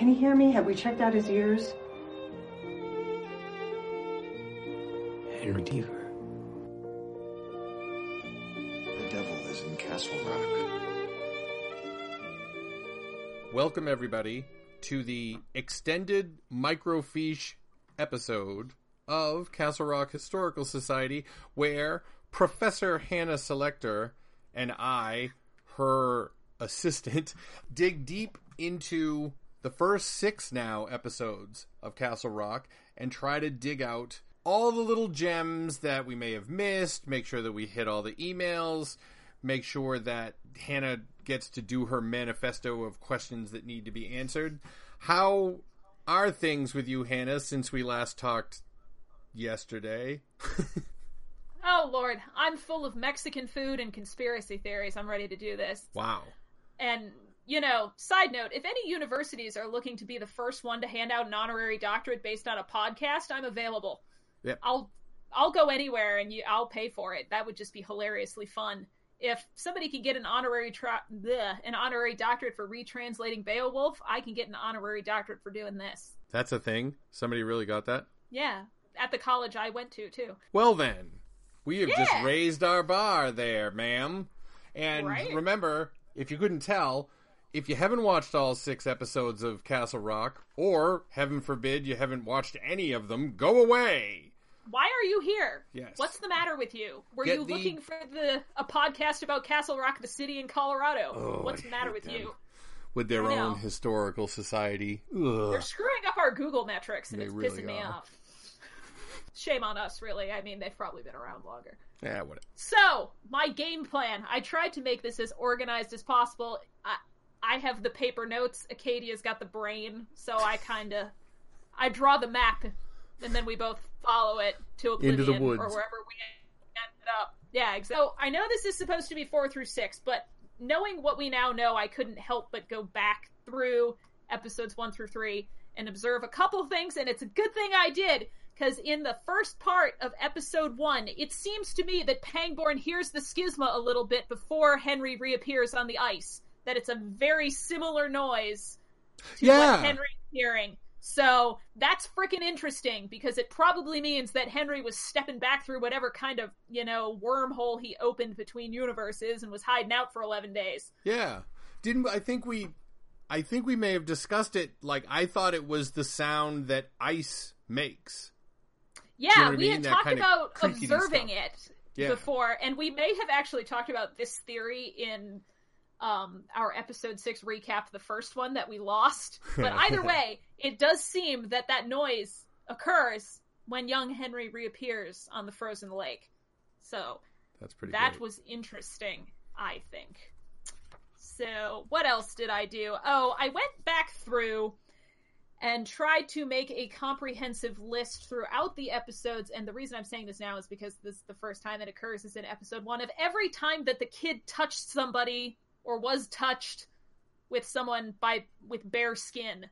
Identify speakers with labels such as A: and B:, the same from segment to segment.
A: Can he hear me? Have we checked out his ears?
B: Henry Deaver.
C: The devil is in Castle Rock.
D: Welcome, everybody, to the extended microfiche episode of Castle Rock Historical Society, where Professor Hannah Selector and I, her assistant, dig deep into the first six now episodes of Castle Rock and try to dig out all the little gems that we may have missed, make sure that we hit all the emails, make sure that Hannah gets to do her manifesto of questions that need to be answered. How are things with you, Hannah, since we last talked yesterday?
E: Oh lord, I'm full of Mexican food and conspiracy theories. I'm ready to do this.
D: wow.
E: And you know, side note, if any universities are looking to be the first one to hand out an honorary doctorate based on a podcast, I'm available.
D: Yep.
E: I'll I'll go anywhere and you I'll pay for it. That would just be hilariously fun. If somebody can get an honorary tra- bleh, an honorary doctorate for retranslating Beowulf, I can get an honorary doctorate for doing this.
D: That's a thing. Somebody really got that?
E: Yeah, at the college I went to too.
D: Well, then, we have just raised our bar there, ma'am. And
E: Right.
D: remember, if you couldn't tell, if you haven't watched all six episodes of Castle Rock, or heaven forbid you haven't watched any of them, go away.
E: Why are you here?
D: Yes.
E: What's the matter with you? Were
D: Get
E: you
D: the-
E: looking for the a podcast about Castle Rock, the city in Colorado?
D: Oh,
E: What's
D: I
E: the matter with
D: them.
E: you?
D: With their
E: I know.
D: own historical society.
E: They're screwing up our Google metrics, and
D: They
E: it's
D: really
E: pissing me off. Shame on us, really. I mean, they've probably been around longer.
D: Yeah, whatever.
E: So, my game plan. I tried to make this as organized as possible. I, I have the paper notes. Acadia's got the brain, so I kind of I draw the map, and then we both follow it to oblivion
D: Into the woods.
E: or wherever we ended up. Yeah, ex- so I know this is supposed to be four through six, but knowing what we now know, I couldn't help but go back through episodes one through three and observe a couple things, and it's a good thing I did. Because in the first part of episode one, it seems to me that Pangborn hears the schisma a little bit before Henry reappears on the ice. That it's a very similar noise to
D: Yeah.
E: what Henry's hearing. So that's freaking interesting because it probably means that Henry was stepping back through whatever kind of, you know, wormhole he opened between universes and was hiding out for 11 days.
D: Yeah. Didn't I think we I think we may have discussed it like I thought it was the sound that ice makes.
E: Yeah,
D: know
E: we
D: mean?
E: had
D: That
E: talked about observing
D: stuff.
E: it
D: Yeah.
E: before, and we may have actually talked about this theory in um, our episode six recap, the first one that we lost. But either way, it does seem that that noise occurs when young Henry reappears on the frozen lake. So
D: That's pretty
E: that
D: great.
E: was interesting, I think. So, what else did I do? Oh, I went back through and tried to make a comprehensive list throughout the episodes. And the reason I'm saying this now is because this is the first time it occurs is in episode one of every time that the kid touched somebody or was touched with someone by with bare skin.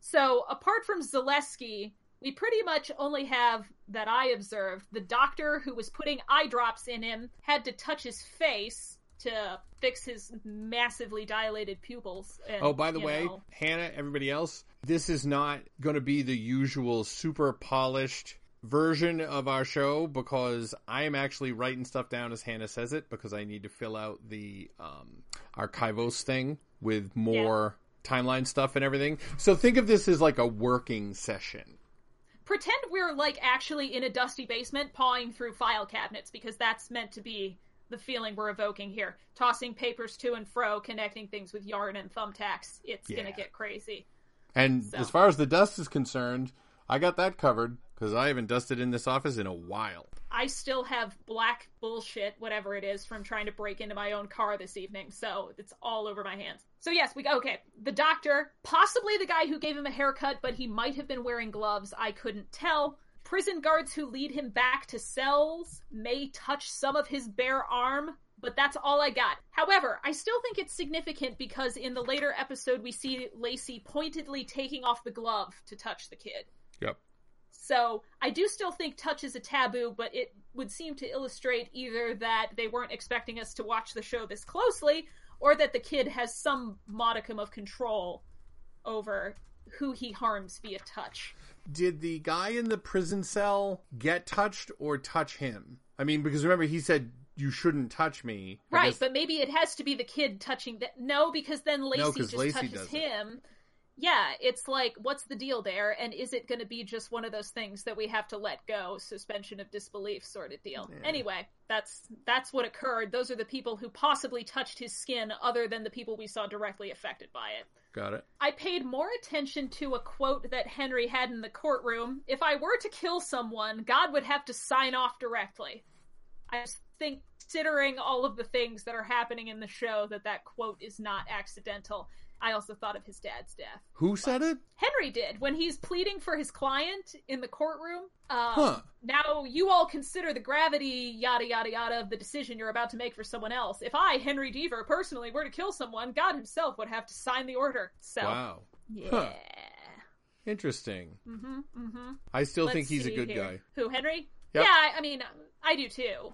E: So apart from Zaleski, we pretty much only have that I observed the doctor who was putting eye drops in him had to touch his face to fix his massively dilated pupils. And,
D: Oh, by the way,
E: know,
D: Hannah, everybody else, this is not going to be the usual super polished version of our show because I am actually writing stuff down as Hannah says it because I need to fill out the um, archivos thing with more timeline stuff and everything. So think of this as like a working session.
E: pretend we're like actually in a dusty basement pawing through file cabinets because that's meant to be the feeling we're evoking here. Tossing papers to and fro, connecting things with yarn and thumbtacks. It's
D: Yeah.
E: gonna get crazy.
D: And
E: So-
D: as far as the dust is concerned, I got that covered because I haven't dusted in this office in a while.
E: I still have black bullshit, whatever it is, from trying to break into my own car this evening, so it's all over my hands. So yes, we okay. The doctor, possibly the guy who gave him a haircut, but he might have been wearing gloves. I couldn't tell. Prison guards who lead him back to cells may touch some of his bare arm, but that's all I got. However, I still think it's significant because in the later episode, we see Lacy pointedly taking off the glove to touch the kid.
D: Yep.
E: So I do still think touch is a taboo, but it would seem to illustrate either that they weren't expecting us to watch the show this closely, or that the kid has some modicum of control over who he harms via touch.
D: Did the guy in the prison cell get touched or touch him? I mean, because remember he said you shouldn't touch me. I
E: Right,
D: guess-
E: but maybe it has to be the kid touching that. No, because then Lacy
D: 'cause
E: just
D: Lacy
E: touches
D: him. it.
E: Yeah, it's like, what's the deal there? And is it going to be just one of those things that we have to let go, suspension of disbelief sort of deal? Anyway, that's that's what occurred. Those are the people who possibly touched his skin, other than the people we saw directly affected by it.
D: got it.
E: I paid more attention to a quote that Henry had in the courtroom. If I were to kill someone, God would have to sign off directly. I just think, considering all of the things that are happening in the show, that that quote is not accidental. I also thought of his dad's death.
D: Who said it?
E: Henry did when he's pleading for his client in the courtroom. Um,
D: Huh.
E: Now you all consider the gravity, yada yada yada, of the decision you're about to make for someone else. If I, Henry Deaver, personally were to kill someone, God Himself would have to sign the order. So,
D: Wow.
E: yeah.
D: Huh. Interesting.
E: Mm-hmm. Mm-hmm.
D: I still
E: Let's
D: think he's a good
E: here.
D: guy.
E: Who, Henry?
D: Yep.
E: Yeah, I- I mean, I do too.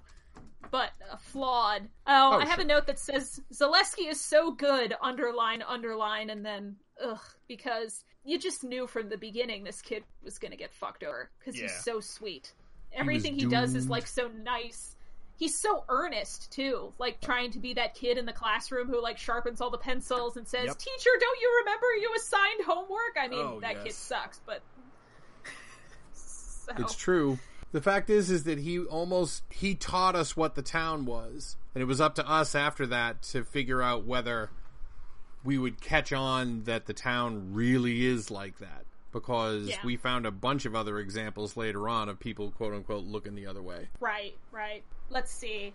E: But uh, flawed. Oh,
D: Oh,
E: I have
D: sure.
E: a note that says Zaleski is so good, underline, underline, and then, ugh, because you just knew from the beginning this kid was going to get fucked over because he's so sweet. Everything he, does is like so nice. He's so earnest too, like trying to be that kid in the classroom who like sharpens all the pencils and says,
D: Yep.
E: "Teacher, don't you remember you assigned homework?" I mean,
D: Oh,
E: that kid sucks, but so.
D: It's true. The fact is, is that he almost he taught us what the town was, and it was up to us after that to figure out whether we would catch on that the town really is like that. Because
E: Yeah.
D: we found a bunch of other examples later on of people, quote unquote, looking the other way.
E: Right, right. Let's see.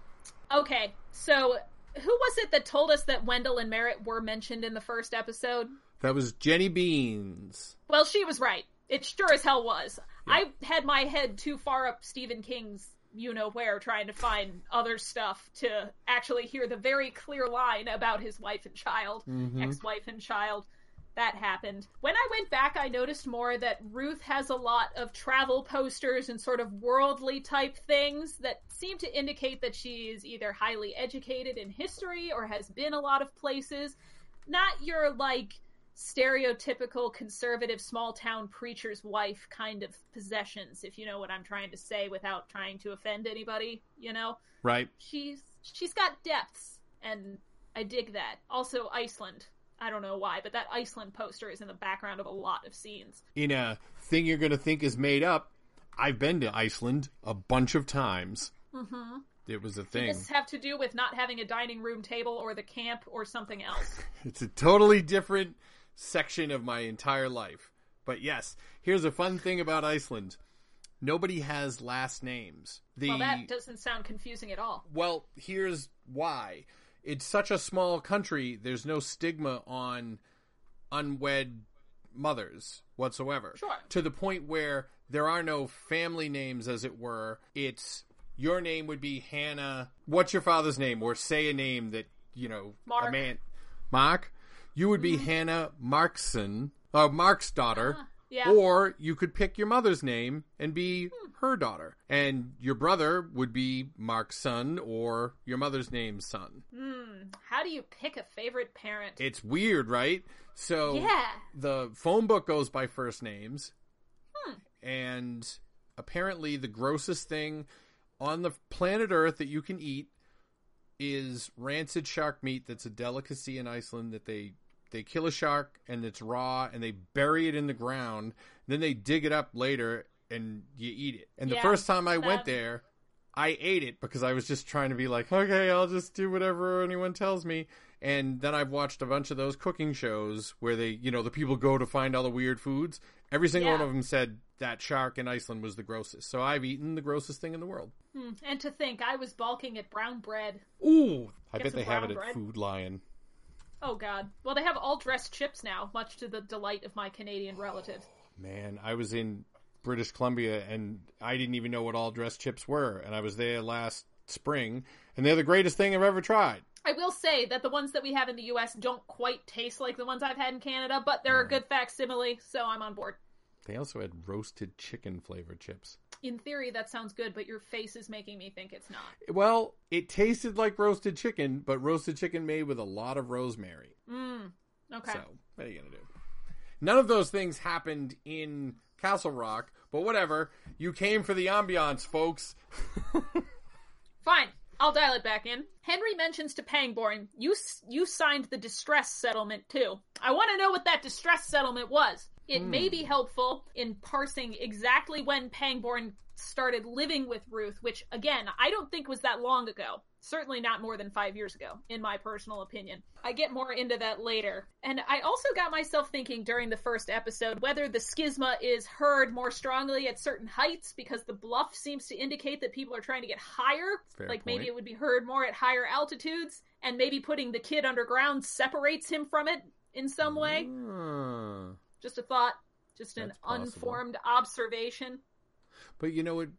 E: Okay, so who was it that told us that Wendell and Merritt were mentioned in the first episode?
D: That was Jenny Beans.
E: Well, she was right. It sure as hell was. I had my head too far up Stephen King's you know where trying to find other stuff to actually hear the very clear line about his wife and child, mm-hmm. ex wife and child. That happened. When I went back, I noticed more that Ruth has a lot of travel posters and sort of worldly type things that seem to indicate that she is either highly educated in history or has been a lot of places. Not your, like, stereotypical conservative small town preacher's wife kind of possessions, if you know what I'm trying to say without trying to offend anybody, you know?
D: Right.
E: She's she's got depths and I dig that. Also Iceland. I don't know why, but that Iceland poster is in the background of a lot of scenes.
D: In a thing you're going to think is made up, I've been to Iceland a bunch of times. Mm-hmm. It was a thing.
E: Does this have to do with not having a dining room table or the camp or something else?
D: It's a totally different section of my entire life. But yes, here's a fun thing about Iceland. Nobody has last names. The
E: Well, that doesn't sound confusing at all.
D: well, here's why. It's such a small country, there's no stigma on unwed mothers whatsoever.
E: Sure.
D: To the point where there are no family names, as it were. It's your name would be Hannah. What's your father's name? Or say a name that, you know, a
E: Mark.
D: man. Mark? You would be mm-hmm. Hannah Markson, uh, Mark's daughter.
E: Ah, yeah.
D: Or you could pick your mother's name and be hmm. her daughter. And your brother would be Mark's son or your mother's name's son. Hmm.
E: How do you pick a favorite parent?
D: It's weird, right? So
E: Yeah.
D: the phone book goes by first names. Hmm. And apparently the grossest thing on the planet Earth that you can eat is rancid shark meat that's a delicacy in Iceland that they they kill a shark and it's raw and they bury it in the ground. Then they dig it up later and you eat it. And the first time i went there i ate it because i was just trying to be like okay i'll just do whatever anyone tells me. And then i've watched a bunch of those cooking shows where they you know the people go to find all the weird foods. Every single
E: Yeah.
D: one of them said that shark in iceland was the grossest. So i've eaten the grossest thing in the world. Hmm.
E: And to think I was balking at brown bread.
D: ooh i
E: Get
D: bet they have it at
E: bread.
D: food lion
E: Oh god. Well, they have all dressed chips now, much to the delight of my Canadian relatives.
D: Man, I was in British Columbia and I didn't even know what all dressed chips were. And I was there last spring, and they're the greatest thing I've ever tried.
E: I will say that the ones that we have in the US don't quite taste like the ones I've had in Canada, but they're a good facsimile, so I'm on board.
D: They also had roasted chicken flavored chips.
E: In theory, that sounds good, but your face is making me think it's not.
D: Well, it tasted like roasted chicken, but roasted chicken made with a lot of rosemary.
E: Mm. Okay.
D: So, what are you going to do? None of those things happened in Castle Rock, but whatever. You came for the ambiance, folks.
E: Fine. I'll dial it back in. Henry mentions to Pangborn, you you signed the distress settlement too. I want to know what that distress settlement was. It may be helpful in parsing exactly when Pangborn started living with Ruth, which again, I don't think was that long ago. Certainly not more than five years ago, in my personal opinion. I get more into that later. And I also got myself thinking during the first episode whether the schisma is heard more strongly at certain heights because the bluff seems to indicate that people are trying to get higher.
D: Fair
E: like maybe it would be heard more at higher altitudes, and maybe putting the kid underground separates him from it in some way.
D: Ah.
E: Just a thought, just an unformed observation.
D: But you know what?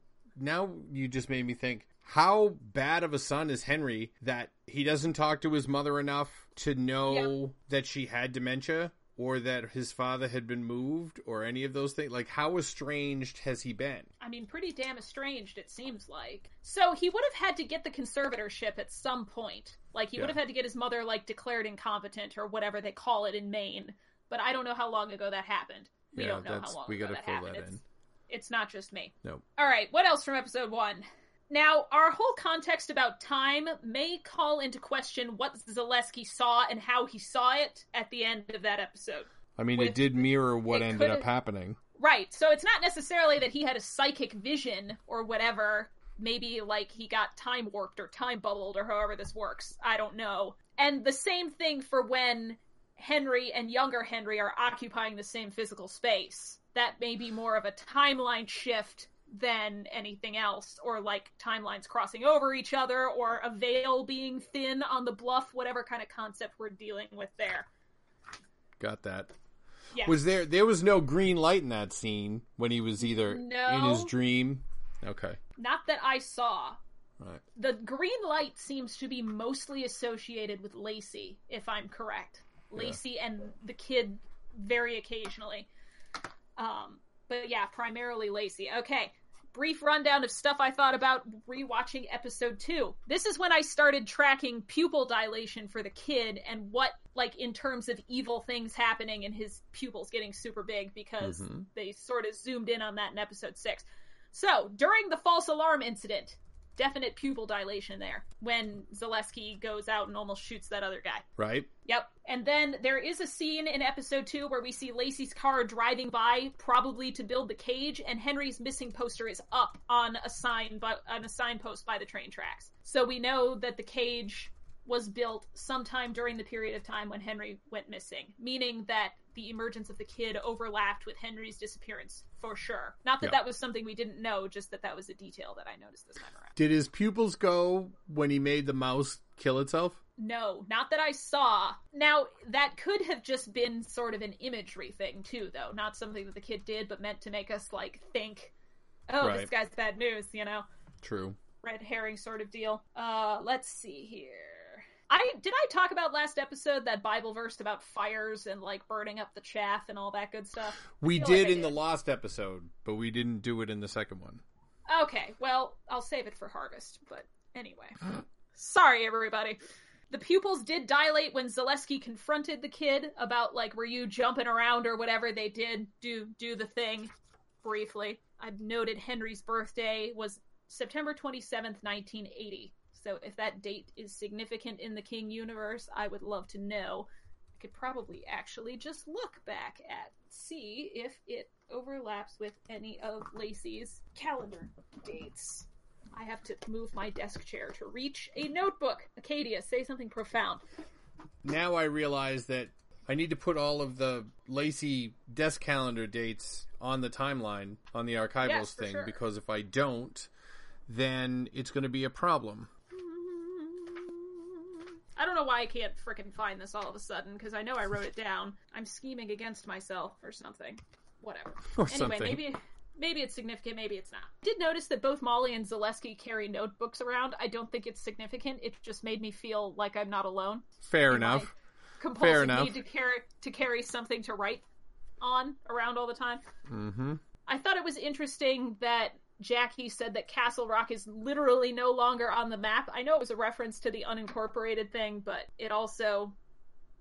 D: Now you just made me think how bad of a son is Henry that he doesn't talk to his mother enough to know that she had dementia or that his father had been moved or any of those things? Like, how estranged has he been?
E: I mean, pretty damn estranged, it seems like. So he would have had to get the conservatorship at some point. Like, he
D: Yeah.
E: would have had to get his mother, like, declared incompetent or whatever they call it in Maine. But I don't know how long ago that happened. We
D: Yeah,
E: don't know how long
D: we gotta
E: that
D: fill
E: happened.
D: that
E: it's,
D: in.
E: it's not just me.
D: No.
E: All right, what else from episode one? Now, our whole context about time may call into question what Zaleski saw and how he saw it at the end of that episode.
D: I mean,
E: With-
D: it did mirror what ended up happening.
E: Right. So it's not necessarily that he had a psychic vision or whatever. Maybe like he got time warped or time bubbled or however this works. I don't know. And the same thing for when Henry and younger Henry are occupying the same physical space. That may be more of a timeline shift than anything else, or like timelines crossing over each other, or a veil being thin on the bluff, whatever kind of concept we're dealing with there.
D: Got that.
E: Yeah.
D: Was there there was no green light in that scene when he was either in his dream? Okay.
E: Not that I saw.
D: Right.
E: The green light seems to be mostly associated with Lacy, if I'm correct. Lacy and the kid very occasionally. Um, but yeah, primarily Lacy. Okay. Brief rundown of stuff I thought about rewatching episode two. This is when I started tracking pupil dilation for the kid and what, like, in terms of evil things happening and his pupils getting super big because
D: Mhm.
E: they sort of zoomed in on that in episode six. So, during the false alarm incident, definite pupil dilation there when Zaleski goes out and almost shoots that other guy.
D: Right?
E: Yep. And then there is a scene in episode two where we see Lacy's car driving by, probably to build the cage, and Henry's missing poster is up on a sign, but on a signpost by the train tracks. So we know that the cage was built sometime during the period of time when Henry went missing, meaning that the emergence of the kid overlapped with Henry's disappearance for sure. Not that
D: Yeah.
E: that was something we didn't know, just that that was a detail that I noticed this time around.
D: Did his pupils go when he made the mouse kill itself?
E: No, not that I saw. Now, that could have just been sort of an imagery thing, too, though. Not something that the kid did, but meant to make us, like, think, oh, this guy's bad news, you know?
D: True.
E: Red herring sort of deal. Uh, let's see here. I did I talk about last episode that Bible verse about fires and like burning up the chaff and all that good stuff?
D: We did
E: like
D: in the last episode, but we didn't do it in the second one.
E: Okay, well, I'll save it for harvest, but anyway. Sorry, everybody. The pupils did dilate when Zaleski confronted the kid about like were you jumping around or whatever they did do do the thing briefly. I've noted Henry's birthday was September 27th, 1980. So if that date is significant in the King universe, I would love to know. I could probably actually just look back at see if it overlaps with any of Lacy's calendar dates. I have to move my desk chair to reach a notebook. Acadia, say something profound.
D: Now I realize that I need to put all of the Lacy desk calendar dates on the timeline on the archivals
E: Yes,
D: thing
E: sure.
D: because if I don't, then it's going to be a problem.
E: I don't know why I can't frickin' find this all of a sudden because I know I wrote it down. I'm scheming against myself or something. Whatever.
D: Or
E: anyway,
D: something.
E: maybe maybe it's significant, maybe it's not. I did notice that both Molly and Zaleski carry notebooks around. I don't think it's significant. It just made me feel like I'm not alone.
D: Fair enough. Fair enough.
E: need to carry to carry something to write on around all the time.
D: Mm-hmm.
E: I thought it was interesting that Jackie said that Castle Rock is literally no longer on the map. I know it was a reference to the unincorporated thing, but it also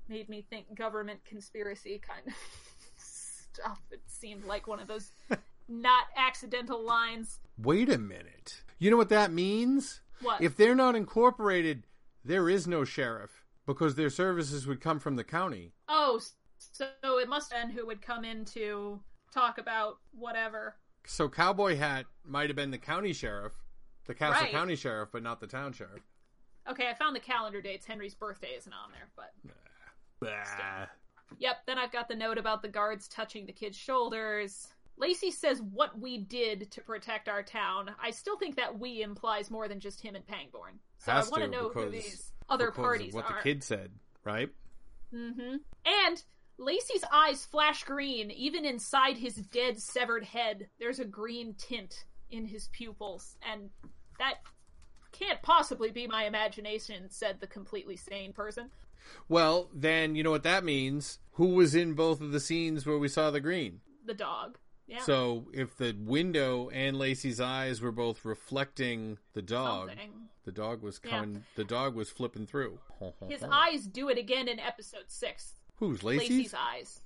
E: made me think government conspiracy kind of stuff. It seemed like one of those not accidental lines.
D: Wait a minute. You know what that means?
E: What?
D: If they're not incorporated, there is no sheriff because their services would come from the county.
E: oh, so it must have been who would come in to talk about whatever.
D: So Cowboy Hat might have been the county sheriff, the Castle
E: Right.
D: County sheriff, but not the town sheriff.
E: Okay, I found the calendar dates. Henry's birthday isn't on there, but
D: Bah.
E: Yep, then I've got the note about the guards touching the kid's shoulders. Lacy says what we did to protect our town. I still think that we implies more than just him and Pangborn. So
D: Has
E: I want
D: to,
E: know who these other
D: because
E: parties
D: what
E: are.
D: What the kid said, right?
E: Mm-hmm. And Lacy's eyes flash green. Even inside his dead, severed head, there's a green tint in his pupils. And that can't possibly be my imagination, said the completely sane person.
D: Well, then you know what that means. Who was in both of the scenes where we saw the green?
E: The dog. Yeah.
D: So if the window and Lacy's eyes were both reflecting the dog,
E: Something.
D: the dog was
E: Yeah.
D: coming. The dog was flipping through.
E: His eyes do it again in episode six.
D: Who's Lacy's?
E: Lacy's eyes.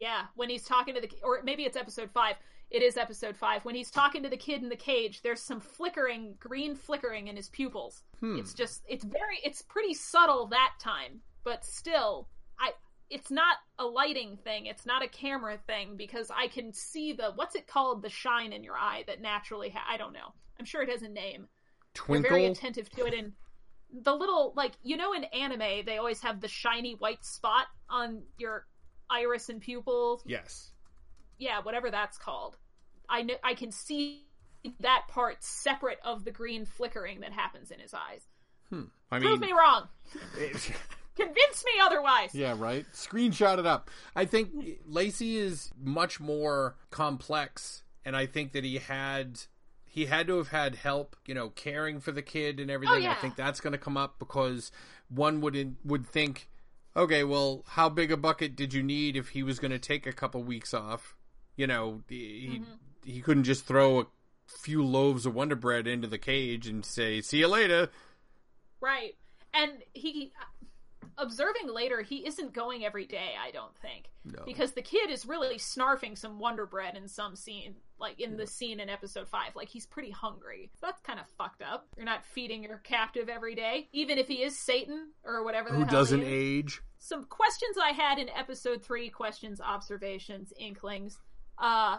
E: Yeah, when he's talking to the or maybe it's episode five. It is episode five. When he's talking to the kid in the cage, there's some flickering, green flickering in his pupils.
D: Hmm.
E: It's just it's very it's pretty subtle that time, but still, I it's not a lighting thing. It's not a camera thing because I can see the what's it called the shine in your eye that naturally ha- I don't know. I'm sure it has a name. They're very attentive to it and the little like you know in anime they always have the shiny white spot on your iris and pupil
D: Yes.
E: yeah whatever that's called i know i can see that part separate of the green flickering that happens in his eyes hmm.
D: I
E: prove
D: mean,
E: me wrong convince me otherwise
D: yeah, right. Screenshot it up. I think Lacy is much more complex, and I think that he had he had to have had help, you know, caring for the kid and everything.
E: Oh, yeah.
D: I think that's going to come up because one would in, would think, okay, well, how big a bucket did you need if he was going to take a couple weeks off? You know, he
E: Mm-hmm.
D: he couldn't just throw a few loaves of Wonder Bread into the cage and say, "See you later."
E: right and he observing later he isn't going every day i don't think
D: No.
E: because the kid is really snarfing some wonder bread in some scene like in the scene in episode 5 like he's pretty hungry that's kind of fucked up you're not feeding your captive every day even if he is satan or whatever the
D: Who
E: hell
D: doesn't
E: he is.
D: age?
E: some questions i had in episode 3 questions observations inklings uh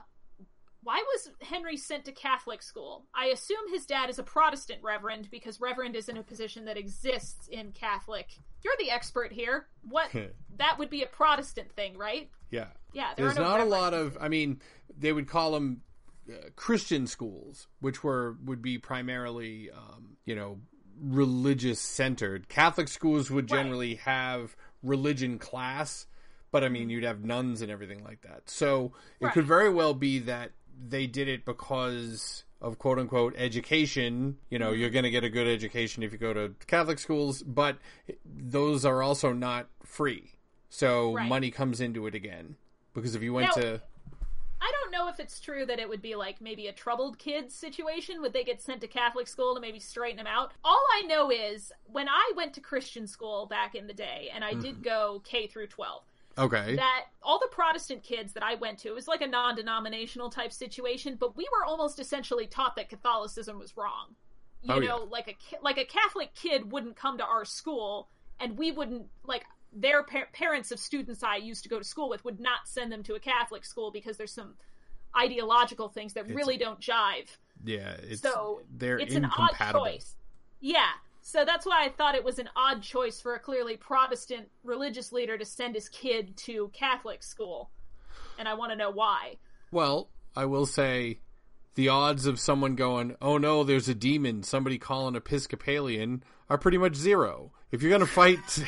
E: why was Henry sent to Catholic school? I assume his dad is a Protestant reverend because reverend isn't a position that exists in Catholic. You're the expert here. What that would be a Protestant thing, right?
D: Yeah.
E: Yeah, there
D: There's
E: no
D: not a lot of. I mean, they would call uh, Uh, Christian schools, which were would be primarily, um, you know, religious centered. Catholic schools would
E: Right.
D: generally have religion class, but I mean, mm-hmm. you'd have nuns and everything like that. So it could very well be that they did it because of quote unquote education. You know, mm-hmm. you're going to get a good education if you go to Catholic schools, but those are also not free. So
E: Right.
D: money comes into it again. Because if you went
E: Now-
D: to
E: know if it's true that it would be like maybe a troubled kids situation. Would they get sent to Catholic school to maybe straighten them out? All I know is when I went to Christian school back in the day, and I did mm. go K through 12,
D: okay,
E: that all the Protestant kids that I went to, it was like a non denominational type situation, but we were almost essentially taught that Catholicism was wrong. You
D: Oh, yeah.
E: know, like a like a Catholic kid wouldn't come to our school, and we wouldn't like their par- parents of students I used to go to school with would not send them to a Catholic school because there's some ideological things that really don't jive.
D: yeah, it's
E: So
D: they're
E: it's an odd choice. Yeah. So that's why I thought it was an odd choice for a clearly Protestant religious leader to send his kid to Catholic school. And I want to know why.
D: Well, I will say the odds of someone going, "Oh no, there's a demon," somebody calling Episcopalian are pretty much zero. If you're going to fight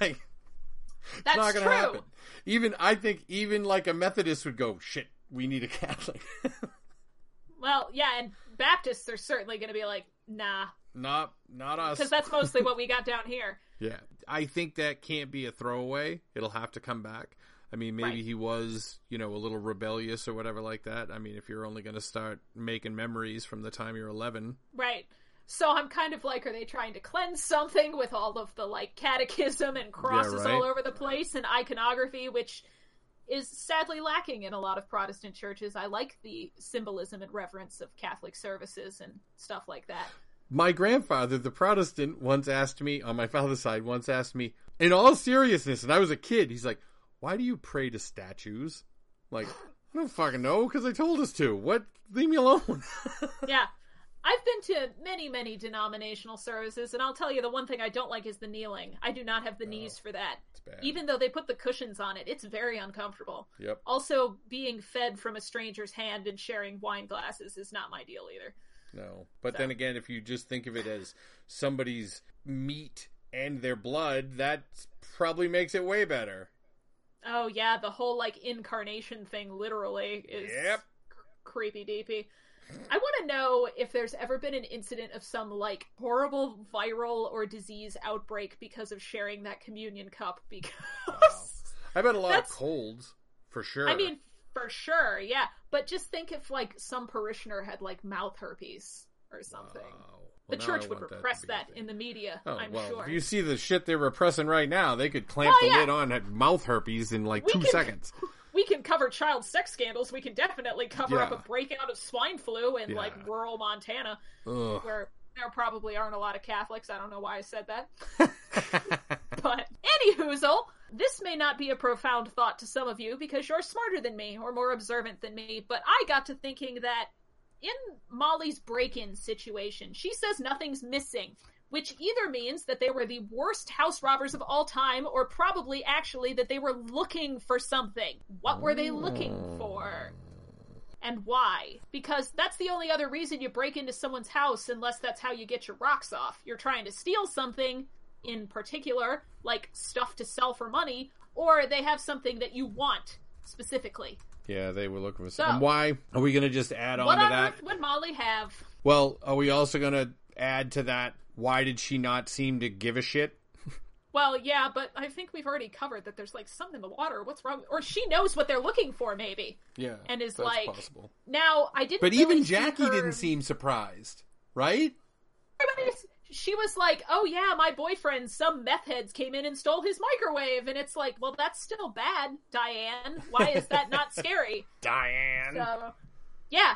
D: like
E: That's
D: it's not going to happen. Even I think even like a Methodist would go, "Shit, we need a Catholic."
E: Well, yeah, and Baptists are certainly going to be like, nah,
D: Not not us.
E: because that's mostly what we got down here.
D: Yeah, I think that can't be a throwaway. It'll have to come back. I mean, maybe
E: Right.
D: he was, you know, a little rebellious or whatever like that. I mean, if you're only going to start making memories from the time you're 11,
E: Right. So I'm kind of like, are they trying to cleanse something with all of the like catechism and crosses
D: right.
E: all over the place and iconography, which is sadly lacking in a lot of Protestant churches. I like the symbolism and reverence of Catholic services and stuff like that.
D: my grandfather, the Protestant, once asked me on my father's side, once asked me in all seriousness, and I was a kid. He's like, "Why do you pray to statues?" Like, I don't fucking know because they told us to. What? Leave me alone.
E: Yeah. I've been to many, many denominational services, and I'll tell you the one thing I don't like is the kneeling. I do not have the knees for that. Even though they put the cushions on it, it's very uncomfortable.
D: Yep.
E: Also, being fed from a stranger's hand and sharing wine glasses is not my deal either.
D: No. But then again, if you just think of it as somebody's meat and their blood, that probably makes it way better.
E: Oh yeah, the whole like incarnation thing literally is
D: Yep.
E: creepy deepy. I want to know if there's ever been an incident of some like horrible viral or disease outbreak because of sharing that communion cup because
D: I bet a lot of colds for sure.
E: I mean for sure, yeah, but just think if like some parishioner had like mouth herpes or something.
D: Wow.
E: the
D: Well, now
E: church would repress
D: a
E: that in the media,
D: Oh
E: I'm
D: well,
E: sure.
D: if you see the shit they're repressing right now, they could clamp the
E: yeah.
D: lid on at mouth herpes in like
E: We
D: two
E: can-
D: seconds.
E: we can cover child sex scandals. We can definitely cover up a breakout of swine flu in
D: Yeah.
E: like rural Montana,
D: Ugh.
E: where there probably aren't a lot of Catholics. I don't know why I said that. But anywhoozle, this may not be a profound thought to some of you because you're smarter than me or more observant than me, but I got to thinking that in Molly's break-in situation, she says nothing's missing, which either means that they were the worst house robbers of all time or probably actually that they were looking for something. What were they looking hmm. for? And why? Because that's the only other reason you break into someone's house unless that's how you get your rocks off. You're trying to steal something in particular, like stuff to sell for money, or they have something that you want specifically.
D: yeah, they were looking for
E: So-
D: something. Why are we going to just add on
E: what
D: to
E: on
D: that?
E: earth would Molly have?
D: Well, are we also going to add to that? Why did she not seem to give a shit?
E: Well, yeah, but I think we've already covered that there's like something in the water. What's wrong? Or she knows what they're looking for, maybe.
D: Yeah,
E: And is
D: that's
E: like-
D: possible.
E: Now, I didn't.
D: But
E: really
D: even Jackie
E: her-
D: didn't seem surprised, right?
E: She was like, "Oh yeah, my boyfriend, some meth heads came in and stole his microwave," and it's like, "Well, that's still bad, Diane. Why is that not scary?"
D: Diane.
E: So, yeah.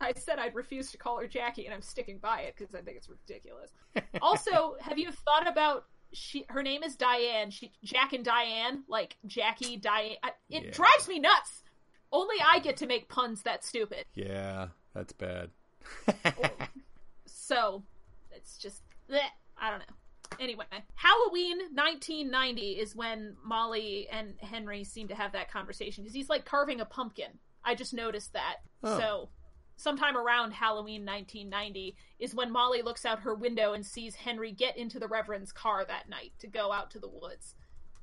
E: I said I'd refuse to call her Jackie, and I'm sticking by it because I think it's ridiculous. also, have you thought about she? Her name is Diane. She Jack and Diane, like Jackie Diane. It
D: Yeah.
E: drives me nuts. Only I get to make puns that stupid.
D: yeah, that's bad.
E: So it's just bleh, I don't know. Anyway, Halloween 1990 is when Molly and Henry seem to have that conversation because he's like carving a pumpkin. I just noticed that.
D: Oh.
E: So sometime around Halloween 1990 is when Molly looks out her window and sees Henry get into the Reverend's car that night to go out to the woods.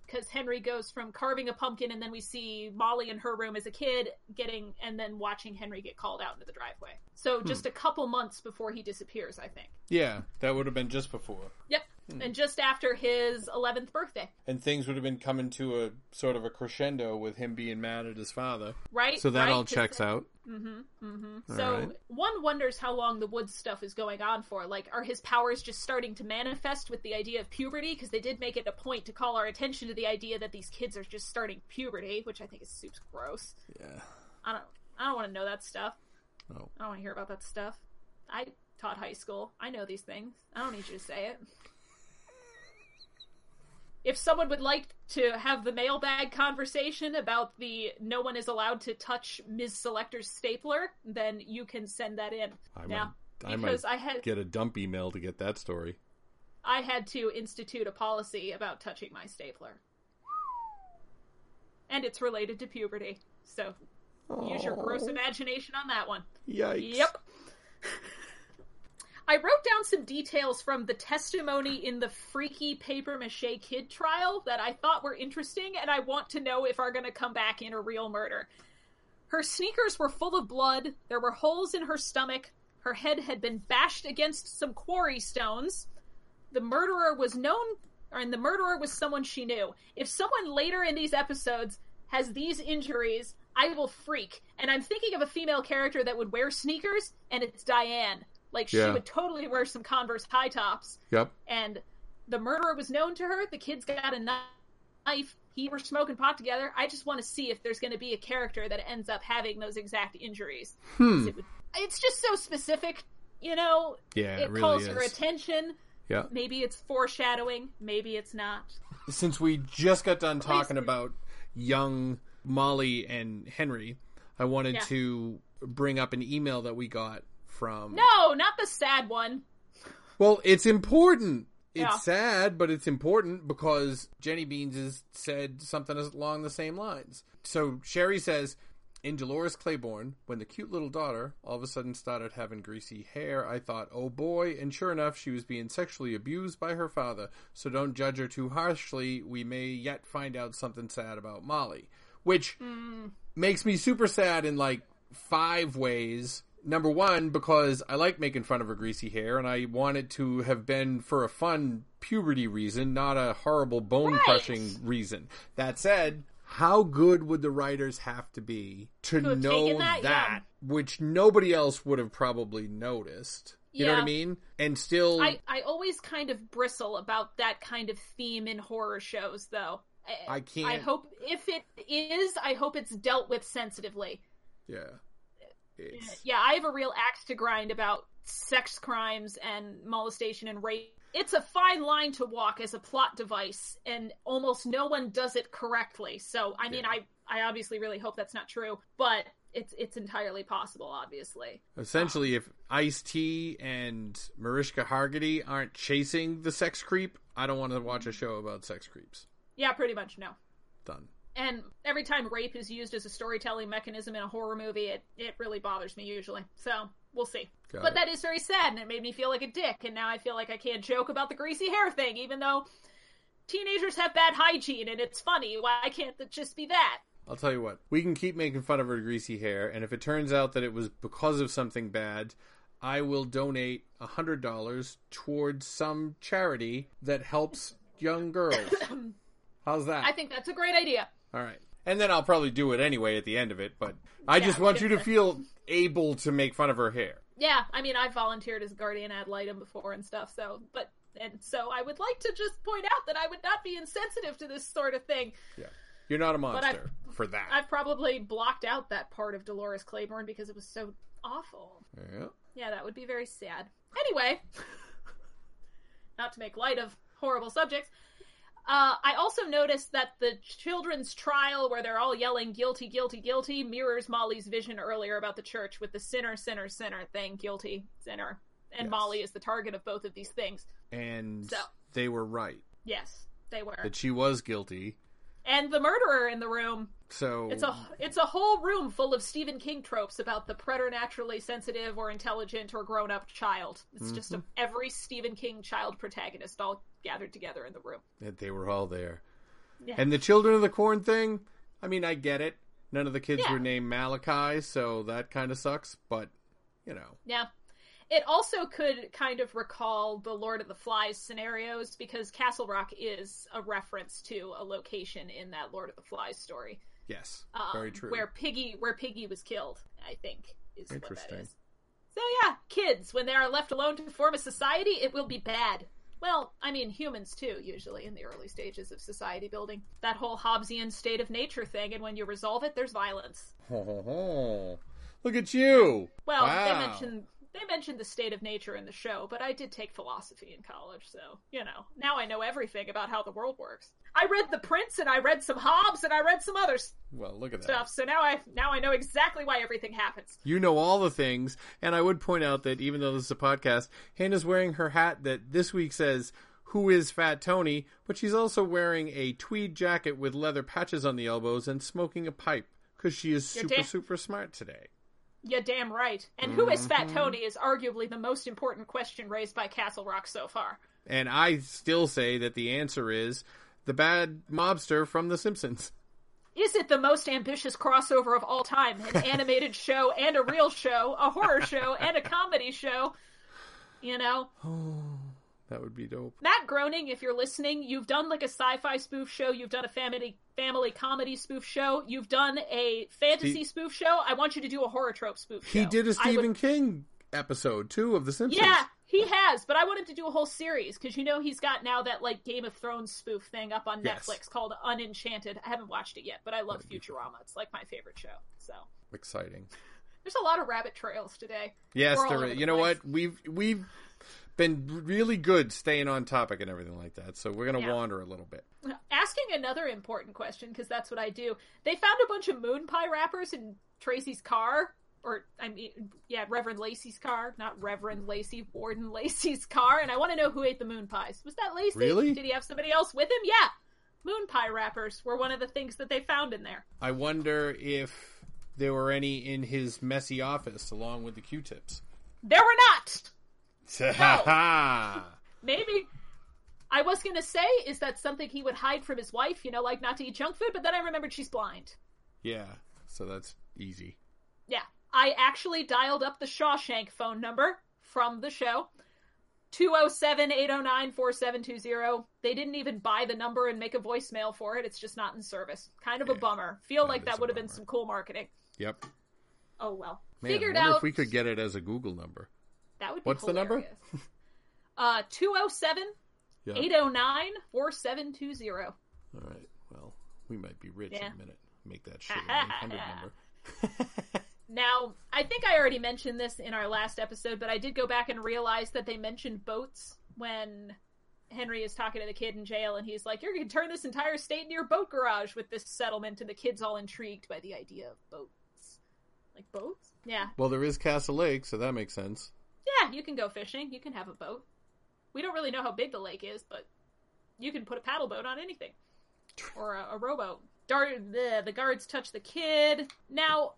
E: Because Henry goes from carving a pumpkin, and then we see Molly in her room as a kid getting, and then watching Henry get called out into the driveway. So hmm. just a couple months before he disappears, I think.
D: yeah, that would have been just before.
E: Yep. Hmm. And just after his 11th birthday,
D: And things would have been coming to a sort of a crescendo with him being mad at his father.
E: right?
D: So that
E: Right?
D: all
E: 'Cause
D: checks Mm-hmm, mm-hmm.
E: the-
D: out.
E: So
D: Alright.
E: one wonders how long the woods stuff is going on for. Like, are his powers just starting to manifest with the idea of puberty? Because they did make it a point to call our attention to the idea that these kids are just starting puberty, which I think is super gross.
D: Yeah.
E: I don't. I don't want to know that stuff.
D: No.
E: I don't want to hear about that stuff. I taught high school. I know these things. I don't need you to say it. If someone would like to have the mailbag conversation about the no one is allowed to touch Ms. Selector's stapler, then you can send that in.
D: I
E: now,
D: might, I
E: because I had
D: get a dump email to get that story.
E: I had to institute a policy about touching my stapler. And it's related to puberty. So use your gross imagination on that one.
D: Yikes.
E: Yep. I wrote down some details from the testimony in the freaky paper mache kid trial that I thought were interesting, and I want to know if are going to come back in a real murder. Her sneakers were full of blood. There were holes in her stomach. Her head had been bashed against some quarry stones. The murderer was known, and the murderer was someone she knew. If someone later in these episodes has these injuries, I will freak. And I'm thinking of a female character that would wear sneakers, and it's Diane. Like she
D: Yeah.
E: would totally wear some Converse high tops
D: Yep.
E: and the murderer was known to her. The kids got a knife. He were smoking pot together. I just want to see if there's going to be a character that ends up having those exact injuries.
D: Hmm.
E: It would- It's just so specific, you know.
D: Yeah, it,
E: it
D: really
E: calls
D: is.
E: your attention.
D: Yeah.
E: Maybe it's foreshadowing. Maybe it's not.
D: Since we just got done talking about young Molly and Henry, I wanted
E: Yeah.
D: to bring up an email that we got from.
E: No, not the sad one.
D: Well, it's important. It's
E: Yeah.
D: sad, but it's important because Jenny Beans has said something along the same lines. So Sherry says, in Dolores Claiborne, when the cute little daughter all of a sudden started having greasy hair, I thought, oh boy, and sure enough, she was being sexually abused by her father. So don't judge her too harshly. We may yet find out something sad about Molly. Which hmm. makes me super sad in like five ways. Number one, because I like making fun of her greasy hair, and I want it to have been for a fun puberty reason, not a horrible bone crushing reason. That said, how good would the writers have to be to
E: have
D: know
E: taken that, yeah.
D: which nobody else would have probably noticed? You know what I mean? And still,
E: I, I always kind of bristle about that kind of theme in horror shows, though.
D: I can't.
E: I hope if it is, I hope it's dealt with sensitively.
D: yeah. It's,
E: Yeah, I have a real axe to grind about sex crimes and molestation and rape. It's a fine line to walk as a plot device, and almost no one does it correctly. So, I mean,
D: Yeah.
E: I I obviously really hope that's not true, but it's it's entirely possible, obviously.
D: Essentially, if Ice T and Mariska Hargitay aren't chasing the sex creep, I don't want to watch a show about sex creeps.
E: Yeah, pretty much no.
D: Done.
E: And every time rape is used as a storytelling mechanism in a horror movie, it, it really bothers me usually. So we'll see.
D: Got
E: but
D: it.
E: that is very sad, and it made me feel like a dick. And now I feel like I can't joke about the greasy hair thing, even though teenagers have bad hygiene and it's funny. Why can't it just be that?
D: I'll tell you what. We can keep making fun of her greasy hair, and if it turns out that it was because of something bad, I will donate a hundred dollars towards some charity that helps young girls. How's that?
E: I think that's a great idea.
D: All right. And then I'll probably do it anyway at the end of it, but I just want you to feel able to make fun of her hair.
E: Yeah, I mean, I've volunteered as guardian ad litem before and stuff, so, but, and so I would like to just point out that I would not be insensitive to this sort of thing.
D: Yeah. You're not a monster for that.
E: I've probably blocked out that part of Dolores Claiborne because it was so awful.
D: Yeah.
E: Yeah, that would be very sad. Anyway, not to make light of horrible subjects, uh, I also noticed that the children's trial, where they're all yelling guilty, guilty, guilty, mirrors Molly's vision earlier about the church with the sinner, sinner, sinner thing, guilty, sinner. And
D: Yes.
E: Molly is the target of both of these things.
D: And
E: So.
D: they were right
E: Yes, they were.
D: that she was guilty.
E: And the murderer in the room
D: So
E: It's a it's a whole room full of Stephen King tropes about the preternaturally sensitive or intelligent or grown up child. It's mm-hmm. just a, every Stephen King child protagonist all gathered together in the room.
D: that they were all there.
E: Yeah.
D: And the children of the corn thing, I mean, I get it. None of the kids
E: Yeah.
D: were named Malachi, so that kind of sucks, but you know.
E: Yeah. It also could kind of recall the Lord of the Flies scenarios because Castle Rock is a reference to a location in that Lord of the Flies story.
D: Yes,
E: um,
D: very true.
E: Where Piggy, where Piggy was killed, I think is what that
D: Interesting.
E: So yeah, kids, when they are left alone to form a society, it will be bad. Well, I mean, humans too, usually in the early stages of society building. That whole Hobbesian state of nature thing, and when you resolve it, there's violence.
D: Ho, ho, ho. Look at you.
E: Well,
D: Wow.
E: they mentioned they mentioned the state of nature in the show, but I did take philosophy in college, so you know now I know everything about how the world works. I read The Prince, and I read some Hobbes, and I read some other
D: Well, look at that.
E: stuff. So now I now I know exactly why everything happens.
D: You know all the things, and I would point out that even though this is a podcast, Hannah's wearing her hat that this week says "Who is Fat Tony?" but she's also wearing a tweed jacket with leather patches on the elbows and smoking a pipe because she is
E: You're
D: super
E: da-
D: super smart today.
E: Yeah, damn right. And who is Fat
D: Mm-hmm.
E: Tony is arguably the most important question raised by Castle Rock so far.
D: And I still say that the answer is the bad mobster from The Simpsons.
E: is it the most ambitious crossover of all time? An animated show and a real show, a horror show and a comedy show. You know,
D: That would be dope.
E: Matt Groening, if you're listening, you've done like a sci-fi spoof show, you've done a family family comedy spoof show, you've done a fantasy
D: He-
E: spoof show. I want you to do a horror trope spoof show.
D: He did a Stephen
E: would-
D: King episode too of The Simpsons.
E: Yeah, he has, but I want him to do a whole series because you know he's got now that like Game of Thrones spoof thing up on
D: Yes.
E: Netflix called Unenchanted. I haven't watched it yet, but I love Futurama. It's like my favorite show. So
D: Exciting.
E: there's a lot of rabbit trails today.
D: Yes, there
E: the
D: You know what? We've we've been really good staying on topic and everything like that. So we're gonna
E: Yeah.
D: wander a little bit.
E: Asking another important question because that's what I do. They found a bunch of moon pie wrappers in Tracy's car. Or I mean, yeah, Reverend Lacy's car, not Reverend Lacy, Warden Lacy's car, and I want to know who ate the moon pies. Was that Lacy?
D: Really?
E: Did he have somebody else with him? Yeah, moon pie wrappers were one of the things that they found in there.
D: I wonder if there were any in his messy office along with the Q-tips.
E: There were not.
D: Yeah,
E: Maybe. I was gonna say, is that something he would hide from his wife? You know, like not to eat junk food. But then I remembered she's blind.
D: Yeah, so that's easy.
E: Yeah. I actually dialed up the Shawshank phone number from the show. 207-809-4720. They didn't even buy the number and make a voicemail for it. It's just not in service. Kind of a bummer. Feel
D: that
E: like that would have been some cool marketing.
D: Yep.
E: Oh well.
D: Man,
E: Figured out
D: if we could get it as a Google number.
E: That would be
D: What's the number?
E: hilarious. uh 207
D: Yeah.
E: 809 4720.
D: All right. Well, we might be rich
E: Yeah.
D: in a minute. Make that shit a 100 number.
E: Now, I think I already mentioned this in our last episode, but I did go back and realize that they mentioned boats when Henry is talking to the kid in jail, and he's like, You're going to turn this entire state into your boat garage with this settlement, and the kid's all intrigued by the idea of boats. Like, boats? Yeah.
D: Well, there is Castle Lake, so that makes sense.
E: Yeah, you can go fishing. You can have a boat. We don't really know how big the lake is, but you can put a paddle boat on anything. Or a, a rowboat. Dar- the, the guards touch the kid. Now,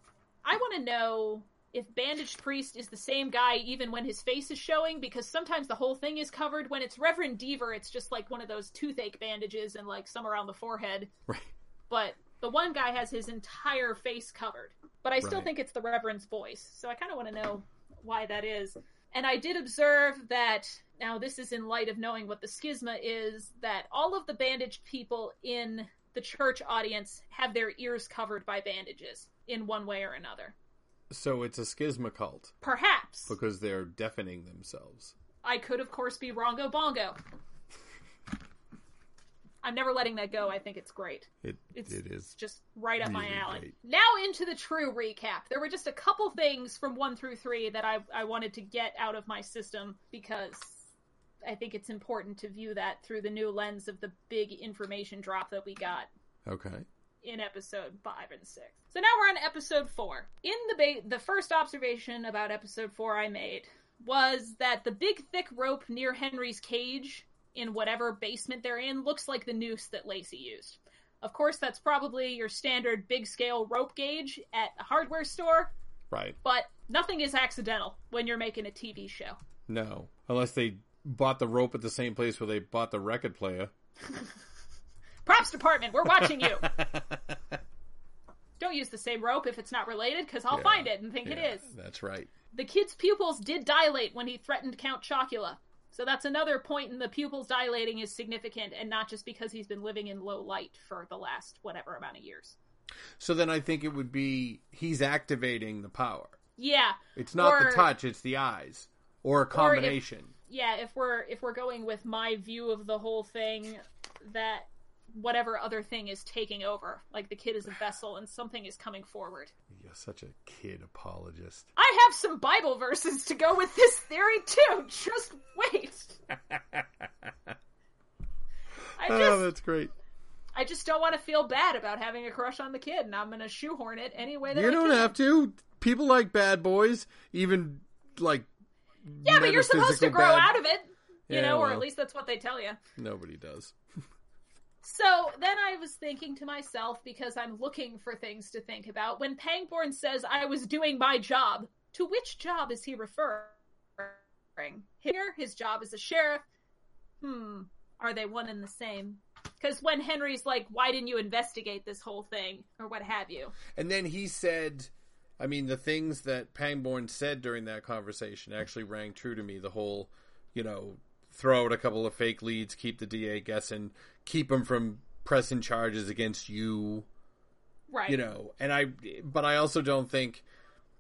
E: I want to know if Bandaged Priest is the same guy even when his face is showing, because sometimes the whole thing is covered. When it's Reverend Deaver, it's just like one of those toothache bandages and like some around the forehead.
D: Right.
E: But the one guy has his entire face covered. But I still
D: Right.
E: think it's the Reverend's voice. So I kind of want to know why that is. And I did observe that, now this is in light of knowing what the schisma is, that all of the bandaged people in the church audience have their ears covered by bandages in one way or another.
D: So it's a schisma cult
E: Perhaps.
D: because they're deafening themselves.
E: I could, of course, be Rongo Bongo. I'm never letting that go. I think it's great.
D: It
E: It's, it's just right up my alley.
D: great.
E: Now into the true recap. There were just a couple things from one through three that I, I wanted to get out of my system because I think it's important to view that through the new lens of the big information drop that we got
D: Okay.
E: in episode five and six. So now we're on episode four. In the ba- the first observation about episode four I made was that the big thick rope near Henry's cage in whatever basement they're in looks like the noose that Lacy used. Of course, that's probably your standard big scale rope gauge at a hardware store,
D: Right.
E: but nothing is accidental when you're making a TV show.
D: No. Unless they bought the rope at the same place where they bought the record player.
E: Props department, we're watching you. Don't use the same rope if it's not related, because I'll
D: Yeah.
E: find it and think it
D: Yeah,
E: is.
D: That's right.
E: The kid's pupils did dilate when he threatened Count Chocula. So that's another point in the pupils dilating is significant and not just because he's been living in low light for the last whatever amount of years.
D: So then I think it would be he's activating the power.
E: Yeah.
D: It's not
E: Or-
D: the touch, it's the eyes. Or a combination.
E: Yeah, if we're if we're going with my view of the whole thing that whatever other thing is taking over, like the kid is a vessel and something is coming forward.
D: You're such a kid apologist.
E: I have some Bible verses to go with this theory too. Just wait. I
D: oh,
E: just
D: that's great.
E: I just don't want to feel bad about having a crush on the kid, and I'm going to shoehorn it any way that
D: You
E: I
D: don't
E: can.
D: have to. People like bad boys, even like
E: Yeah, but you're supposed to grow
D: bad-
E: out of it, you
D: Yeah,
E: know, or
D: well.
E: at least that's what they tell you.
D: Nobody does.
E: So then I was thinking to myself, because I'm looking for things to think about, when Pangborn says I was doing my job, to which job is he referring? Here, his job as a sheriff. Hmm, are they one and the same? Because when Henry's like, why didn't you investigate this whole thing, or what have you?
D: And then he said, I mean, the things that Pangborn said during that conversation actually rang true to me. The whole, you know, throw out a couple of fake leads, keep the DA guessing, keep him from pressing charges against you.
E: Right.
D: You know, and I, but I also don't think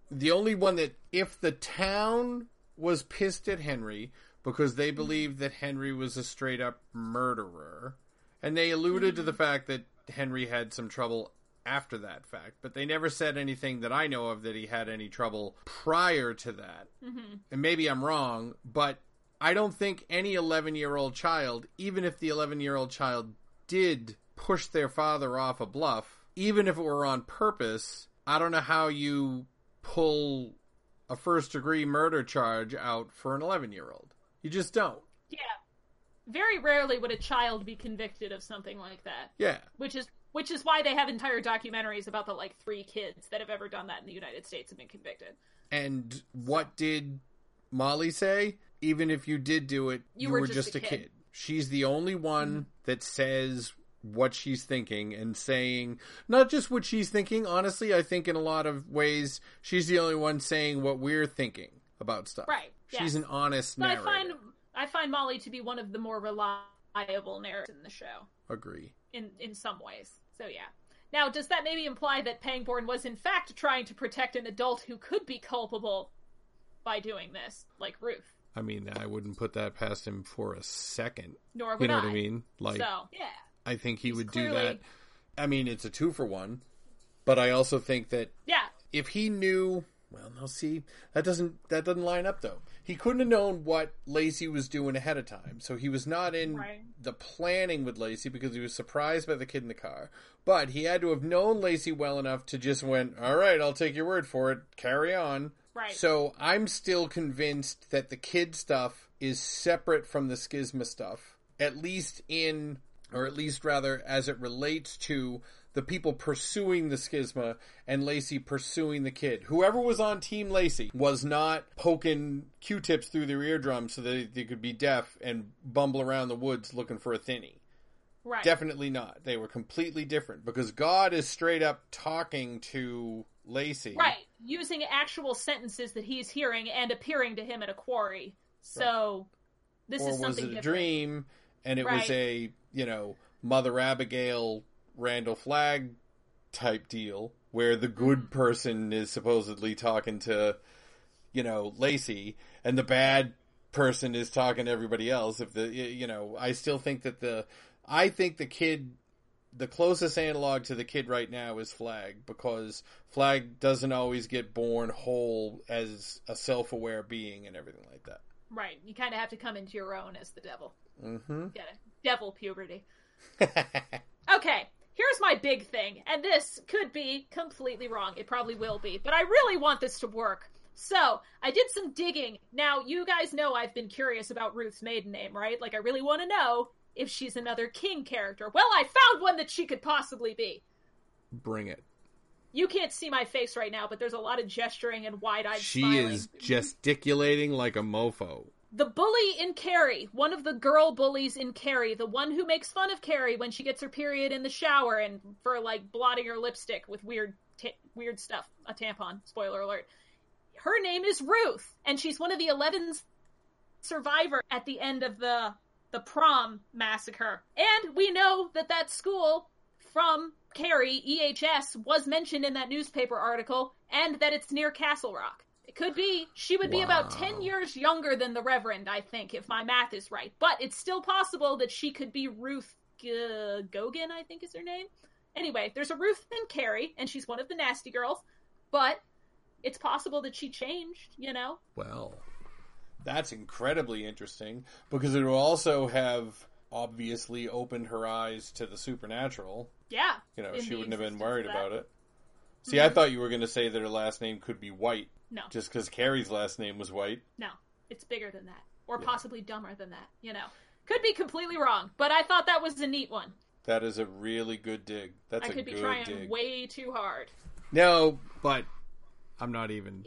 D: the only one that, if the town was pissed at Henry because they believed that Henry was a straight up murderer, and they alluded to the fact that Henry had some trouble after that fact, but they never said anything that I know of that he had any trouble prior to that. Mm-hmm. And maybe I'm wrong, but I don't think any 11 year old child, even if the 11 year old child did push their father off a bluff, even if it were on purpose, I don't know how you pull a first degree murder charge out for an 11 year old. You just don't.
E: Yeah. Very rarely would a child be convicted of something like that.
D: Yeah.
E: Which is which is why they have entire documentaries about the like three kids that have ever done that in the United States and been convicted.
D: And what did Molly say? Even if you did do it, you, were, just, a kid. She's the only one mm. that says what she's thinking and saying not just what she's thinking. Honestly, I think in a lot of ways she's the only one saying what we're thinking about stuff.
E: Right.
D: She's
E: yes.
D: an honest
E: But I find I find Molly to be one of the more reliable narrators in the show
D: Agree.
E: in in some ways. So yeah. Now, does that maybe imply that Pangborn was in fact trying to protect an adult who could be culpable by doing this, like Ruth?
D: I mean, I wouldn't put that past him for a second.
E: Nor would
D: You know
E: I.
D: what I mean? Like,
E: so yeah,
D: I think he would do that. I mean, it's a two for one, but I also think that
E: yeah,
D: if he knew, well, now see, that doesn't that doesn't line up though. He couldn't have known what Lacy was doing ahead of time, so he was not in
E: Right.
D: the planning with Lacy because he was surprised by the kid in the car. But he had to have known Lacy well enough to just went, all right, I'll take your word for it. Carry on.
E: Right.
D: So I'm still convinced that the kid stuff is separate from the schisma stuff, at least in, or at least rather as it relates to the people pursuing the schisma and Lacy pursuing the kid. Whoever was on Team Lacy was not poking Q-tips through their eardrums so that they could be deaf and bumble around the woods looking for a thinny.
E: right.
D: Definitely not. They were completely different because God is straight up talking to Lacy.
E: Right, using actual sentences that he's hearing and appearing to him at a quarry. So this
D: or
E: is
D: was
E: something
D: it a
E: different.
D: dream and it was a you know mother abigail randall flagg type deal where the
E: Mm-hmm.
D: good person is supposedly talking to you know lacey and the bad person is talking to everybody else if the you know i still think that the i think the kid the closest analog to the kid right now is Flagg because Flagg doesn't always get born whole as a self-aware being and everything like that.
E: Right, you kind of have to come into your own as the devil.
D: Mm-hmm.
E: Get it? Devil puberty. Okay, here's my big thing, and this could be completely wrong. It probably will be, but I really want this to work. So, I did some digging. Now, you guys know I've been curious about Ruth's maiden name, right? Like, I really want to know if she's another King character. Well, I found one that she could possibly be.
D: Bring it.
E: You can't see my face right now, but there's a lot of gesturing and wide-eyed
D: She
E: smiling.
D: is gesticulating like a mofo.
E: The bully in Carrie, one of the girl bullies in Carrie, the one who makes fun of Carrie when she gets her period in the shower and for like blotting her lipstick with weird ta- weird stuff, a tampon. Spoiler alert. Her name is Ruth, and she's one of the 11 survivor at the end of the the prom massacre. And we know that that school from Carrie EHS was mentioned in that newspaper article, and that it's near Castle Rock. It could be she would be about 10 years younger than the Reverend, I think, if my math is right. But it's still possible that she could be Ruth G- Gogan, I think is her name. Anyway, there's a Ruth and Carrie, and she's one of the nasty girls. But it's possible that she changed, you know?
D: Well, that's incredibly interesting because it will also have obviously opened her eyes to the supernatural.
E: Yeah.
D: You know, she wouldn't have been worried about it. See, I mm-hmm. thought you were going to say that her last name could be White
E: No,
D: just because Carrie's last name was White.
E: no. It's bigger than that. Or possibly dumber than that, you know? Could be completely wrong, but I thought that was a neat one.
D: That is a really good dig. That's
E: I could be trying
D: dig.
E: way too hard.
D: No, but I'm not even.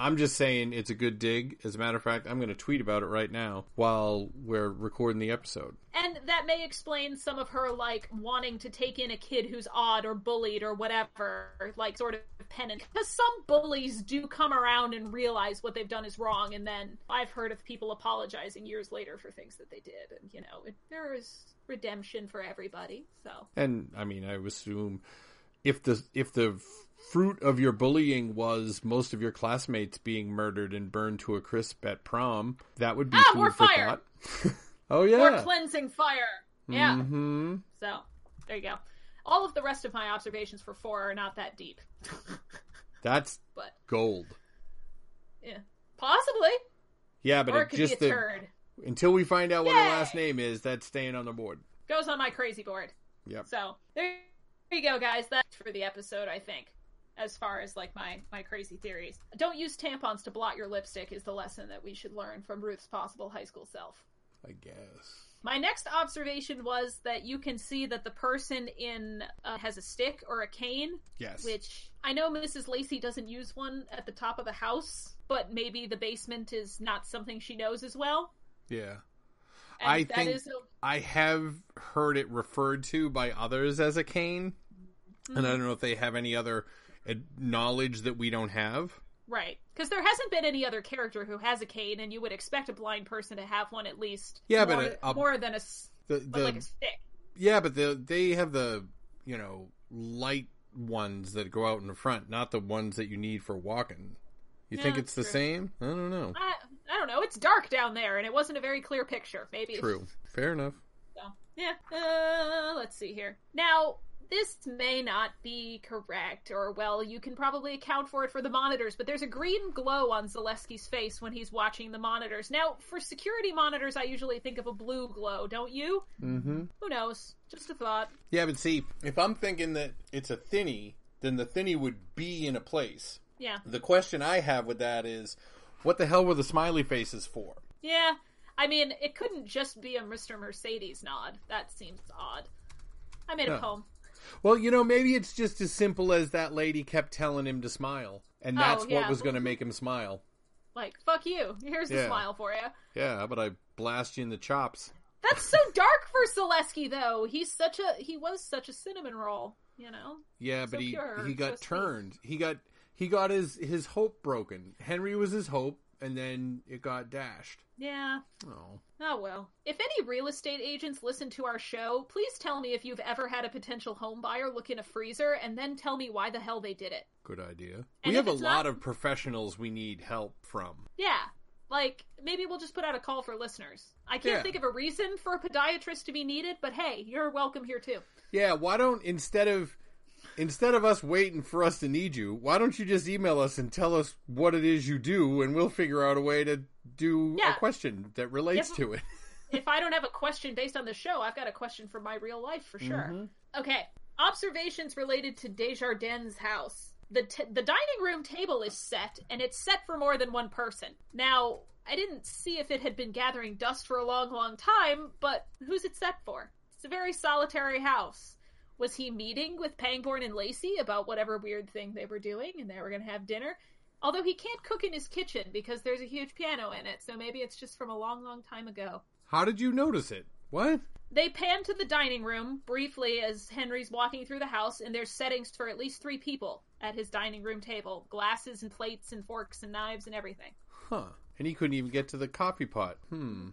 D: I'm just saying it's a good dig. As a matter of fact, I'm going to tweet about it right now while we're recording the episode.
E: And that may explain some of her like wanting to take in a kid who's odd or bullied or whatever, like sort of penance. Because some bullies do come around and realize what they've done is wrong, and then I've heard of people apologizing years later for things that they did, and you know, it, there is redemption for everybody. So
D: And I mean, I assume if the if the fruit of your bullying was most of your classmates being murdered and burned to a crisp at prom, that would be
E: Ah,
D: food
E: more
D: for
E: fire!
D: thought. oh yeah,
E: or
D: yeah.
E: cleansing fire. Yeah.
D: hmm
E: So there you go. All of the rest of my observations for four are not that deep,
D: That's
E: but
D: gold.
E: yeah, possibly.
D: Yeah, but
E: or
D: it
E: it could
D: just
E: be a
D: the, until we find out what
E: Yay!
D: her last name is, that's staying on the board.
E: Goes on my crazy board.
D: Yep.
E: So there you go, guys. That's for the episode, I think. As far as like my my crazy theories, don't use tampons to blot your lipstick is the lesson that we should learn from Ruth's possible high school self.
D: I guess.
E: My next observation was that you can see that the person in uh, has a stick or a cane,
D: Yes.
E: which I know Mrs. Lacy doesn't use one at the top of the house, but maybe the basement is not something she knows as well.
D: yeah.
E: And
D: I
E: that
D: think
E: is a-
D: I have heard it referred to by others as a cane, and
E: Mm-hmm.
D: I don't know if they have any other knowledge that we don't have.
E: Right. Because there hasn't been any other character who has a cane, and you would expect a blind person to have one at least.
D: Yeah, but
E: more,
D: a- a-
E: more than a,
D: The
E: but
D: the
E: like a stick.
D: yeah, but the they have the you know light ones that go out in the front, not the ones that you need for walking. You
E: Yeah,
D: think it's the
E: true.
D: same? I don't know.
E: I, I don't know. It's dark down there, and it wasn't a very clear picture. Maybe.
D: True. Fair enough.
E: So, yeah. Uh, let's see here. Now, this may not be correct, or, well, you can probably account for it for the monitors, but there's a green glow on Zalewski's face when he's watching the monitors. Now, for security monitors, I usually think of a blue glow, don't you?
D: Mm-hmm.
E: Who knows? Just a thought.
D: Yeah, but see, if I'm thinking that it's a thinny, then the thinny would be in a place.
E: Yeah.
D: The question I have with that is, what the hell were the smiley faces for?
E: Yeah. I mean, it couldn't just be a Mr. Mercedes nod. That seems odd. I made a
D: No.
E: poem.
D: Well, you know, maybe it's just as simple as that lady kept telling him to smile, and
E: Oh,
D: that's
E: yeah.
D: what was going to make him smile.
E: Like, fuck you. Here's
D: Yeah.
E: smile for you.
D: Yeah, how about I blast you in the chops?
E: That's so dark for Zalewski, though. He's such a he was such a cinnamon roll, you know.
D: Yeah,
E: So
D: but he
E: pure,
D: he got
E: so
D: turned. He got he got his his hope broken. Henry was his hope, and then it got dashed.
E: Yeah.
D: Oh,
E: Oh well. If any real estate agents listen to our show, please tell me if you've ever had a potential home buyer look in a freezer, and then tell me why the hell they did it.
D: good idea.
E: And
D: we have a lot
E: not-
D: of professionals we need help from.
E: Yeah. Like, maybe we'll just put out a call for listeners. I can't
D: Yeah.
E: think of a reason for a podiatrist to be needed, but hey, you're welcome here too.
D: Yeah, why don't instead of instead of us waiting for us to need you, why don't you just email us and tell us what it is you do, and we'll figure out a way to do
E: Yeah.
D: a question that relates
E: If-
D: to it.
E: if I don't have a question based on the show, I've got a question from my real life for sure. Mm-hmm. Okay, observations related to Desjardins' house. The t- the dining room table is set, and it's set for more than one person. Now, I didn't see if it had been gathering dust for a long, long time, but who's it set for? It's a very solitary house. Was he meeting with Pangborn and Lacy about whatever weird thing they were doing, and they were going to have dinner? Although he can't cook in his kitchen because there's a huge piano in it, so maybe it's just from a long, long time ago.
D: How did you notice it? What?
E: They pan to the dining room briefly as Henry's walking through the house, and there's settings for at least three people at his dining room table glasses and plates and forks and knives and everything.
D: Huh. And he couldn't even get to the coffee pot. Hmm.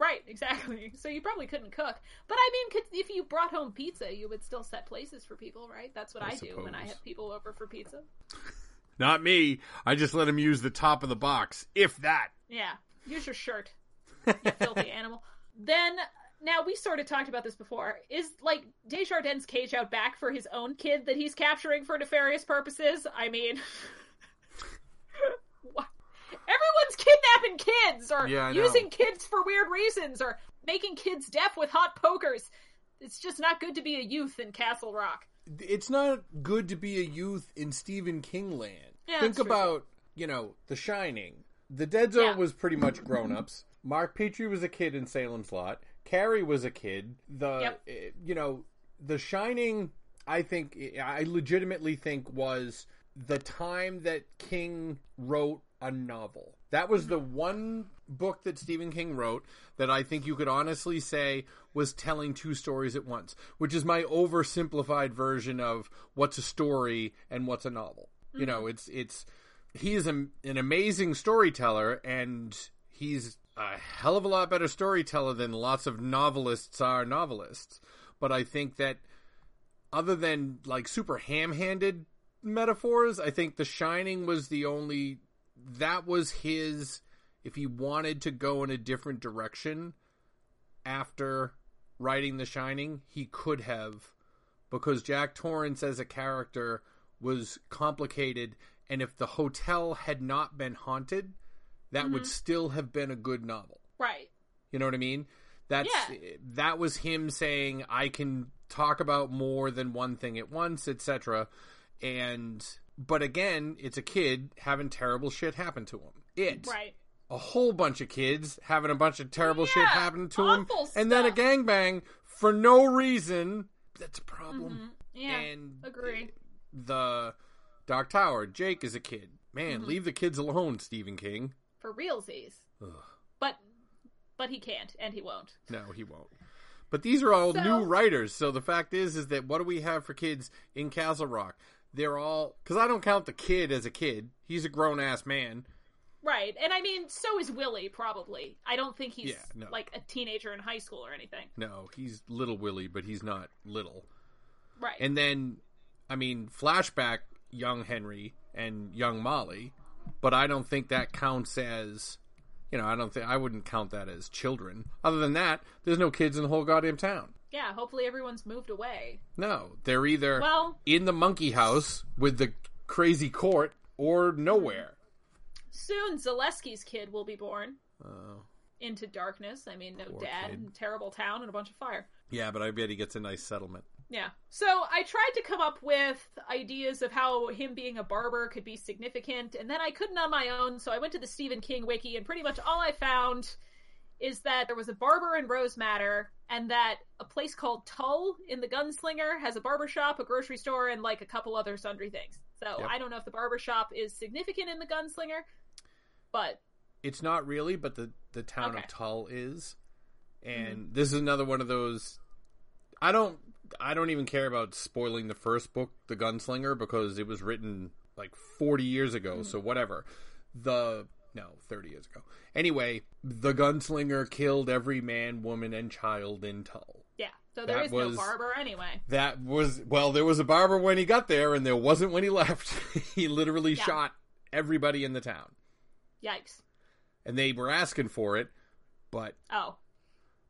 E: Right, exactly. So you probably couldn't cook. But I mean, could, if you brought home pizza, you would still set places for people, right? That's what
D: I
E: I, do when I have people over for pizza.
D: Not me. I just let him use the top of the box, if that.
E: Yeah, use your shirt, you filthy animal. Then, now we sort of talked about this before. Is like Desjardins' cage out back for his own kid that he's capturing for nefarious purposes? I mean, what? Everyone's kidnapping kids or
D: Yeah, I know.
E: using kids for weird reasons or making kids deaf with hot pokers. It's just not good to be a youth in Castle Rock.
D: It's not good to be a youth in Stephen King land.
E: Yeah,
D: Think about, you know, The Shining. The Dead Zone
E: Yeah.
D: was pretty much grown ups. Mark Petrie was a kid in Salem's Lot. Carrie was a kid. The,
E: Yep.
D: eh, you know, The Shining, I think, I legitimately think was the time that King wrote a novel. That was the one book that Stephen King wrote that I think you could honestly say was telling two stories at once, which is my oversimplified version of what's a story and what's a novel. You know, it's it's he is a, an amazing storyteller and he's a hell of a lot better storyteller than lots of novelists are novelists. But I think that other than like super ham-handed metaphors, I think The Shining was the only that was his if he wanted to go in a different direction after writing The Shining, he could have because Jack Torrance as a character was complicated and if the hotel had not been haunted, that would mm-hmm. still have been a good novel.
E: Right.
D: You know what I mean? That's
E: Yeah.
D: that was him saying I can talk about more than one thing at once, etc. And but again, it's a kid having terrible shit happen to him. It
E: Right.
D: a whole bunch of kids having a bunch of terrible shit happen to him,
E: awful
D: and then a
E: stuff.
D: gangbang for no reason. That's a problem.
E: Yeah.
D: and
E: agree.
D: The Dark Tower, Jake is a kid.
E: Mm-hmm.
D: Man, leave the kids alone, Stephen King.
E: For realsies. But but he can't and he won't.
D: No, he won't. But these are all
E: So-
D: new writers, so the fact is, is that what do we have for kids in Castle Rock? They're all because I don't count the kid as a kid. He's a grown ass man.
E: Right. And I mean, so is Willie probably. I don't think he's
D: Yeah, no.
E: like a teenager in high school or anything.
D: No, he's little Willie, but he's not little.
E: Right.
D: And then, I mean, flashback young Henry and young Molly, but I don't think that counts as, you know, I don't think I wouldn't count that as children. Other than that, there's no kids in the whole goddamn town.
E: Yeah, hopefully everyone's moved away.
D: No, they're either
E: Well-
D: in the monkey house with the crazy court or nowhere.
E: Soon Zalewski's kid will be born
D: Oh.
E: into darkness. I mean, no
D: Poor
E: dad,
D: kid.
E: terrible town, and a bunch of fire.
D: Yeah, but I bet he gets a nice settlement.
E: Yeah. So I tried to come up with ideas of how him being a barber could be significant, and then I couldn't on my own, so I went to the Stephen King wiki, and pretty much all I found is that there was a barber in Rose Madder, and that a place called Tull in the Gunslinger has a barber shop, a grocery store, and like a couple other sundry things. So
D: Yep.
E: I don't know if the barber shop is significant in the Gunslinger, but
D: It's not really, but the the town
E: Okay.
D: of Tull is, and mm-hmm. this is another one of those. I don't. I don't even care about spoiling the first book, The Gunslinger, because it was written like forty years ago. Mm. So whatever. The no, thirty years ago. Anyway, the Gunslinger killed every man, woman, and child in Tull.
E: yeah. So there
D: That
E: is
D: was-
E: no barber anyway.
D: That was well, there was a barber when he got there, and there wasn't when he left. he literally
E: Yeah.
D: shot everybody in the town,
E: Yikes.
D: and they were asking for it, but
E: Oh.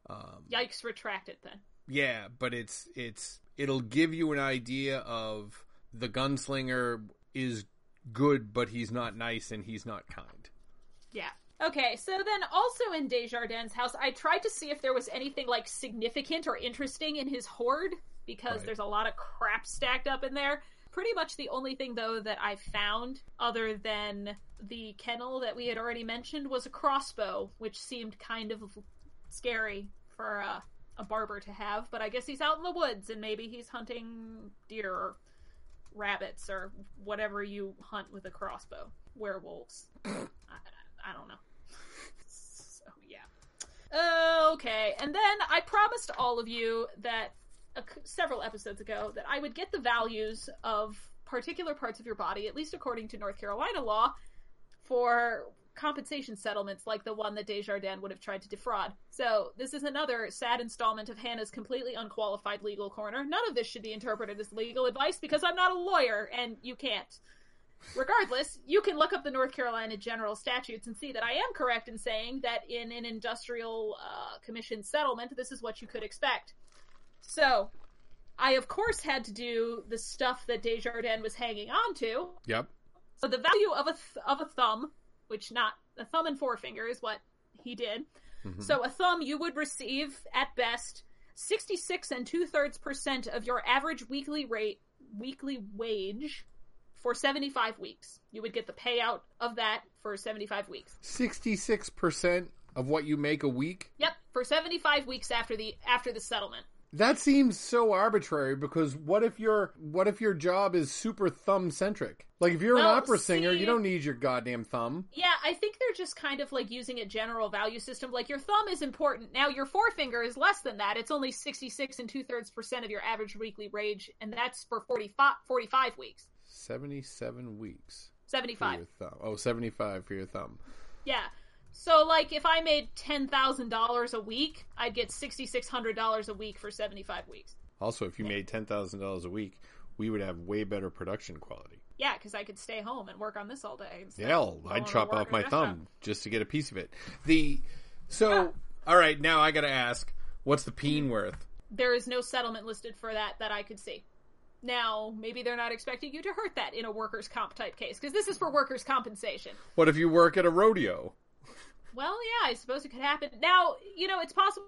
D: um,
E: Yikes it then.
D: Yeah, but it's it's it'll give you an idea of the gunslinger is good, but he's not nice and he's not kind.
E: Yeah. Okay, so then also in Desjardins' house, I tried to see if there was anything like significant or interesting in his hoard because
D: Right.
E: there's a lot of crap stacked up in there. Pretty much the only thing though that I found other than the kennel that we had already mentioned was a crossbow, which seemed kind of scary for a, a barber to have, but I guess he's out in the woods and maybe he's hunting deer or rabbits or whatever you hunt with a crossbow. Werewolves. I, I don't know. Okay, and then I promised all of you that several episodes ago that I would get the values of particular parts of your body, at least according to North Carolina law, for compensation settlements like the one that Desjardins would have tried to defraud. So this is another sad installment of Hannah's completely unqualified legal corner. None of this should be interpreted as legal advice because I'm not a lawyer and you can't. Regardless, you can look up the North Carolina general statutes and see that I am correct in saying that in an industrial uh, commission settlement, this is what you could expect. So, I of course had to do the stuff that Desjardins was hanging on to.
D: Yep.
E: So the value of a th- of a thumb, which not a thumb and forefinger is what he did. So a thumb you would receive at best sixty six and two thirds percent of your average weekly rate weekly wage for seventy five weeks. You would get the payout of that for seventy five weeks.
D: Sixty six percent of what you make a week.
E: Yep, for seventy five weeks after the after the settlement.
D: That seems so arbitrary because what if your what if your job is super thumb centric? Like if you're
E: Well,
D: an opera singer, you don't need your goddamn thumb.
E: Yeah, I think they're just kind of like using a general value system. Like your thumb is important. Now your forefinger is less than that. It's only 66 and two thirds percent of your average weekly wage, and that's for 45, 45 weeks.
D: 77 weeks
E: 75.
D: your thumb. Oh, 75 for your thumb.
E: Yeah. So like if I made $10,000 a week, I'd get $6,600 a week for 75 weeks.
D: Also, if you made $10,000 a week, we would have way better production quality.
E: Yeah, because I could stay home and work on this all day.
D: Yeah, I'd chop off my
E: restaurant.
D: thumb just to get a piece of it. The so all right, now I got to ask, what's the peen worth?
E: there is no settlement listed for that that I could see. Now, maybe they're not expecting you to hurt that in a workers' comp type case, because this is for workers' compensation.
D: What if you work at a rodeo?
E: Well, yeah, I suppose it could happen. Now, you know, it's possible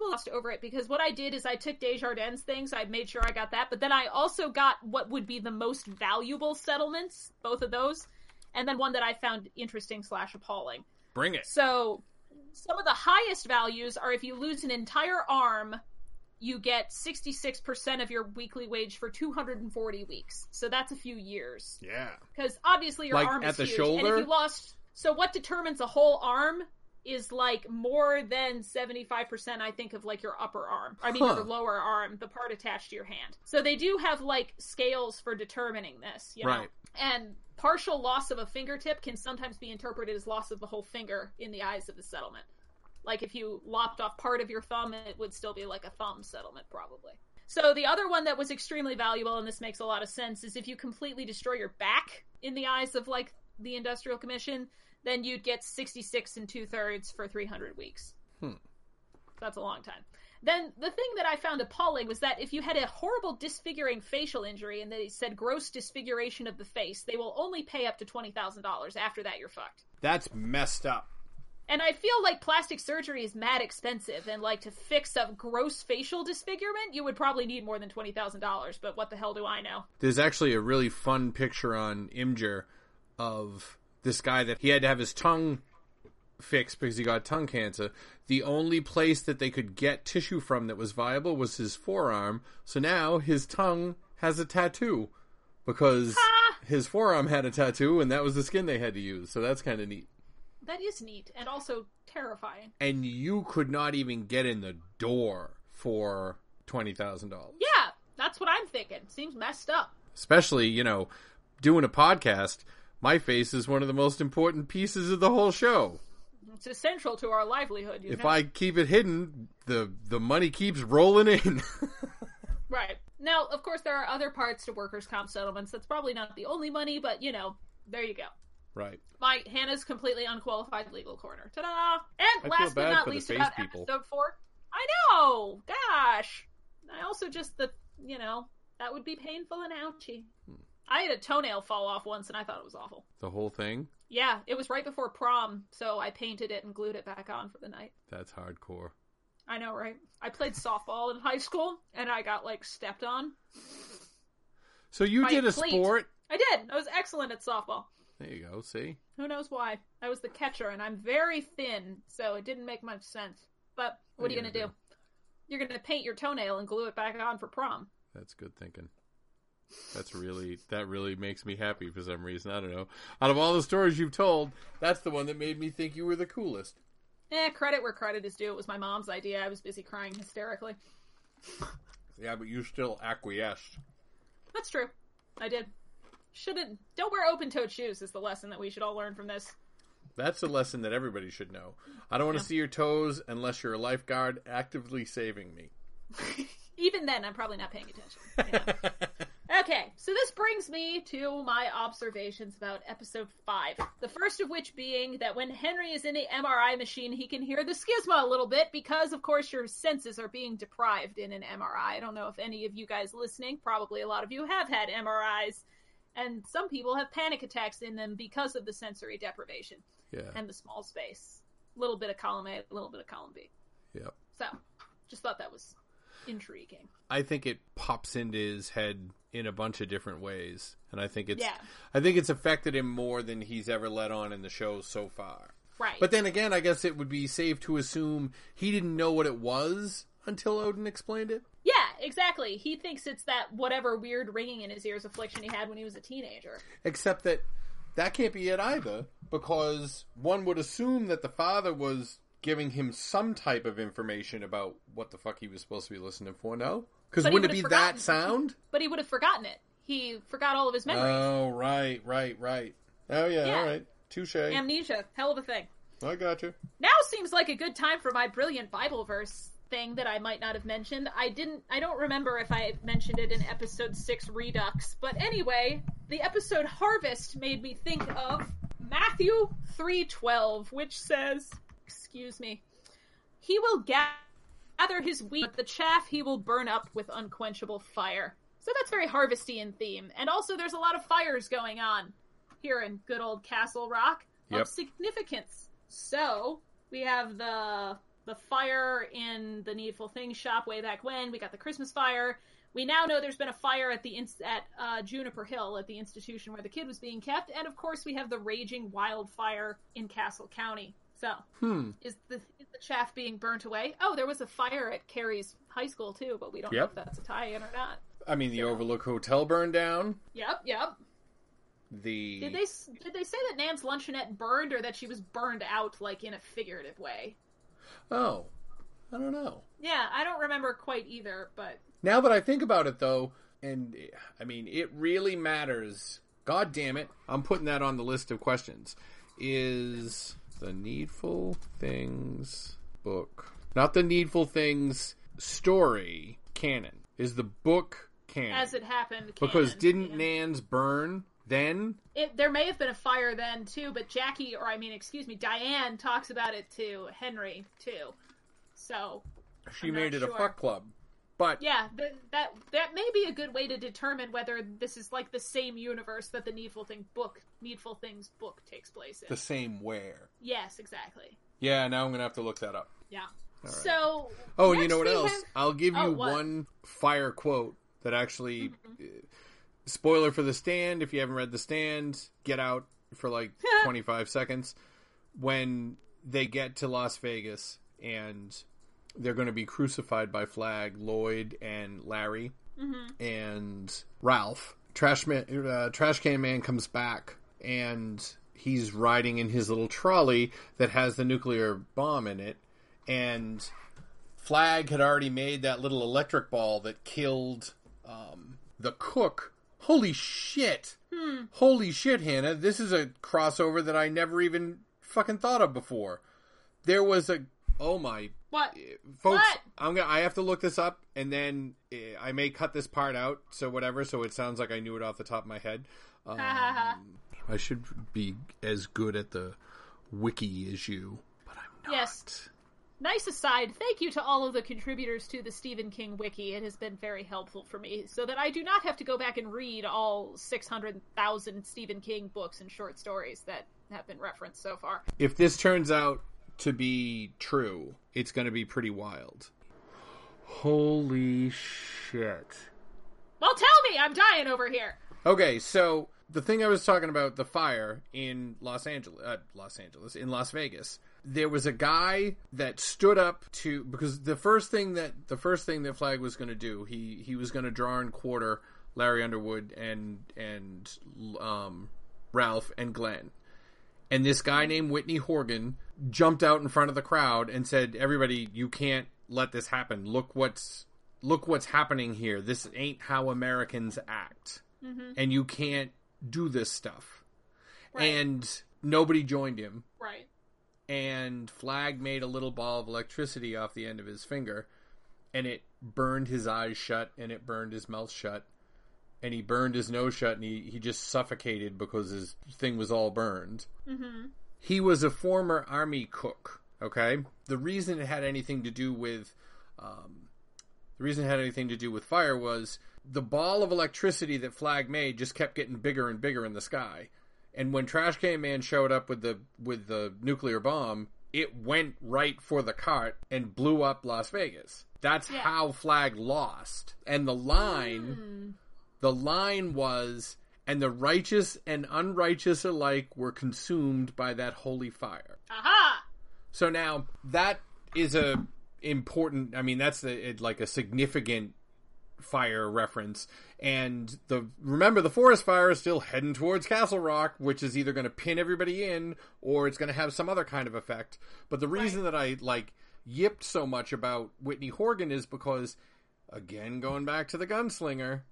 E: lost over it because what I did is I took Desjardins things, I made sure I got that, but then I also got what would be the most valuable settlements, both of those, and then one that I found interesting slash appalling.
D: Bring it.
E: So, some of the highest values are if you lose an entire arm, you get 66% of your weekly wage for 240 weeks. So that's a few years.
D: Yeah.
E: Because obviously your
D: Like
E: arm
D: at
E: is
D: the
E: huge.
D: shoulder?
E: And if you lost. So what determines a whole arm is like more than 75% I think of like your upper arm. I mean
D: Huh.
E: your lower arm, the part attached to your hand. So they do have like scales for determining this, you know.
D: Right.
E: And partial loss of a fingertip can sometimes be interpreted as loss of the whole finger in the eyes of the settlement. Like if you lopped off part of your thumb, it would still be like a thumb settlement, probably. So the other one that was extremely valuable, and this makes a lot of sense, is if you completely destroy your back in the eyes of like the Industrial Commission, then you'd get 66 and two thirds for 300 weeks.
D: Hmm.
E: That's a long time. Then the thing that I found appalling was that if you had a horrible disfiguring facial injury and they said gross disfiguration of the face, they will only pay up to $20,000. After that, you're fucked.
D: That's messed up.
E: And I feel like plastic surgery is mad expensive, and like to fix a gross facial disfigurement, you would probably need more than twenty thousand dollars. But what the hell do I know?
D: There's actually a really fun picture on Imgur of this guy that he had to have his tongue fixed because he got tongue cancer. The only place that they could get tissue from that was viable was his forearm. So now his tongue has a tattoo because his forearm had a tattoo and that was the skin they had to use. So that's kind of neat.
E: That is neat and also terrifying.
D: And you could not even get in the door for $20,000.
E: Yeah, that's what I'm thinking. Seems messed up.
D: especially you know doing a podcast my face is one of the most important pieces of the whole show
E: It's essential to our livelihood. You
D: if
E: know?
D: i keep it hidden the the money keeps rolling in
E: right now, of course, there are other parts to workers' comp settlements. That's probably not the only money, but you know, there you go.
D: Right
E: My Hannah's completely unqualified legal corner. Ta-da! And
D: I
E: last but not least, about
D: people.
E: episode four. I know. Gosh. I also just the you know that would be painful and ouchy.
D: Hmm.
E: I had a toenail fall off once, and I thought it was awful.
D: the whole thing
E: Yeah, it was right before prom, so I painted it and glued it back on for the night.
D: that's hardcore
E: I know, right? I played softball in high school, and I got like stepped on.
D: so you did a
E: cleat.
D: sport
E: I did. I was excellent at softball.
D: There you go see
E: Who knows why? I was the catcher, and I'm very thin, so it didn't make much sense. But what are you gonna
D: you
E: do? You're gonna paint your toenail and glue it back on for prom.
D: that's good thinking that's really that really makes me happy for some reason i don't know out of all the stories you've told that's the one that made me think you were the coolest
E: Eh, credit where credit is due. It was my mom's idea. I was busy crying hysterically.
D: yeah but you still acquiesced
E: That's true. I did. Shouldn't don't wear open-toed shoes is the lesson that we should all learn from this.
D: That's a lesson that everybody should know. I don't want to see your toes unless you're a lifeguard actively saving me.
E: Even then, I'm probably not paying attention. you know. Okay, so this brings me to my observations about episode 5. The first of which being that when Henry is in the MRI machine, he can hear the schisma a little bit because, of course, your senses are being deprived in an MRI. I don't know if any of you guys listening, probably a lot of you have had MRIs, and some people have panic attacks in them because of the sensory deprivation
D: yeah.
E: and the small space. A little bit of column A, a little bit of column B.
D: Yep.
E: So, just thought that was intriguing.
D: I think it pops into his head in a bunch of different ways, and I think it's
E: Yeah.
D: I think it's affected him more than he's ever let on in the show so far.
E: Right.
D: But then again, I guess it would be safe to assume he didn't know what it was until Odin explained it.
E: Yeah, exactly. He thinks it's that whatever weird ringing in his ears affliction he had when he was a teenager.
D: Except that that can't be it either, because one would assume that the father was giving him some type of information about what the fuck he was supposed to be listening for. No, because wouldn't it be that sound?
E: But he would have forgotten it. He forgot all of his memories.
D: Oh, right, right, right. Oh yeah,
E: Yeah.
D: all right. Touche.
E: Amnesia, hell of a thing.
D: I got you.
E: Now seems like a good time for my brilliant Bible verse thing that I might not have mentioned. I didn't I don't remember if I mentioned it in episode 6 Redux, but anyway, the episode Harvest made me think of Matthew 3:12, which says, excuse me, he will ga- gather his wheat, but the chaff he will burn up with unquenchable fire. So that's very harvesty in theme. And also there's a lot of fires going on here in good old Castle Rock
D: Yep.
E: of significance. So we have the the fire in the Needful Things shop way back when. We got the Christmas fire. We now know there's been a fire at the inst- at uh, Juniper Hill at the institution where the kid was being kept, and of course we have the raging wildfire in Castle County. So
D: Hmm.
E: is the is the chaff being burnt away? Oh, there was a fire at Carrie's high school too, but we don't know if that's a tie-in or not.
D: I mean, the
E: So-
D: Overlook Hotel burned down.
E: Yep, yep.
D: The
E: Did they did they say that Nan's luncheonette burned or that she was burned out like in a figurative way?
D: Oh, I don't know.
E: Yeah, I don't remember quite either, but
D: Now that I think about it, though, and I mean, it really matters. God damn it. I'm putting that on the list of questions. Is the Needful Things book, not the Needful Things story, canon? Is the book canon?
E: as it happened,
D: because didn't
E: yeah.
D: Nan's burn then?
E: it, there may have been a fire then too, but Jackie, or I mean, excuse me, Diane talks about it to Henry too. So
D: She
E: I'm
D: made it a fuck club. But
E: yeah, th- that that may be a good way to determine whether this is like the same universe that the Needful Thing book, Needful Things book takes place in.
D: the same where.
E: Yes, exactly.
D: Yeah, now I'm going to have to look that up.
E: Yeah.
D: right.
E: So.
D: Oh, and you know what else?
E: have-
D: I'll give you
E: Oh,
D: one fire quote that actually.
E: Mm-hmm.
D: Spoiler for the stand. If you haven't read the stand, get out for like 25 seconds. When they get to Las Vegas and they're going to be crucified by Flagg, Lloyd, and Larry,
E: Mm-hmm.
D: and Ralph. Trash man, uh, Trash Can Man comes back and he's riding in his little trolley that has the nuclear bomb in it, and Flagg had already made that little electric ball that killed um, the cook. Holy shit! Holy shit, Hannah! This is a crossover that I never even fucking thought of before. There was a oh my
E: What?
D: folks
E: What?
D: i'm gonna i have to look this up and then uh, i may cut this part out so whatever so it sounds like i knew it off the top of my head um, i should be as good at the wiki as you but i'm not
E: Yes. Nice aside, thank you to all of the contributors to the Stephen King wiki. It has been very helpful for me so that I do not have to go back and read all 600,000 Stephen King books and short stories that have been referenced so far.
D: if this turns out to be true it's gonna be pretty wild holy shit
E: Well, tell me, I'm dying over here.
D: Okay, so the thing I was talking about, the fire in Los Angeles, uh, Los Angeles, in Las Vegas. There was a guy that stood up to because the first thing that the first thing that Flagg was going to do, he he was going to draw and quarter Larry Underwood and and um, Ralph and Glenn. And this guy named Whitney Horgan jumped out in front of the crowd and said, "Everybody, you can't let this happen. Look what's look what's happening here. This ain't how Americans act, and you can't do this stuff." And nobody joined him.
E: Right.
D: And Flagg made a little ball of electricity off the end of his finger, and it burned his eyes shut, and it burned his mouth shut, and he burned his nose shut, and he, he just suffocated because his thing was all burned. He was a former army cook. Okay, the reason it had anything to do with, um, the reason it had anything to do with fire was the ball of electricity that Flagg made just kept getting bigger and bigger in the sky. And when Trash Can Man showed up with the with the nuclear bomb, it went right for the cart and blew up Las Vegas. That's
E: Yeah.
D: how Flagg lost. And the line hmm. the line was and the righteous and unrighteous alike were consumed by that holy fire.
E: Aha!
D: So now that is a important. I mean, that's the, it, like a significant fire reference. And the remember the forest fire is still heading towards Castle Rock, which is either going to pin everybody in or it's going to have some other kind of effect. But the reason that I like yipped so much about Whitney Horgan is because, again, going back to the gunslinger,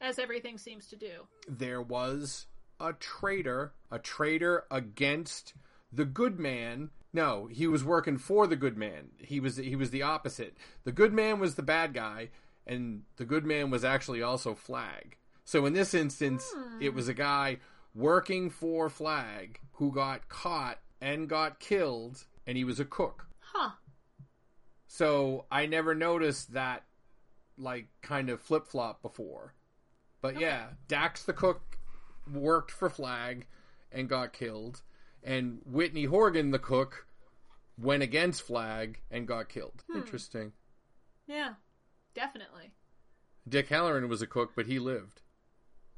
E: As everything seems to do.
D: there was a traitor, a traitor against the good man. No, he was working for the good man. He was he was the opposite. The good man was the bad guy, and the good man was actually also Flagg. So in this instance, it hmm. was a guy working for Flagg who got caught and got killed, and he was a cook.
E: Huh.
D: So I never noticed that like kind of flip flop before. But yeah, Dax the cook worked for Flagg and got killed, and Whitney Horgan the cook went against Flagg and got killed. Hmm. Interesting.
E: Yeah. Definitely.
D: Dick Hallorann was a cook, but he lived.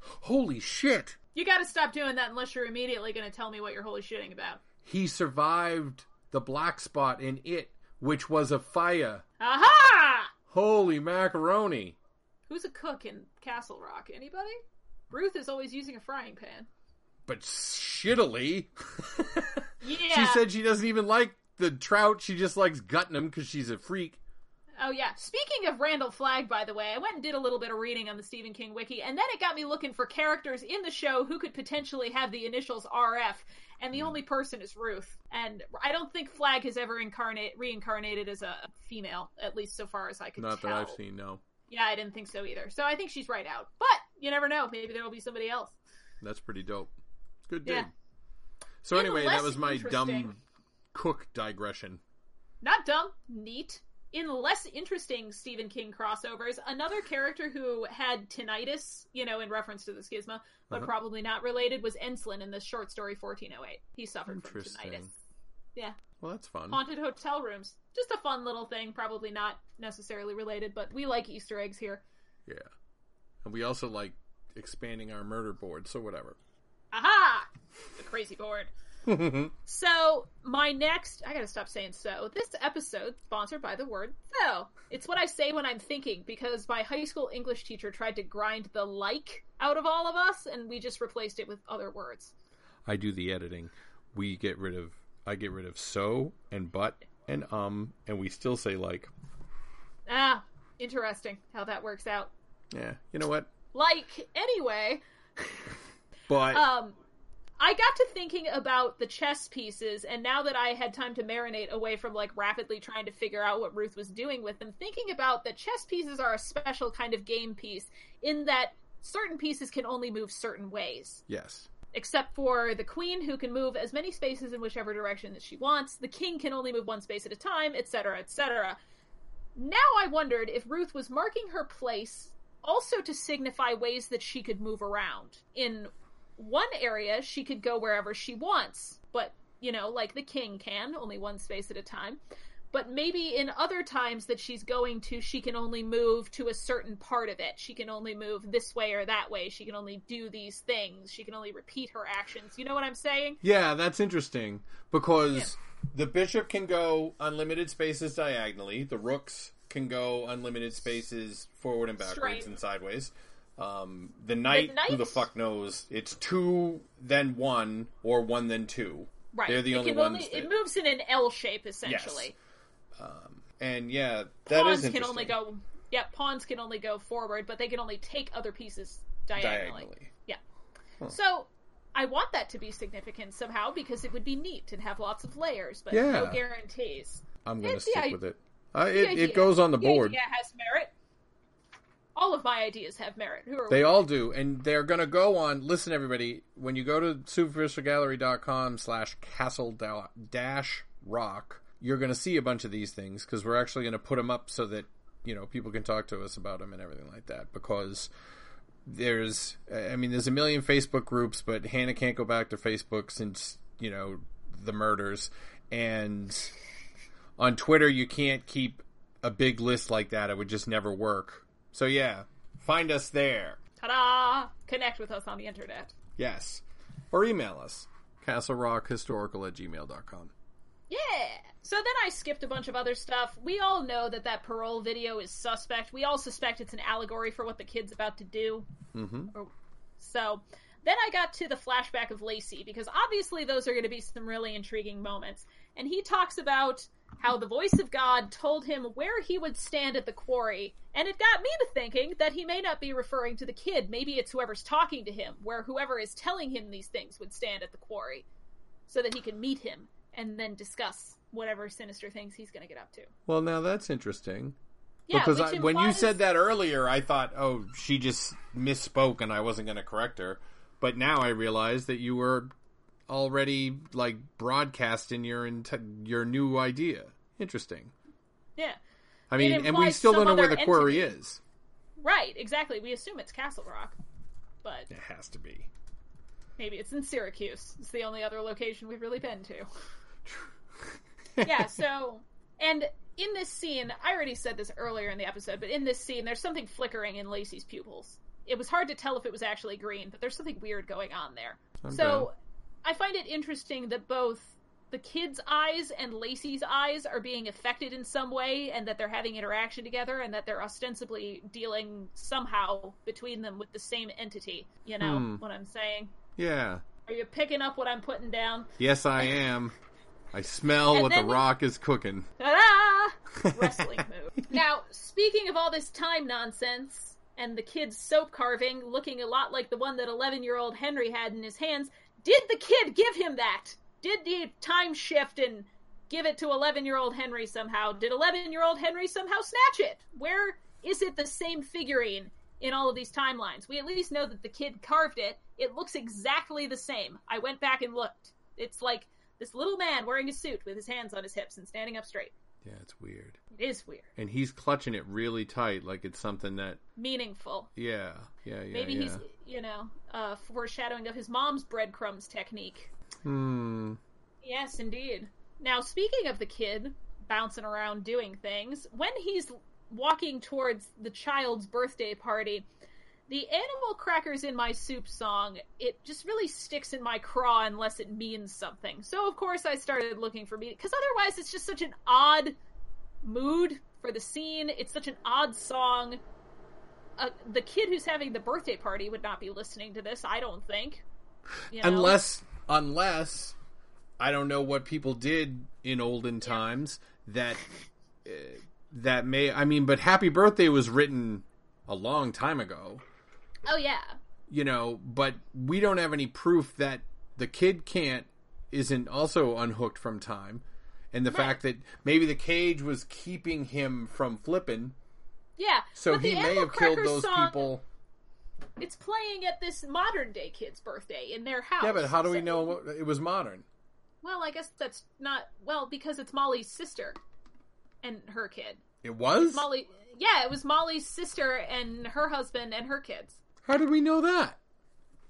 D: Holy shit!
E: You gotta stop doing that unless you're immediately gonna tell me what you're holy shitting about.
D: He survived the black spot in it, which was a fire.
E: Aha!
D: Holy macaroni!
E: Who's a cook in Castle Rock? Anybody? Ruth is always using a frying pan.
D: But shittily.
E: Yeah.
D: She said she doesn't even like the trout. She just likes gutting them because she's a freak.
E: Oh yeah. Speaking of Randall Flagg, by the way, I went and did a little bit of reading on the Stephen King wiki, and then it got me looking for characters in the show who could potentially have the initials RF, and
D: Hmm.
E: the only person is Ruth. And I don't think Flagg has ever incarnate reincarnated as a female, at least so far as I could
D: Not
E: tell.
D: that I've seen, no.
E: Yeah, I didn't think so either. So I think she's right out. But you never know. Maybe there will be somebody else.
D: That's pretty dope. Good dig.
E: Yeah.
D: So anyway, that was my dumb cook digression.
E: Not dumb, neat. In less interesting Stephen King crossovers, another character who had tinnitus, you know, in reference to the schisma, but
D: Uh-huh.
E: probably not related, was Enslin in the short story 1408. He suffered from tinnitus. Yeah.
D: Well, that's fun.
E: Haunted hotel rooms. Just a fun little thing, probably not necessarily related, but we like Easter eggs here.
D: Yeah. And we also like expanding our murder board, so whatever.
E: Aha! The crazy board. So, my next, I gotta stop saying so. This episode sponsored by the word so. It's what I say when I'm thinking because my high school English teacher tried to grind the like out of all of us and we just replaced it with other words.
D: I do the editing. We get rid of I get rid of so and but and um and we still say like.
E: Ah, interesting how that works out.
D: Yeah. You know what?
E: Like, anyway,
D: But
E: um, I got to thinking about the chess pieces, and now that I had time to marinate away from like rapidly trying to figure out what Ruth was doing with them, thinking about that chess pieces are a special kind of game piece in that certain pieces can only move certain ways.
D: yes.
E: Except for the queen, who can move as many spaces in whichever direction that she wants. The king can only move one space at a time, etc., etc. Now I wondered if Ruth was marking her place also to signify ways that she could move around. In one area, she could go wherever she wants, but, you know, like the king can, only one space at a time. But maybe in other times that she's going to, she can only move to a certain part of it. She can only move this way or that way. She can only do these things. She can only repeat her actions. You know what I'm saying?
D: Yeah, that's interesting because the bishop can go unlimited spaces diagonally. The rooks can go unlimited spaces forward and backwards
E: Straight.
D: and sideways. Um, the knight, who the fuck knows? It's two then one or one then two.
E: Right.
D: They're the
E: it
D: only
E: can
D: ones.
E: Only,
D: that,
E: It moves in an L shape, essentially.
D: Um and yeah, that
E: pawns
D: is
E: can only go yeah pawns can only go forward but they can only take other pieces diagonally,
D: diagonally.
E: yeah so i want that to be significant somehow because it would be neat and have lots of layers but no guarantees
D: I'm going to stick
E: i-
D: with it. Uh, it, it goes on the board.
E: idea has merit all of my ideas have merit who are
D: They
E: we?
D: all do, and they're going to go on. Listen, everybody, when you go to superficialgallery.com slash castle dash rock, you're going to see a bunch of these things because we're actually going to put them up so that you know people can talk to us about them and everything like that. Because there's, I mean, there's a million Facebook groups, but Hannah can't go back to Facebook since you know the murders, and on Twitter you can't keep a big list like that. It would just never work. So yeah, find us there.
E: ta-da connect with us on the internet
D: Yes. Or email us. CastleRockHistorical at gmail.com.
E: yeah So then I skipped a bunch of other stuff. We all know that that parole video is suspect. We all suspect it's an allegory for what the kid's about to do.
D: Mm-hmm.
E: So then I got to the flashback of Lacy because obviously those are going to be some really intriguing moments. And he talks about how the voice of God told him where he would stand at the quarry. And it got me to thinking that he may not be referring to the kid. Maybe it's whoever's talking to him, where whoever is telling him these things would stand at the quarry so that he can meet him and then discuss whatever sinister things he's going to get up to.
D: Well, now that's interesting.
E: Yeah,
D: because I, when you said that earlier, I thought, oh, she just misspoke and I wasn't going to correct her. But now I realize that you were already like broadcasting your int- your new idea. Interesting.
E: Yeah.
D: I mean, and we still don't know where the quarry is.
E: Right, exactly. We assume it's Castle Rock. But
D: It has to be.
E: Maybe it's in Syracuse. It's the only other location we've really been to. yeah, so and in this scene, I already said this earlier in the episode, but in this scene there's something flickering in Lacy's pupils. It was hard to tell if it was actually green, but there's something weird going on there.
D: Okay.
E: So I find it interesting that both the kid's eyes and Lacy's eyes are being affected in some way and that they're having interaction together and that they're ostensibly dealing somehow between them with the same entity. You know
D: Hmm.
E: what I'm saying?
D: Yeah.
E: Are you picking up what I'm putting down?
D: Yes, I am. I smell
E: And
D: what the rock is cooking.
E: Ta-da! Wrestling move. Now, speaking of all this time nonsense and the kid's soap carving looking a lot like the one that 11 year old Henry had in his hands, did the kid give him that? Did the time shift and give it to 11 year old Henry somehow? Did 11 year old Henry somehow snatch it? Where is it the same figurine in all of these timelines? We at least know that the kid carved it. It looks exactly the same. I went back and looked. It's like this little man wearing a suit with his hands on his hips and standing up straight.
D: Yeah, it's weird.
E: It is weird.
D: And he's clutching it really tight, like it's something that.
E: Meaningful.
D: Yeah, yeah, yeah.
E: Maybe
D: yeah.
E: he's, you know, uh, foreshadowing of his mom's breadcrumbs technique.
D: Hmm.
E: Yes, indeed. Now, speaking of the kid bouncing around doing things, when he's walking towards the child's birthday party, the animal crackers in my soup song, it just really sticks in my craw unless it means something. So, of course, I started looking for meaning, because otherwise it's just such an odd mood for the scene. It's such an odd song. Uh, the kid who's having the birthday party would not be listening to this, I don't think. You know?
D: Unless, unless, I don't know what people did in olden times that uh, that may. I mean, but "Happy Birthday" was written a long time ago.
E: Oh, yeah.
D: you know, but we don't have any proof that the kid can't isn't also unhooked from time, and the
E: Right.
D: fact that maybe the cage was keeping him from flipping,
E: Yeah.
D: so he may have killed those
E: song,
D: people.
E: It's playing at this modern day kid's birthday in their house.
D: Yeah, but how do we know it was modern?
E: Well, I guess that's not well because it's Molly's sister and her kid.
D: It was.
E: Molly, yeah, it was Molly's sister and her husband and her kids.
D: How did we know that?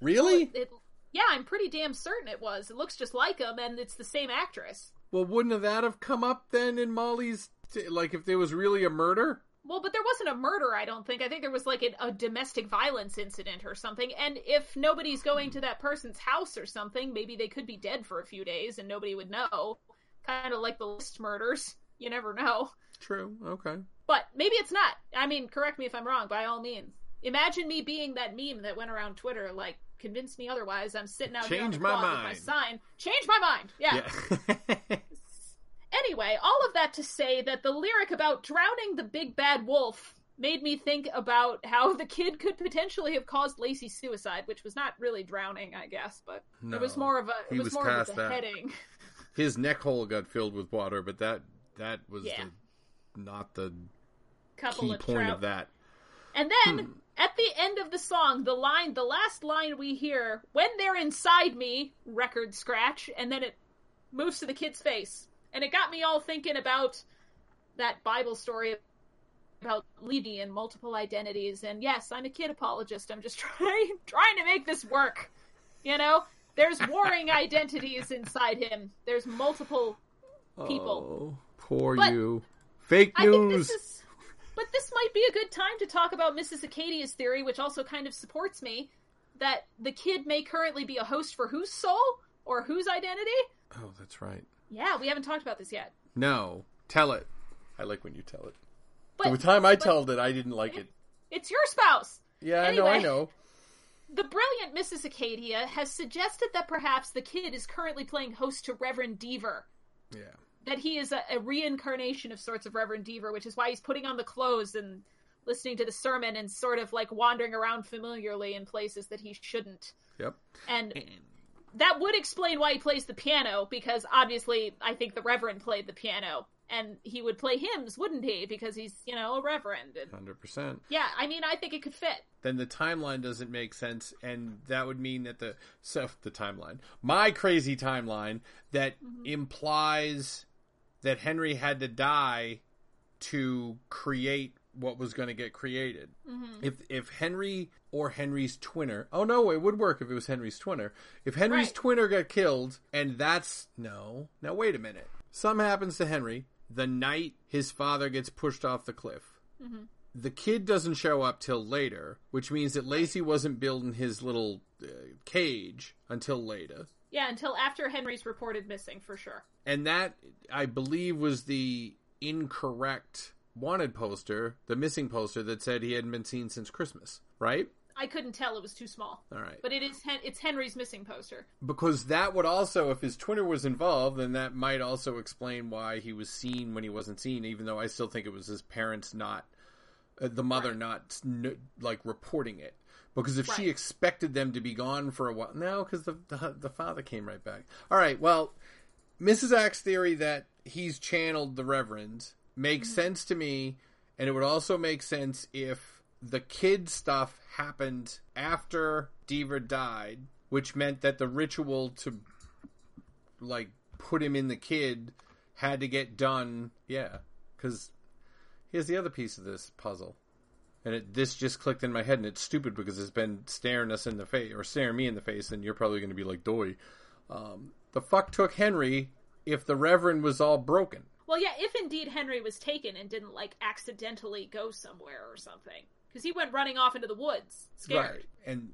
D: Really?
E: It, yeah, I'm pretty damn certain it was. It looks just like him, and it's the same actress.
D: Well, wouldn't that have come up then in Molly's? Like, if there was really a murder?
E: Well, but there wasn't a murder, I don't think. I think there was like a, a domestic violence incident or something. And if nobody's going to that person's house or something, maybe they could be dead for a few days and nobody would know. Kind of like the list murders. You never know.
D: True. Okay.
E: But maybe it's not. I mean, correct me if I'm wrong, by all means. Imagine me being that meme that went around Twitter, like, convince me otherwise. I'm sitting out here on
D: Change
E: the
D: my
E: quad with
D: mind.
E: my sign. Change my mind. Yeah.
D: Yeah.
E: Anyway, all of that to say that the lyric about drowning the big bad wolf made me think about how the kid could potentially have caused Lacy's suicide, which was not really drowning, I guess, but it was more of a it
D: He
E: was,
D: was
E: more of a beheading.
D: His neck hole got filled with water, but that that was
E: Yeah.
D: the, not the
E: Couple
D: key
E: of
D: point
E: trout.
D: of that.
E: And then hmm. At the end of the song, the line, the last line we hear, when they're inside me, record scratch, and then it moves to the kid's face. And it got me all thinking about that Bible story about Levy and multiple identities. And yes, I'm a kid apologist. I'm just trying trying to make this work. You know, there's warring identities inside him. There's multiple people.
D: Oh, poor
E: But
D: you. Fake
E: I think
D: news.
E: this is, but this might be a good time to talk about Mrs. Acadia's theory, which also kind of supports me that the kid may currently be a host for whose soul or whose identity.
D: Oh, that's right.
E: Yeah, we haven't talked about this yet.
D: No, tell it. I like when you tell it.
E: But
D: the time I told it, I didn't like it.
E: it's your spouse.
D: Yeah, I know, I know.
E: The brilliant Mrs. Acadia has suggested that perhaps the kid is currently playing host to Reverend Deaver.
D: Yeah.
E: That he is a, a reincarnation of sorts of Reverend Deaver, which is why he's putting on the clothes and listening to the sermon and sort of like wandering around familiarly in places that he shouldn't.
D: Yep.
E: And that would explain why he plays the piano, because obviously I think the Reverend played the piano. And he would play hymns, wouldn't he? Because he's, you know, a Reverend. And
D: Hundred percent.
E: yeah, I mean, I think it could fit.
D: Then the timeline doesn't make sense, and that would mean that the so the timeline, my crazy timeline, that mm-hmm. implies that Henry had to die to create what was going to get created. If if Henry or Henry's twinner, oh no, it would work if it was Henry's twinner. If Henry's
E: Right.
D: twinner got killed, and that's no. Now wait a minute. Something happens to Henry the night his father gets pushed off the cliff. The kid doesn't show up till later, which means that Lacy wasn't building his little uh, cage until later.
E: Yeah, until after Henry's reported missing, for sure.
D: And that, I believe, was the incorrect wanted poster, the missing poster that said he hadn't been seen since Christmas, right?
E: I couldn't tell; it was too small.
D: All right.
E: But it is it's Henry's missing poster.
D: because that would also, if his twinner was involved, then that might also explain why he was seen when he wasn't seen. Even though I still think it was his parents not, uh, the mother
E: Right.
D: not like reporting it. Because if she expected them to be gone for a while, no, because the, the the father came right back. All right, well, Mrs. Axe theory that he's channeled the Reverend makes mm-hmm. sense to me, and it would also make sense if the kid stuff happened after Deaver died, which meant that the ritual to like put him in the kid had to get done. Yeah, because here's the other piece of this puzzle. And it, this just clicked in my head, and it's stupid because it's been staring us in the face, or staring me in the face, and you're probably going to be like, "Doy." Um, the fuck took Henry if the Reverend was all broken?
E: Well, yeah, if indeed Henry was taken and didn't like accidentally go somewhere or something, because he went running off into the woods, scared.
D: Right. And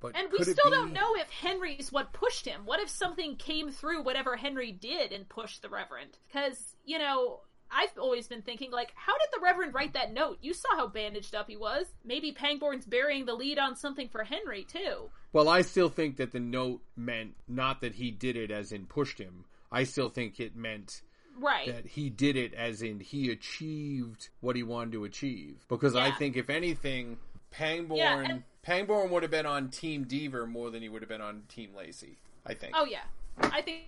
D: but
E: And we still
D: be-
E: don't know if Henry's what pushed him. What if something came through whatever Henry did and pushed the Reverend? Because, you know, I've always been thinking, like, how did the Reverend write that note? You saw how bandaged up he was. Maybe Pangborn's burying the lead on something for Henry, too.
D: Well, I still think that the note meant not that he did it as in pushed him. I still think it meant
E: Right.
D: that he did it as in he achieved what he wanted to achieve. Because I think if anything, Pangborn
E: Yeah, and-
D: Pangborn would have been on Team Deaver more than he would have been on Team Lacy. I think.
E: Oh yeah, I think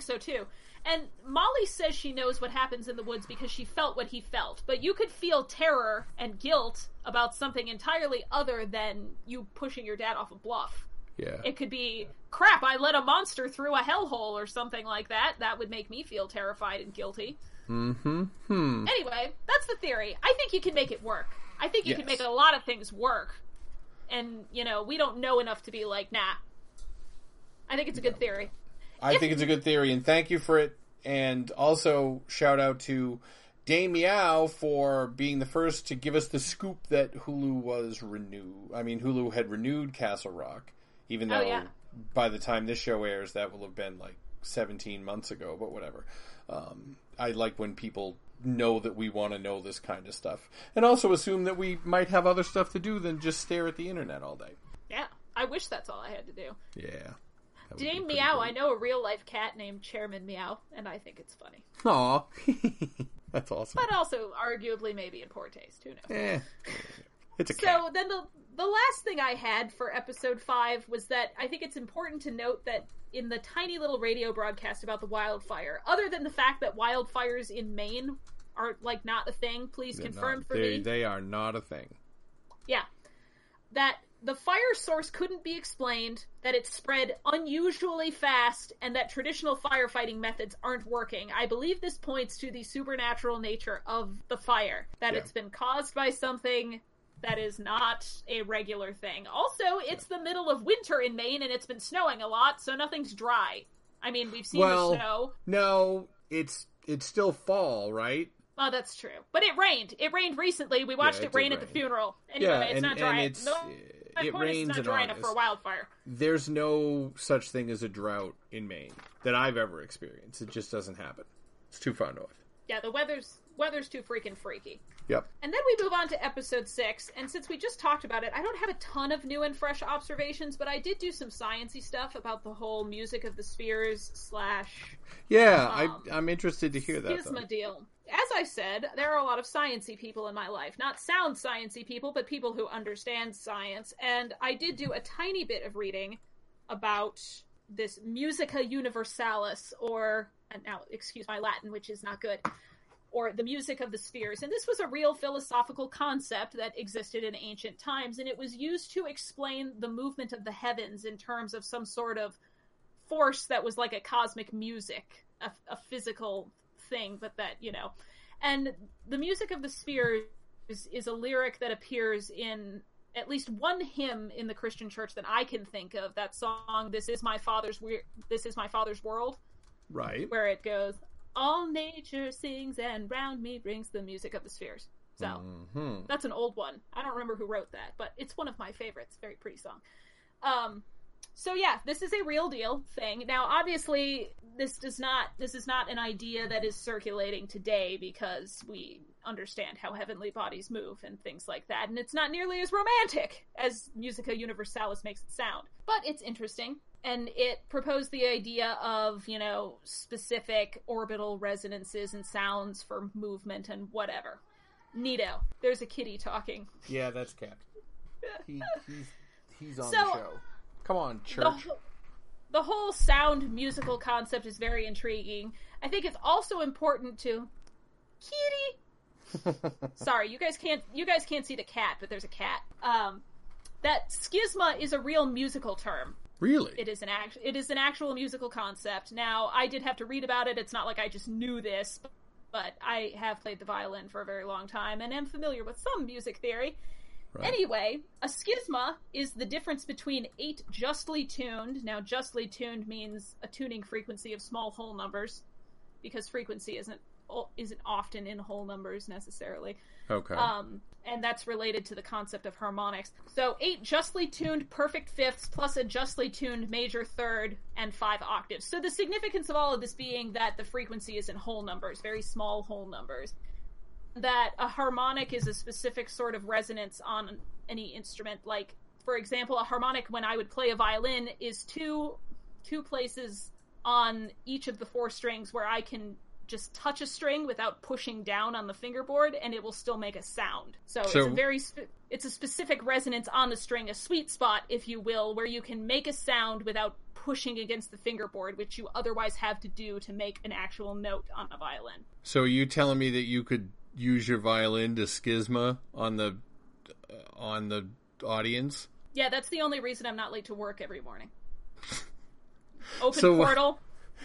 E: so too. And Molly says she knows what happens in the woods because she felt what he felt. But you could feel terror and guilt about something entirely other than you pushing your dad off a bluff.
D: yeah.
E: It could be crap. I let a monster through a hellhole or something like that. That would make me feel terrified and guilty.
D: mm-hmm. Hmm.
E: Anyway, that's the theory. I think you can make it work. I think you can make a lot of things work. And you know, we don't know enough to be like, nah. I think it's a good theory.
D: I think it's a good theory, and thank you for it. And also, shout out to Dame Meow for being the first to give us the scoop that Hulu was renewed. I mean, Hulu had renewed Castle Rock, even though
E: Oh, yeah.
D: by the time this show airs, that will have been like 17 months ago, but whatever. Um, I like when people know that we want to know this kind of stuff, and also assume that we might have other stuff to do than just stare at the internet all day.
E: Yeah. I wish that's all I had to do.
D: Yeah. That be
E: Meow,
D: great.
E: I know a real life cat named Chairman Meow, and I think it's funny.
D: Aw. That's awesome.
E: But also, arguably, maybe in poor taste. Who knows?
D: Eh, it's a cat.
E: So then the the last thing I had for episode five was that I think it's important to note that in the tiny little radio broadcast about the wildfire, other than the fact that wildfires in Maine are like not a thing, please
D: They're
E: confirm
D: not-
E: for
D: they,
E: me.
D: They are not a thing.
E: Yeah. That the fire source couldn't be explained, that it spread unusually fast, and that traditional firefighting methods aren't working. I believe this points to the supernatural nature of the fire, that
D: Yeah.
E: it's been caused by something that is not a regular thing. Also, it's the middle of winter in Maine and it's been snowing a lot, so nothing's dry. I mean, we've seen
D: Well-
E: the snow.
D: No, it's it's still fall, right?
E: Oh, that's true. But it rained. It rained recently. We watched
D: it
E: it, rain
D: did
E: at the funeral. Anyway,
D: yeah,
E: it's
D: and,
E: not dry.
D: it's
E: No-
D: it rains in August.
E: for a wildfire.
D: There's no such thing as a drought in Maine that I've ever experienced. It just doesn't happen. It's too far north.
E: Yeah, the weather's weather's too freaking freaky.
D: Yep.
E: And then we move on to episode six, and since we just talked about it, I don't have a ton of new and fresh observations, but I did do some sciency stuff about the whole music of the spheres slash
D: Yeah,
E: Um,
D: I, I'm interested to hear that.
E: schisma
D: Though.
E: deal. As I said, there are a lot of sciency people in my life. Not sound sciency people, but people who understand science. And I did do a tiny bit of reading about this musica universalis, or now excuse my Latin, which is not good, or the music of the spheres. And this was a real philosophical concept that existed in ancient times, and it was used to explain the movement of the heavens in terms of some sort of force that was like a cosmic music, a, a physical thing, but that, you know. And the music of the spheres is, is a lyric that appears in at least one hymn in the Christian church that I can think of. That song, "This is my father's we- This is my father's world,"
D: Right.
E: where it goes, "All nature sings and round me rings the music of the spheres." So
D: hmm
E: that's an old one. I don't remember who wrote that, but it's one of my favorites. Very pretty song. Um, so yeah, this is a real deal thing. Now, obviously, this does not. This is not an idea that is circulating today because we understand how heavenly bodies move and things like that, and it's not nearly as romantic as Musica Universalis makes it sound. But it's interesting, and it proposed the idea of you know specific orbital resonances and sounds for movement and whatever. Neato. There's a kitty talking.
D: Yeah, that's Cap. He, he's he's on
E: So,
D: the show. Come on,
E: The,
D: church.
E: wh- the whole sound musical concept is very intriguing. I think it's also important to kitty. Sorry, you guys can't you guys can't see the cat, but there's a cat. Um, that schisma is a real musical term.
D: really?
E: It is an act. It is an actual musical concept. Now, I did have to read about it. It's not like I just knew this, but I have played the violin for a very long time and am familiar with some music theory.
D: Right.
E: Anyway, a schisma is the difference between eight justly tuned. Now, justly tuned means a tuning frequency of small whole numbers, because frequency isn't isn't often in whole numbers necessarily.
D: Okay.
E: Um, and that's related to the concept of harmonics. So eight justly tuned perfect fifths plus a justly tuned major third and five octaves. So the significance of all of this being that the frequency is in whole numbers, very small whole numbers. That a harmonic is a specific sort of resonance on any instrument. Like, for example, a harmonic when I would play a violin is two two places on each of the four strings where I can just touch a string without pushing down on the fingerboard and it will still make a sound. So, it's a very it's a specific resonance on the string, a sweet spot if you will, where you can make a sound without pushing against the fingerboard, which you otherwise have to do to make an actual note on a violin.
D: so are you telling me that you could use your violin to schisma on the uh, on the audience?
E: Yeah, that's the only reason I'm not late to work every morning. Open
D: So-
E: portal,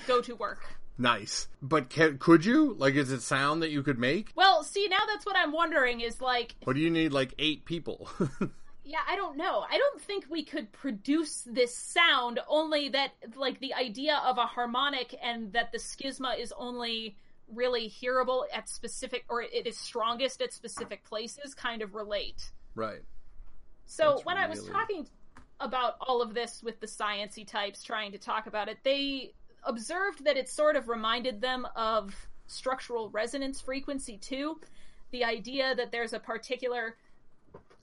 E: go to work.
D: Nice. But can, could you? Like, is it sound that you could make?
E: Well, see, now that's what I'm wondering is like,
D: what do you need like eight people?
E: yeah, I don't know. I don't think we could produce this sound, only that, like, the idea of a harmonic and that the schisma is only really hearable at specific, or it is strongest at specific places kind of relate.
D: right.
E: So
D: That's
E: when I was talking about all of this with the sciency types trying to talk about it, they observed that it sort of reminded them of structural resonance frequency too. The idea that there's a particular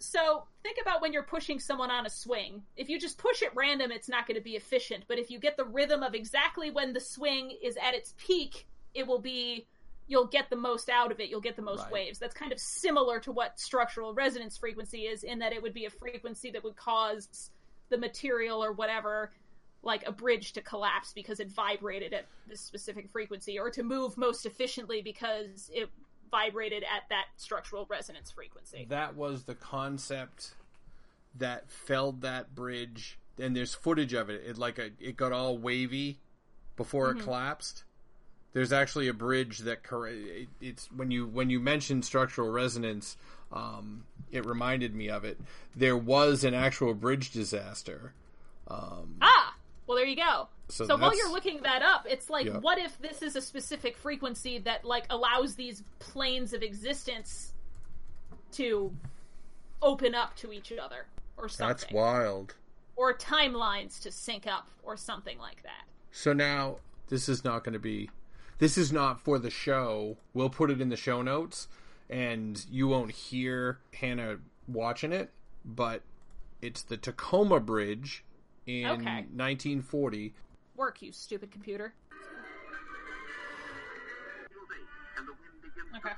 E: so think about when you're pushing someone on a swing. If you just push at random, it's not going to be efficient. But if you get the rhythm of exactly when the swing is at its peak, it will be you'll get the most out of it. You'll get the most
D: Right.
E: waves. That's kind of similar to what structural resonance frequency is, in that it would be a frequency that would cause the material or whatever, like a bridge, to collapse because it vibrated at this specific frequency, or to move most efficiently because it vibrated at that structural resonance frequency.
D: That was the concept that felled that bridge. And there's footage of it. It like a, it got all wavy before
E: Mm-hmm.
D: it collapsed. There's actually a bridge that it's when you when you mentioned structural resonance, um, it reminded me of it. There was an actual bridge disaster.
E: Ah, well, there you go.
D: So
E: So, while you're looking that up, it's like,
D: Yeah.
E: what if this is a specific frequency that like allows these planes of existence to open up to each other? or something.
D: That's wild.
E: Or timelines to sync up or something like that.
D: So now this is not going to be. This is not for the show. We'll put it in the show notes, and you won't hear Hannah watching it. But it's the Tacoma Bridge in
E: Okay.
D: 1940.
E: Work, you stupid computer. Okay.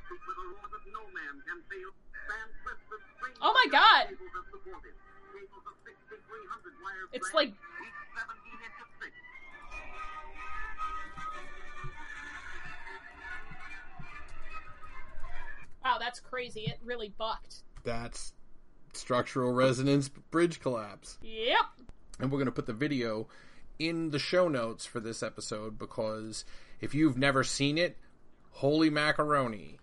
E: Oh my god! It's like Wow, that's crazy. It really bucked.
D: That's structural resonance bridge collapse.
E: Yep.
D: and we're going to put the video in the show notes for this episode because if you've never seen it, holy macaroni,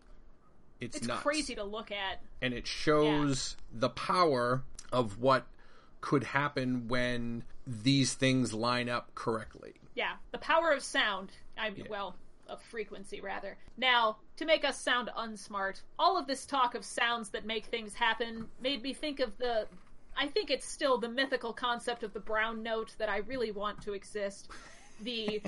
D: it's,
E: It's
D: nuts.
E: crazy to look at.
D: and it shows the power of what could happen when these things line up correctly.
E: Yeah, the power of sound. I well, of frequency rather. Now, to make us sound unsmart, all of this talk of sounds that make things happen made me think of the I think it's still the mythical concept of the brown note that I really want to exist. The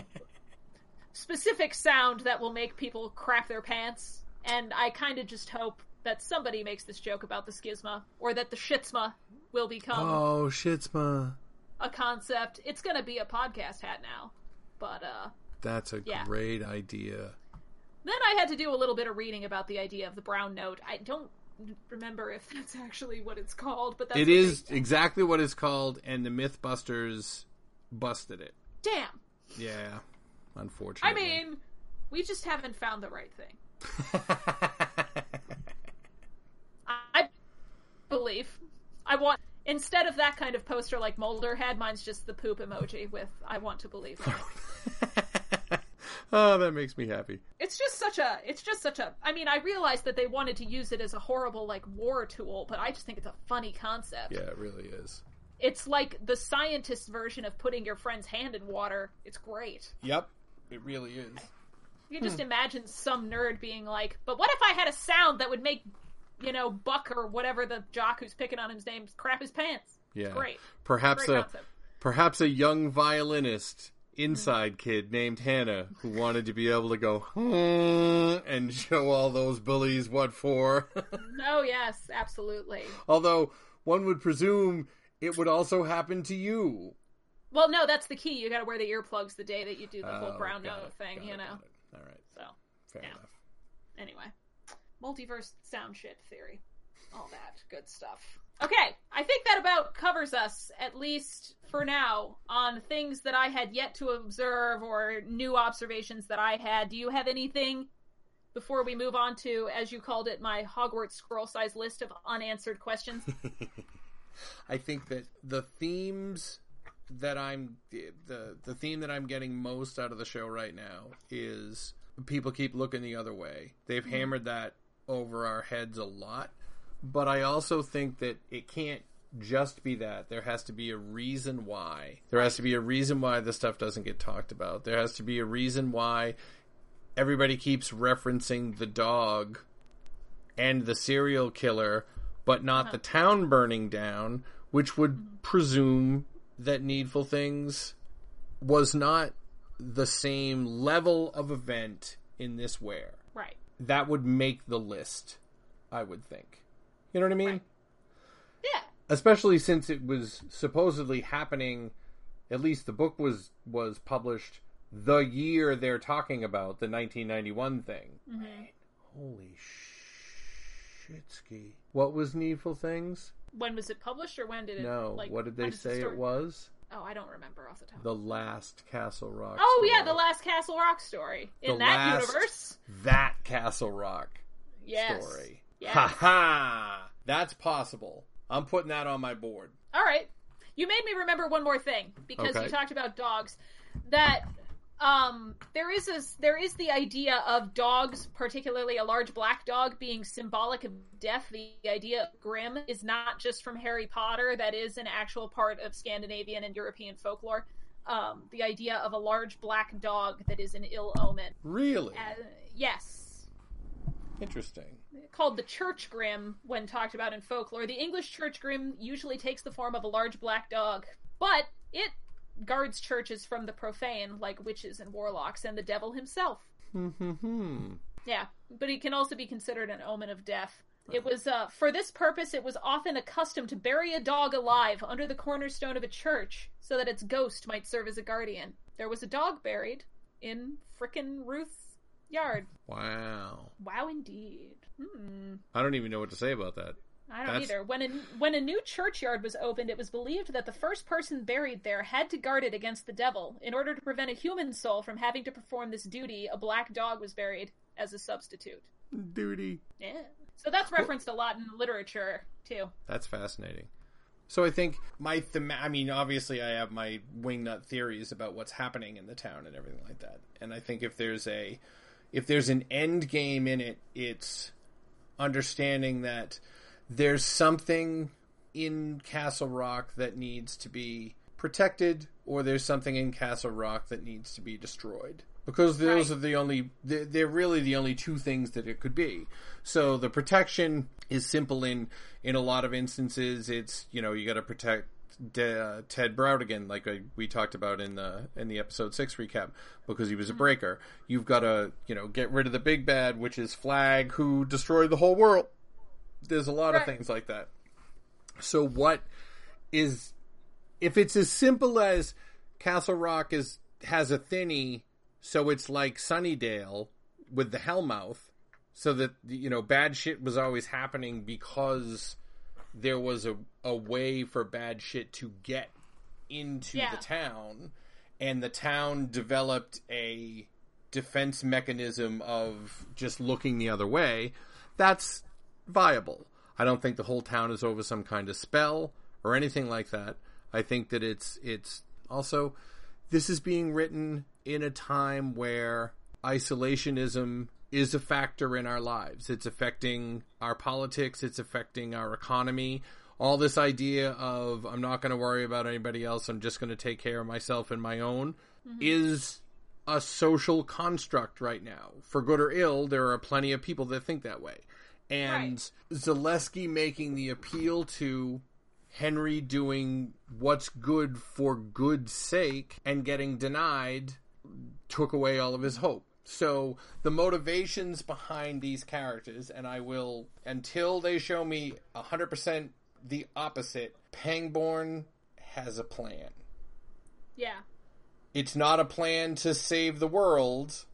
E: specific sound that will make people crap their pants. And I kind of just hope that somebody makes this joke about the schisma, or that the shitsma will become
D: Oh, shitsma.
E: a concept. It's going to be a podcast hat now. But uh,
D: That's a
E: Yeah.
D: great idea.
E: then I had to do a little bit of reading about the idea of the brown note. I don't remember if that's actually what it's called, but that's
D: It is
E: they-
D: exactly what it's called, and the Mythbusters busted it.
E: Damn.
D: Yeah, unfortunately.
E: I mean, we just haven't found the right thing. I believe. I want instead of that kind of poster like Mulder had, mine's just the poop emoji with "I want to believe." in
D: oh, that makes me happy.
E: it's just such a. It's just such a. I mean, I realized that they wanted to use it as a horrible like war tool, but I just think it's a funny concept.
D: Yeah, it really is.
E: It's like the scientist version of putting your friend's hand in water. It's great.
D: Yep, it really is.
E: You can just hmm. imagine some nerd being like, "But what if I had a sound that would make, you know, Buck or whatever the jock who's picking on his name crap his pants?"
D: Yeah,
E: It's great.
D: Perhaps
E: Great
D: a
E: concept.
D: perhaps a young violinist inside kid named Hannah who wanted to be able to go "Hmm," and show all those bullies what for.
E: Oh yes, absolutely.
D: Although one would presume it would also happen to you.
E: Well, no, that's the key. You got to wear the earplugs the day that you do the whole
D: Oh,
E: brown note thing. You
D: it,
E: know.
D: All right,
E: So
D: fair
E: Yeah.
D: enough.
E: anyway, multiverse sound shit theory, all that good stuff. Okay, I think that about covers us, at least for now, on things that I had yet to observe or new observations that I had. Do you have anything before we move on to, as you called it, my Hogwarts scroll size list of unanswered questions?
D: I think that the themes that I'm the the theme that I'm getting most out of the show right now is people keep looking the other way. They've mm-hmm. hammered that over our heads a lot, but I also think that it can't just be that. There has to be a reason why. There has to be a reason why this stuff doesn't get talked about. There has to be a reason why everybody keeps referencing the dog and the serial killer, but not the town burning down, which would mm-hmm. presume that Needful Things was not the same level of event in this where.
E: right.
D: That would make the list, I would think. You know what I mean?
E: Right. Yeah.
D: Especially since it was supposedly happening at least the book was was published the year they're talking about, the 1991 thing. Mm-hmm. Right. Holy shitski. What was Needful Things?
E: When was it published, or when did it?
D: No,
E: like,
D: what did they say
E: story-
D: it was?
E: Oh, I don't remember off the top.
D: The last Castle Rock.
E: Oh yeah, the last Castle Rock story in
D: The
E: that
D: last
E: universe.
D: That Castle Rock
E: Yes.
D: story.
E: Yes.
D: Ha ha! That's possible. I'm putting that on my board.
E: All right. You made me remember one more thing because
D: Okay.
E: you talked about dogs. That um there is a, there is the idea of dogs, particularly a large black dog, being symbolic of death. The idea of Grimm is not just from Harry Potter; that is an actual part of Scandinavian and European folklore. Um, the idea of a large black dog that is an ill omen.
D: Really?
E: Uh, yes.
D: Interesting.
E: called the church grim when talked about in folklore. The English church grim usually takes the form of a large black dog, but it guards churches from the profane, like witches and warlocks, and the devil himself.
D: Hmm.
E: Yeah, but it can also be considered an omen of death. It was uh, for this purpose. It was often accustomed to bury a dog alive under the cornerstone of a church, so that its ghost might serve as a guardian. There was a dog buried in frickin' Ruth's yard.
D: Wow.
E: Wow, indeed. Hmm.
D: I don't even know what to say about that.
E: I don't
D: That's-
E: either. When a when a new churchyard was opened, it was believed that the first person buried there had to guard it against the devil. In order to prevent a human soul from having to perform this duty, a black dog was buried as a substitute.
D: Duty.
E: Yeah. So that's referenced a lot in literature too.
D: That's fascinating. So I think my them- I mean obviously I have my wingnut theories about what's happening in the town and everything like that. And I think if there's a if there's an end game in it, it's understanding that there's something in Castle Rock that needs to be protected or there's something in Castle Rock that needs to be destroyed. Because those
E: Right.
D: are the only they're, they're really the only two things that it could be. So the protection is simple in in a lot of instances it's, you know, you got to protect De, uh, Ted Brautigan, like uh, we talked about in the in the episode six recap, because he was a breaker. You've got to you know get rid of the big bad, which is Flagg, who destroyed the whole world. There's a lot of things like that. So what is if it's as simple as Castle Rock is has a thinny, so it's like Sunnydale with the Hellmouth, so that you know bad shit was always happening because there was a, a way for bad shit to get into
E: Yeah.
D: the town and the town developed a defense mechanism of just looking the other way. That's viable. I don't think the whole town is over some kind of spell or anything like that. I think that it's it's also this is being written in a time where isolationism is a factor in our lives. It's affecting our politics, it's affecting our economy. All this idea of I'm not going to worry about anybody else, I'm just going to take care of myself and my own mm-hmm. is a social construct right now. For good or ill, there are plenty of people that think that way. And Zalewski making the appeal to Henry doing what's good for good's sake and getting denied took away all of his hope. So the motivations behind these characters, and I will until they show me hundred percent the opposite. Pangborn has a plan.
E: Yeah.
D: It's not a plan to save the world,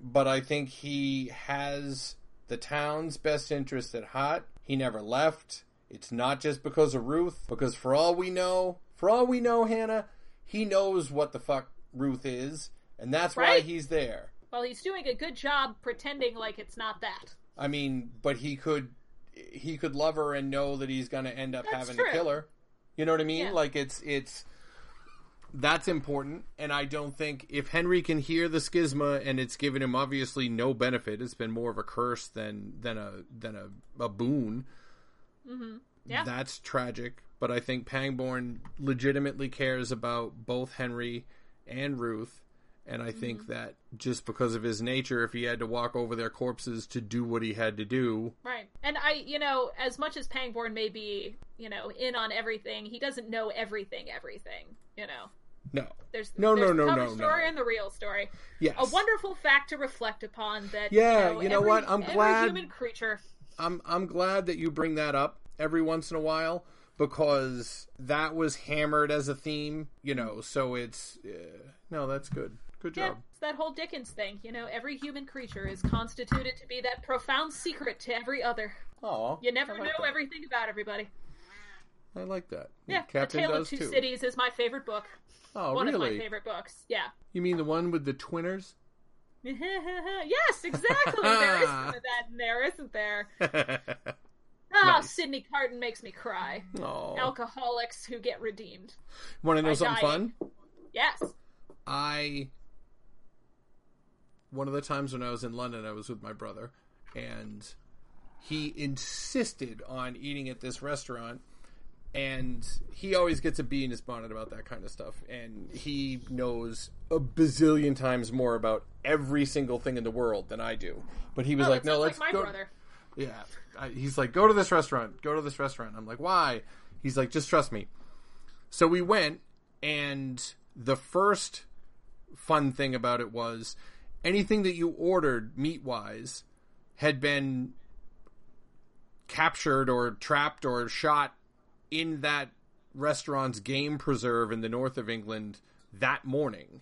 D: but I think he has the town's best interest at heart. He never left. It's not just because of Ruth, because for all we know, for all we know, Hannah, he knows what the fuck Ruth is, and that's why he's there.
E: Well, he's doing a good job pretending like it's not that.
D: I mean, but he could he could love her and know that he's going to end up
E: That's
D: having
E: true.
D: to kill her. You know what I mean?
E: Yeah.
D: Like it's it's that's important and I don't think if Henry can hear the schisma and it's given him obviously no benefit, it's been more of a curse than than a than a, a boon. Mm-hmm.
E: Yeah.
D: That's tragic, but I think Pangborn legitimately cares about both Henry and Ruth. And I think that just because of his nature, if he had to walk over their corpses to do what he had to do,
E: Right. And I, you know, as much as Pangborn may be, you know, in on everything, he doesn't know everything, everything. You know,
D: no.
E: there's
D: No, no,
E: there's
D: no,
E: the cover
D: no,
E: story
D: no.
E: and the real story.
D: Yes.
E: A wonderful fact to reflect upon that.
D: Yeah,
E: you know,
D: you know
E: every-
D: what? I'm glad-
E: human creature.
D: I'm I'm glad that you bring that up every once in a while because that was hammered as a theme, you know. So it's uh, no, that's good. Good
E: Yeah,
D: job.
E: it's that whole Dickens thing. You know, every human creature is constituted to be that profound secret to every other.
D: Oh,
E: You never
D: like
E: know
D: that.
E: everything about everybody.
D: I like that.
E: Yeah,
D: Captain
E: The Tale
D: does
E: of Two
D: too.
E: Cities is my favorite book.
D: Oh,
E: One
D: really?
E: of my favorite books. Yeah.
D: You mean the one with the twinners?
E: yes, exactly. there is some of that in there, isn't there? Ah,
D: Nice.
E: Sydney Carton makes me cry.
D: oh,
E: Alcoholics who get redeemed.
D: want to know something
E: dying.
D: fun?
E: Yes.
D: I one of the times when I was in London, I was with my brother, and he insisted on eating at this restaurant. and he always gets a bee in his bonnet about that kind of stuff and he knows a bazillion times more about every single thing in the world than I do but he was
E: Oh,
D: like no let's
E: like my
D: go
E: brother.
D: yeah I, he's like go to this restaurant go to this restaurant I'm like why he's like just trust me so we went and the first fun thing about it was anything that you ordered meat wise had been captured or trapped or shot in that restaurant's game preserve in the north of England that morning.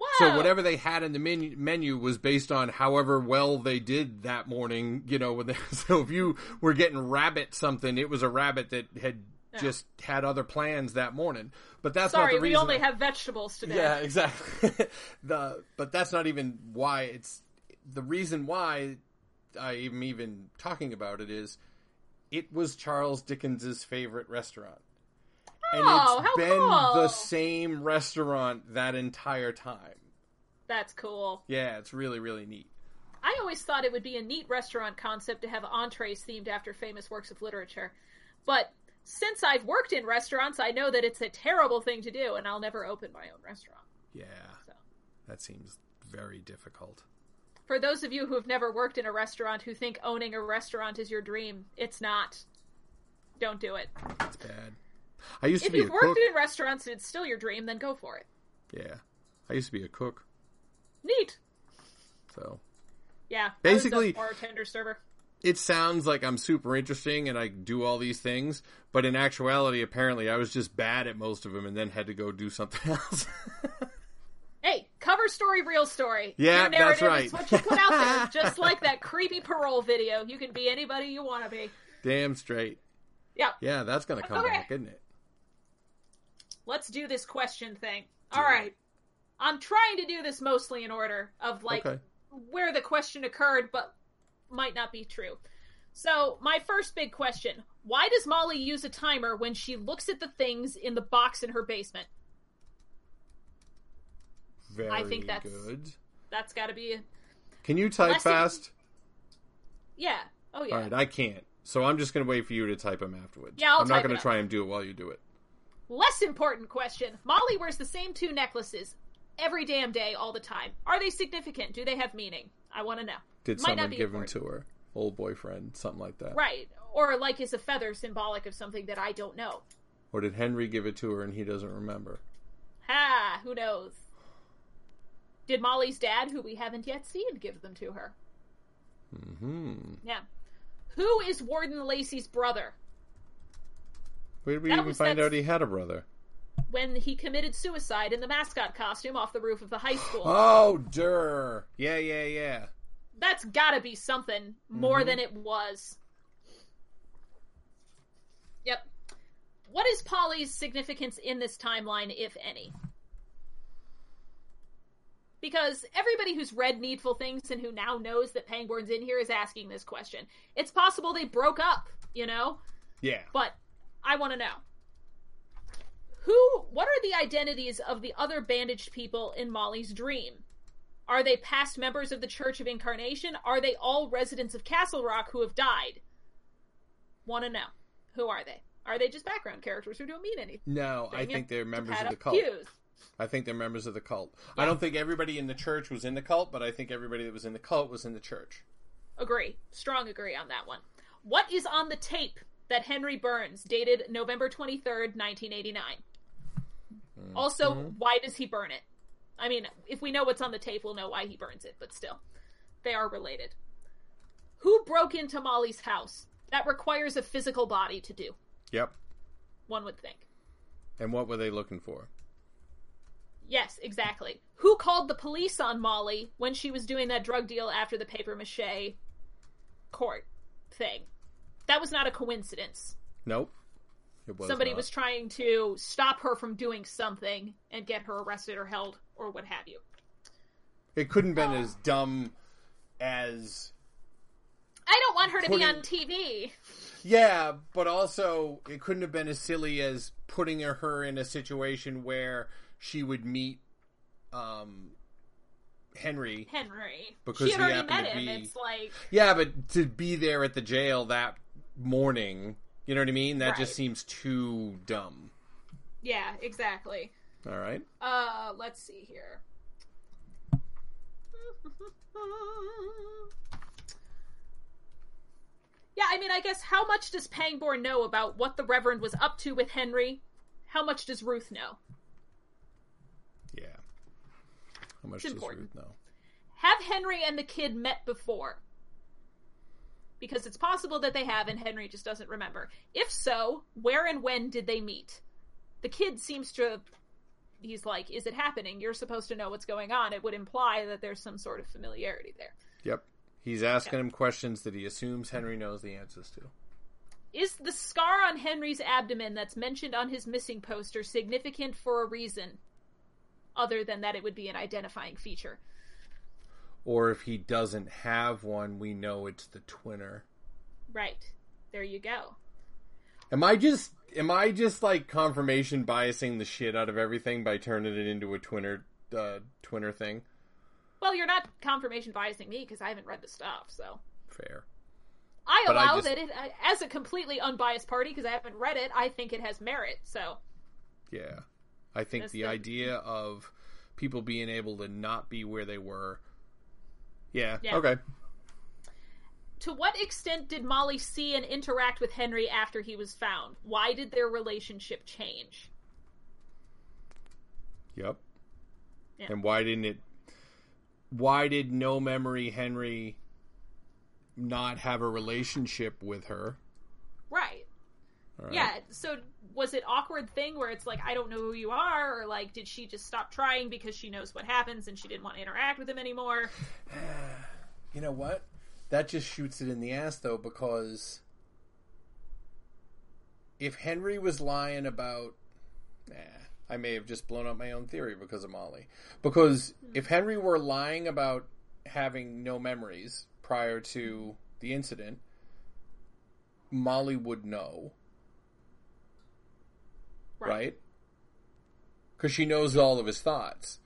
E: Wow.
D: So whatever they had in the menu, menu was based on however well they did that morning. You know, when they, so if you were getting rabbit something, it was a rabbit that had just had other plans that morning. But that's
E: Sorry,
D: not the
E: we only have vegetables today.
D: Yeah, exactly. the but that's not even why it's the reason why I am even talking about it is it was Charles Dickens's favorite restaurant. And
E: Oh,
D: it's
E: how
D: been
E: cool.
D: the same restaurant that entire time.
E: That's cool.
D: Yeah, it's really really neat.
E: I always thought it would be a neat restaurant concept to have entrees themed after famous works of literature. But since I've worked in restaurants, I know that it's a terrible thing to do, and I'll never open my own restaurant.
D: Yeah.
E: So.
D: That seems very difficult.
E: For those of you who have never worked in a restaurant who think owning a restaurant is your dream, it's not. Don't do it.
D: It's bad. I used to
E: If
D: be a
E: you've
D: cook.
E: worked in restaurants and it's still your dream, then go for it.
D: Yeah. I used to be a cook.
E: Neat.
D: So
E: Yeah.
D: Basically-
E: I was a bartender server.
D: It sounds like I'm super interesting and I do all these things, but in actuality, apparently, I was just bad at most of them and then had to go do something else.
E: Hey, cover story, real story.
D: Yeah, that's right.
E: is what you put out there, just like that creepy parole video. You can be anybody you want to be.
D: Damn straight.
E: Yeah,
D: Yeah, that's gonna come
E: Okay.
D: back, isn't it?
E: let's do this question thing. All right, I'm trying to do this mostly in order of like
D: Okay.
E: where the question occurred, but might not be true. So, my first big question why does Molly use a timer when she looks at the things in the box in her basement?
D: Very
E: think that's-
D: good.
E: That's got to be.
D: Can you type
E: Unless it-
D: fast?
E: Yeah. Oh, yeah.
D: All right, I can't. So I'm just gonna wait for you to type them afterwards.
E: Yeah, I'll
D: I'm not gonna try and do it while you do it.
E: Less important question. Molly wears the same two necklaces every damn day, all the time. Are they significant? Do they have meaning? I want to know.
D: Did
E: Might
D: someone give them to her? Old boyfriend, something like that.
E: Right. Or like is a feather symbolic of something that I don't know?
D: Or did Henry give it to her and he doesn't remember?
E: Ha, who knows? Did Molly's dad, who we haven't yet seen, give them to her?
D: Hmm.
E: Yeah. Who is Warden Lacy's brother?
D: Where did we
E: That
D: even find out he had a brother?
E: When he committed suicide in the mascot costume off the roof of the high school.
D: Oh, Durr. Yeah, yeah, yeah.
E: That's gotta be something more mm-hmm. than it was. Yep. What is Polly's significance in this timeline, if any? Because everybody who's read Needful Things and who now knows that Pangborn's in here is asking this question. It's possible they broke up, you know?
D: Yeah.
E: But I want to know. Who, what are the identities of the other bandaged people in Molly's dream? Are they past members of the Church of Incarnation? Are they all residents of Castle Rock who have died? Want to know. Who are they? Are they just background characters who don't mean anything?
D: No, I think they're members of the cult. I think they're members of the cult. I don't think everybody in the church was in the cult, but I think everybody that was in the cult was in the church.
E: Agree. Strong agree on that one. What is on the tape that Henry burns, dated November 23rd, 1989? Mm-hmm. Also, why does he burn it? I mean, if we know what's on the tape, we'll know why he burns it, but still. They are related. Who broke into Molly's house? That requires a physical body to do,
D: Yep.
E: one would think.
D: And what were they looking for?
E: Yes, exactly. Who called the police on Molly when she was doing that drug deal after the paper mache court thing? That was not a coincidence.
D: Nope. Was
E: Somebody
D: not.
E: was trying to stop her from doing something and get her arrested or held or what have you.
D: It couldn't have been as dumb as
E: I don't want her to be on TV.
D: Yeah, but also it couldn't have been as silly as putting her in a situation where she would meet um Henry.
E: Henry.
D: Because
E: she had
D: he
E: already met him.
D: be-
E: It's like
D: Yeah, but to be there at the jail that morning You know what I mean? That just seems too dumb.
E: Yeah, exactly.
D: All right.
E: Uh, let's see here. Yeah, I mean, I guess how much does Pangborn know about what the Reverend was up to with Henry? How much does Ruth know?
D: Yeah. How much
E: It's
D: does
E: important.
D: Ruth know?
E: Have Henry and the kid met before? Because it's possible that they have and Henry just doesn't remember. If so, where and when did they meet? The kid seems to. He's like, Is it happening? You're supposed to know what's going on. It would imply that there's some sort of familiarity there.
D: Yep. He's asking him questions that he assumes Henry knows the answers to.
E: Is the scar on Henry's abdomen that's mentioned on his missing poster significant for a reason other than that it would be an identifying feature?
D: Or if he doesn't have one, we know it's the twinner.
E: Right. There you go.
D: Am I just am I just like confirmation biasing the shit out of everything by turning it into a twinner uh, twinner thing?
E: Well, you're not confirmation biasing me because I haven't read the stuff, so
D: Fair.
E: I
D: But I
E: allow
D: just-
E: that it as a completely unbiased party because I haven't read it. I think it has merit. So
D: Yeah. I think
E: That's
D: the
E: the-
D: idea of people being able to not be where they were. Yeah.
E: Yeah.
D: Okay.
E: to what extent did Molly see and interact with Henry after he was found? Why did their relationship change?
D: Yep.
E: Yeah.
D: And why didn't it? Why did no memory Henry not have a relationship with her?
E: Right.
D: Right.
E: Yeah. So was it awkward thing where it's like I don't know who you are, or like did she just stop trying because she knows what happens and she didn't want to interact with him anymore?
D: You know what? That just shoots it in the ass, though, because if Henry was lying about, nah, I may have just blown up my own theory because of Molly. Because hmm. if Henry were lying about having no memories prior to the incident, Molly would know, right? Because she knows all of his thoughts.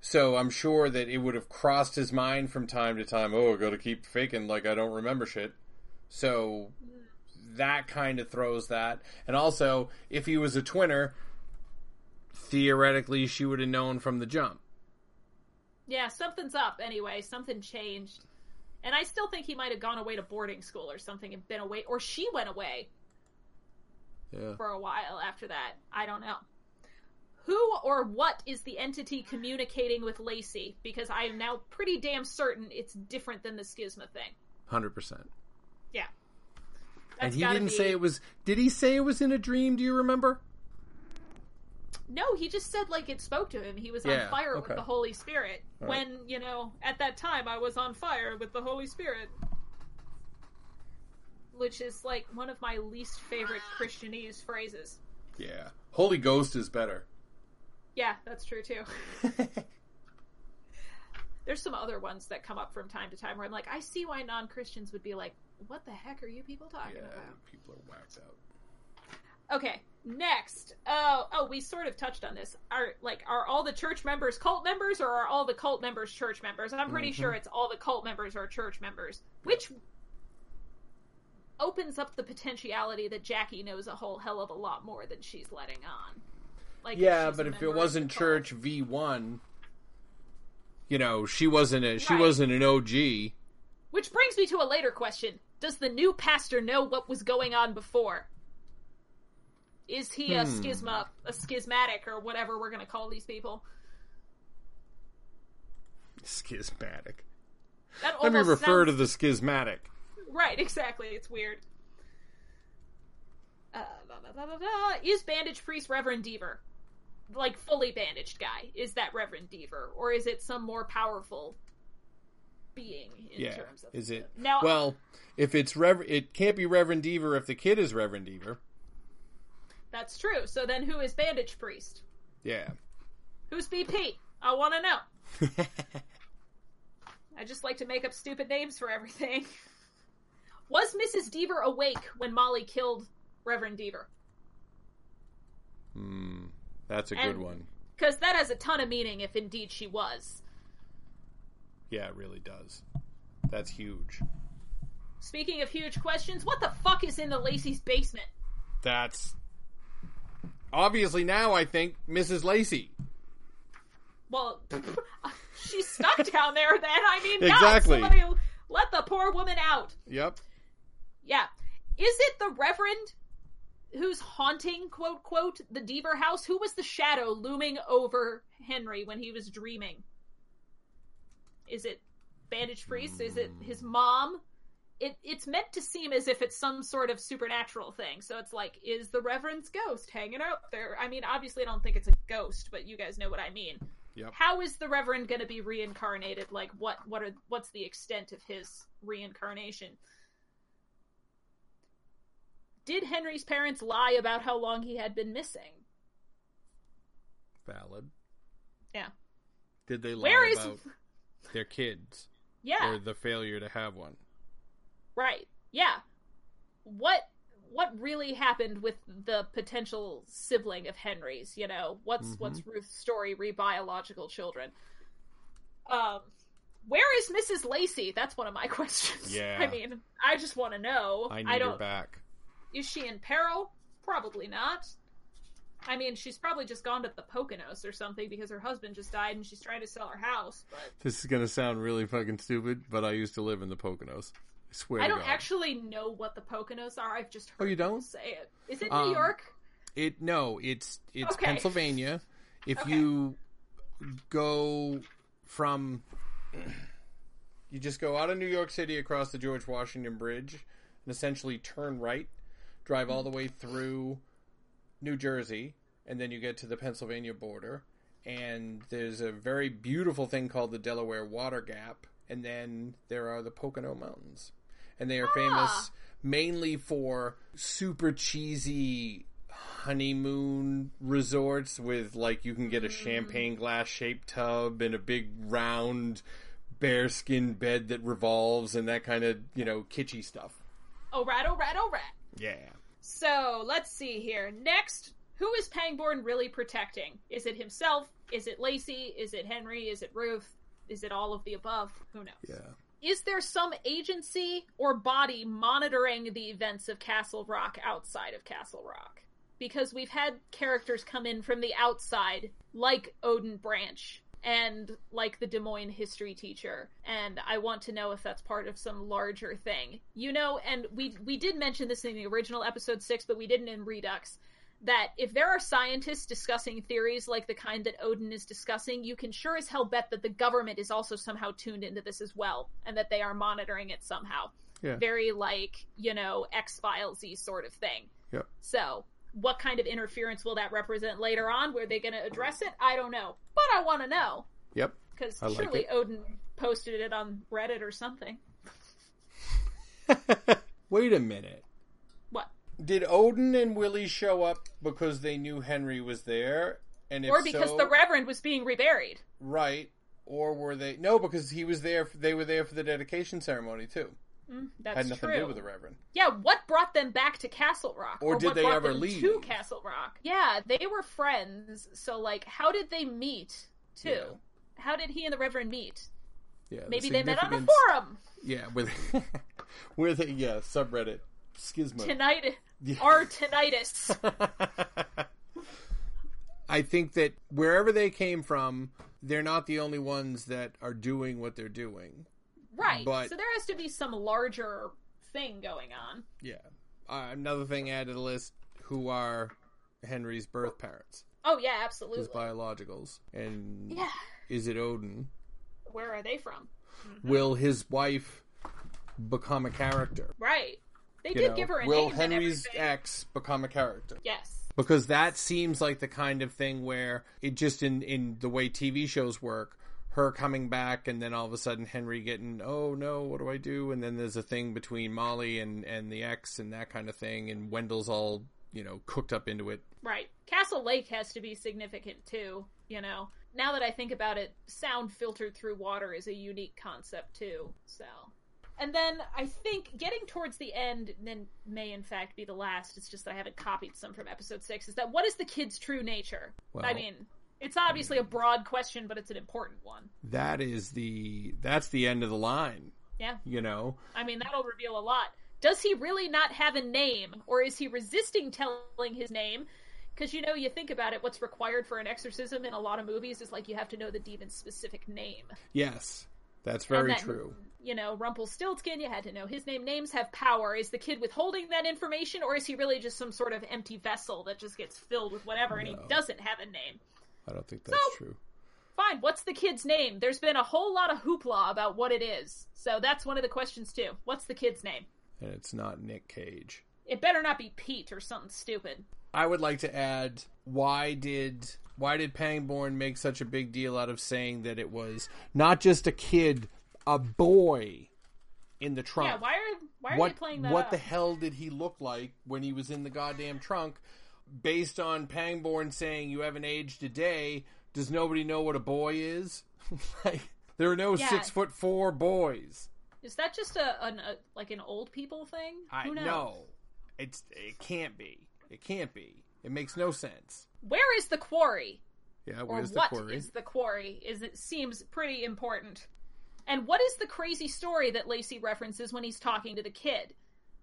D: So I'm sure that it would have crossed his mind from time to time. Oh, I got to keep faking like I don't remember shit. So that kind of throws that. And also, if he was a twinner, theoretically, she would have known from the jump.
E: Yeah, something's up anyway. Something changed. And I still think he might have gone away to boarding school or something and been away, or she went away
D: Yeah.
E: for a while after that. I don't know. Who or what is the entity communicating with Lacy? Because I am now pretty damn certain it's different than the schisma thing.
D: Hundred percent.
E: Yeah.
D: And he didn't
E: be-
D: say it was. Did he say it was in a dream? Do you remember?
E: No, he just said like it spoke to him. He was
D: Yeah,
E: on fire
D: okay.
E: with the Holy Spirit.
D: All right.
E: When, you know, at that time I was on fire with the Holy Spirit. Which is like one of my least favorite Christianese phrases.
D: Yeah. Holy Ghost is better.
E: Yeah, that's true too. There's some other ones that come up from time to time where I'm like, I see why non Christians would be like, what the heck are you people talking
D: yeah.
E: about?
D: People are whacked out.
E: Okay, next. Oh, oh, we sort of touched on this. Are like are all the church members cult members or are all the cult members church members? I'm pretty mm-hmm. sure it's all the cult members are church members, which opens up the potentiality that Jackie knows a whole hell of a lot more than she's letting on. Like
D: Yeah, but if it wasn't. Church V one, you know, she wasn't a she wasn't an OG.
E: Which brings me to a later question. Does the new pastor know what was going on before? Is he a
D: Hmm.
E: schisma, a schismatic, or whatever we're going to call these people?
D: Schismatic.
E: That
D: Let me refer
E: sounds-
D: to the schismatic.
E: Right, exactly. It's weird. Uh, da, da, da. Is Bandage Priest Reverend Deaver? Like, fully bandaged guy. Is that Reverend Deaver? Or is it some more powerful being in
D: Yeah.
E: terms of.
D: Is it?
E: Now,
D: well, if it's Rev, it can't be Reverend Deaver if the kid is Reverend Deaver.
E: that's true. So then who is Bandage Priest?
D: Yeah.
E: Who's BP? I want to know. I just like to make up stupid names for everything. Was Mrs. Deaver awake when Molly killed Reverend Deaver?
D: Hmm. That's a
E: And-
D: good one.
E: Because that has a ton of meaning if indeed she was.
D: Yeah, it really does. That's huge.
E: speaking of huge questions, what the fuck is in the Lacy's basement?
D: That's obviously now I think Mrs. Lacey.
E: Well, she's stuck down there. Then I mean,
D: Exactly.
E: God, somebody let the poor woman out.
D: Yep.
E: Yeah, is it the Reverend who's haunting quote quote the Deaver house? Who was the shadow looming over Henry when he was dreaming? Is it Bandage Priest? Is it his hmm. mom? It, it's meant to seem as if it's some sort of supernatural thing. So it's like, is the Reverend's ghost hanging out there? I mean, obviously, I don't think it's a ghost, but you guys know what I mean.
D: Yep.
E: How is the Reverend going to be reincarnated? Like, what what are what's the extent of his reincarnation? Did Henry's parents lie about how long he had been missing?
D: Valid.
E: Yeah.
D: Did they lie
E: Where is
D: about their kids
E: yeah
D: or the failure to have one?
E: right yeah what what really happened with the potential sibling of Henry's? You know what's
D: Mhm.
E: what's Ruth's story re biological children? Um, where is Mrs. Lacy? That's one of my questions.
D: Yeah.
E: I mean, I just want to know.
D: I need
E: don't.
D: her back.
E: Is she in peril? Probably not. I mean, she's probably just gone to the Poconos or something because her husband just died and she's trying to sell her house. But
D: This is gonna sound really fucking stupid, but I used to live in the Poconos. I swear
E: I don't actually know what the Poconos are. I've just heard
D: Oh, you don't?
E: say it. Is it
D: Um,
E: New York?
D: It no, it's it's
E: Okay.
D: Pennsylvania. If
E: Okay.
D: you go from you just go out of New York City across the George Washington Bridge and essentially turn right, drive all the way through New Jersey, and then you get to the Pennsylvania border. And there's a very beautiful thing called the Delaware Water Gap, and then there are the Pocono Mountains. And they are famous mainly for super cheesy honeymoon resorts with like you can get a champagne glass shaped tub and a big round bearskin bed that revolves and that kind of, you know, kitschy stuff.
E: Oh, rat, oh, rat, oh, rat.
D: Yeah.
E: So let's see here. Next, who is Pangborn really protecting? Is it himself? Is it Lacy? Is it Henry? Is it Ruth? Is it all of the above? Who knows?
D: Yeah.
E: Is there some agency or body monitoring the events of Castle Rock outside of Castle Rock? Because we've had characters come in from the outside, like Odin Branch and like the Des Moines history teacher, and I want to know if that's part of some larger thing. You know, and we we did mention this in the original episode 6, but we didn't in Redux that if there are scientists discussing theories like the kind that Odin is discussing, you can sure as hell bet that the government is also somehow tuned into this as well, and that they are monitoring it somehow.
D: Yeah.
E: Very like, you know, X Filesy sort of thing.
D: Yep.
E: So, what kind of interference will that represent later on? Were they going to address it? I don't know. But I want to know.
D: Yep.
E: Because
D: I like
E: surely. Odin posted it on Reddit or something.
D: Wait a minute.
E: What?
D: Did Odin and Willie show up because they knew Henry was there? And if
E: or because
D: so,
E: the Reverend was being reburied.
D: right? Or were they no? Because he was there. They were there for the dedication ceremony too.
E: Mm, that's
D: Had nothing
E: true.
D: to do with the Reverend.
E: Yeah, what brought them back to Castle Rock?
D: Or did
E: what
D: they ever leave?
E: to Castle Rock? Yeah, they were friends. So, like, how did they meet? Too.
D: Yeah.
E: How did he and the Reverend meet?
D: Yeah, the
E: Maybe they met on a forum.
D: Yeah, with where they yeah subreddit schisma.
E: Tonight,
D: Yeah.
E: our tinnitus.
D: I think that wherever they came from, they're not the only ones that are doing what they're doing.
E: Right.
D: But-
E: so there has to be some larger thing going on.
D: Yeah. Uh, another thing added to the list: who are Henry's birth parents,
E: Oh yeah, absolutely.
D: his biologicals, and
E: Yeah.
D: is it Odin?
E: Where are they from?
D: Will his wife become a character?
E: Right. They
D: You
E: did
D: know,
E: give her a
D: will
E: name. and
D: Henry's ex become a character?
E: Yes.
D: because that seems like the kind of thing where it just in in the way TV shows work her coming back and then all of a sudden Henry getting oh no what do I do and then there's a thing between Molly and and the ex and that kind of thing and Wendell's all you know cooked up into it
E: Right. Castle Lake has to be significant too, you know. Now that I think about it, sound filtered through water is a unique concept too. So and then I think getting towards the end then may in fact be the last. It's just that I haven't copied some from episode six. Is that what is the kid's true nature? I mean, it's obviously a broad question, but it's an important one.
D: that is the that's the end of the line
E: Yeah.
D: You know?
E: I mean, that'll reveal a lot. Does he really not have a name, or is he resisting telling his name? Because you know, you think about it, what's required for an exorcism in a lot of movies is like you have to know the demon's specific name.
D: Yes. That's very
E: that,
D: true.
E: You know, Rumpelstiltskin, you had to know his name. Names have power. Is the kid withholding that information, or is he really just some sort of empty vessel that just gets filled with whatever and he doesn't have a name?
D: I don't think that's
E: So-
D: true.
E: Fine, what's the kid's name? There's been a whole lot of hoopla about what it is. So that's one of the questions, too. What's the kid's name?
D: And it's not Nick Cage.
E: It better not be Pete or something stupid.
D: I would like to add why did why did Pangborn make such a big deal out of saying that it was not just a kid, a boy in the trunk?
E: Yeah, why are why are
D: what
E: they playing that
D: what
E: up?
D: the hell did he look like when he was in the goddamn trunk? Based on Pangborn saying you haven't aged a day, does nobody know what a boy is? like there are no
E: Yeah.
D: six foot four boys.
E: Is that just a, an, a like an old people thing?
D: I
E: Who knows?
D: know. It's it can't be. It can't be. It makes no sense.
E: Where is the quarry?
D: Yeah, where's the
E: what
D: quarry?
E: is the quarry? Is it seems pretty important. And what is the crazy story that Lacy references when he's talking to the kid?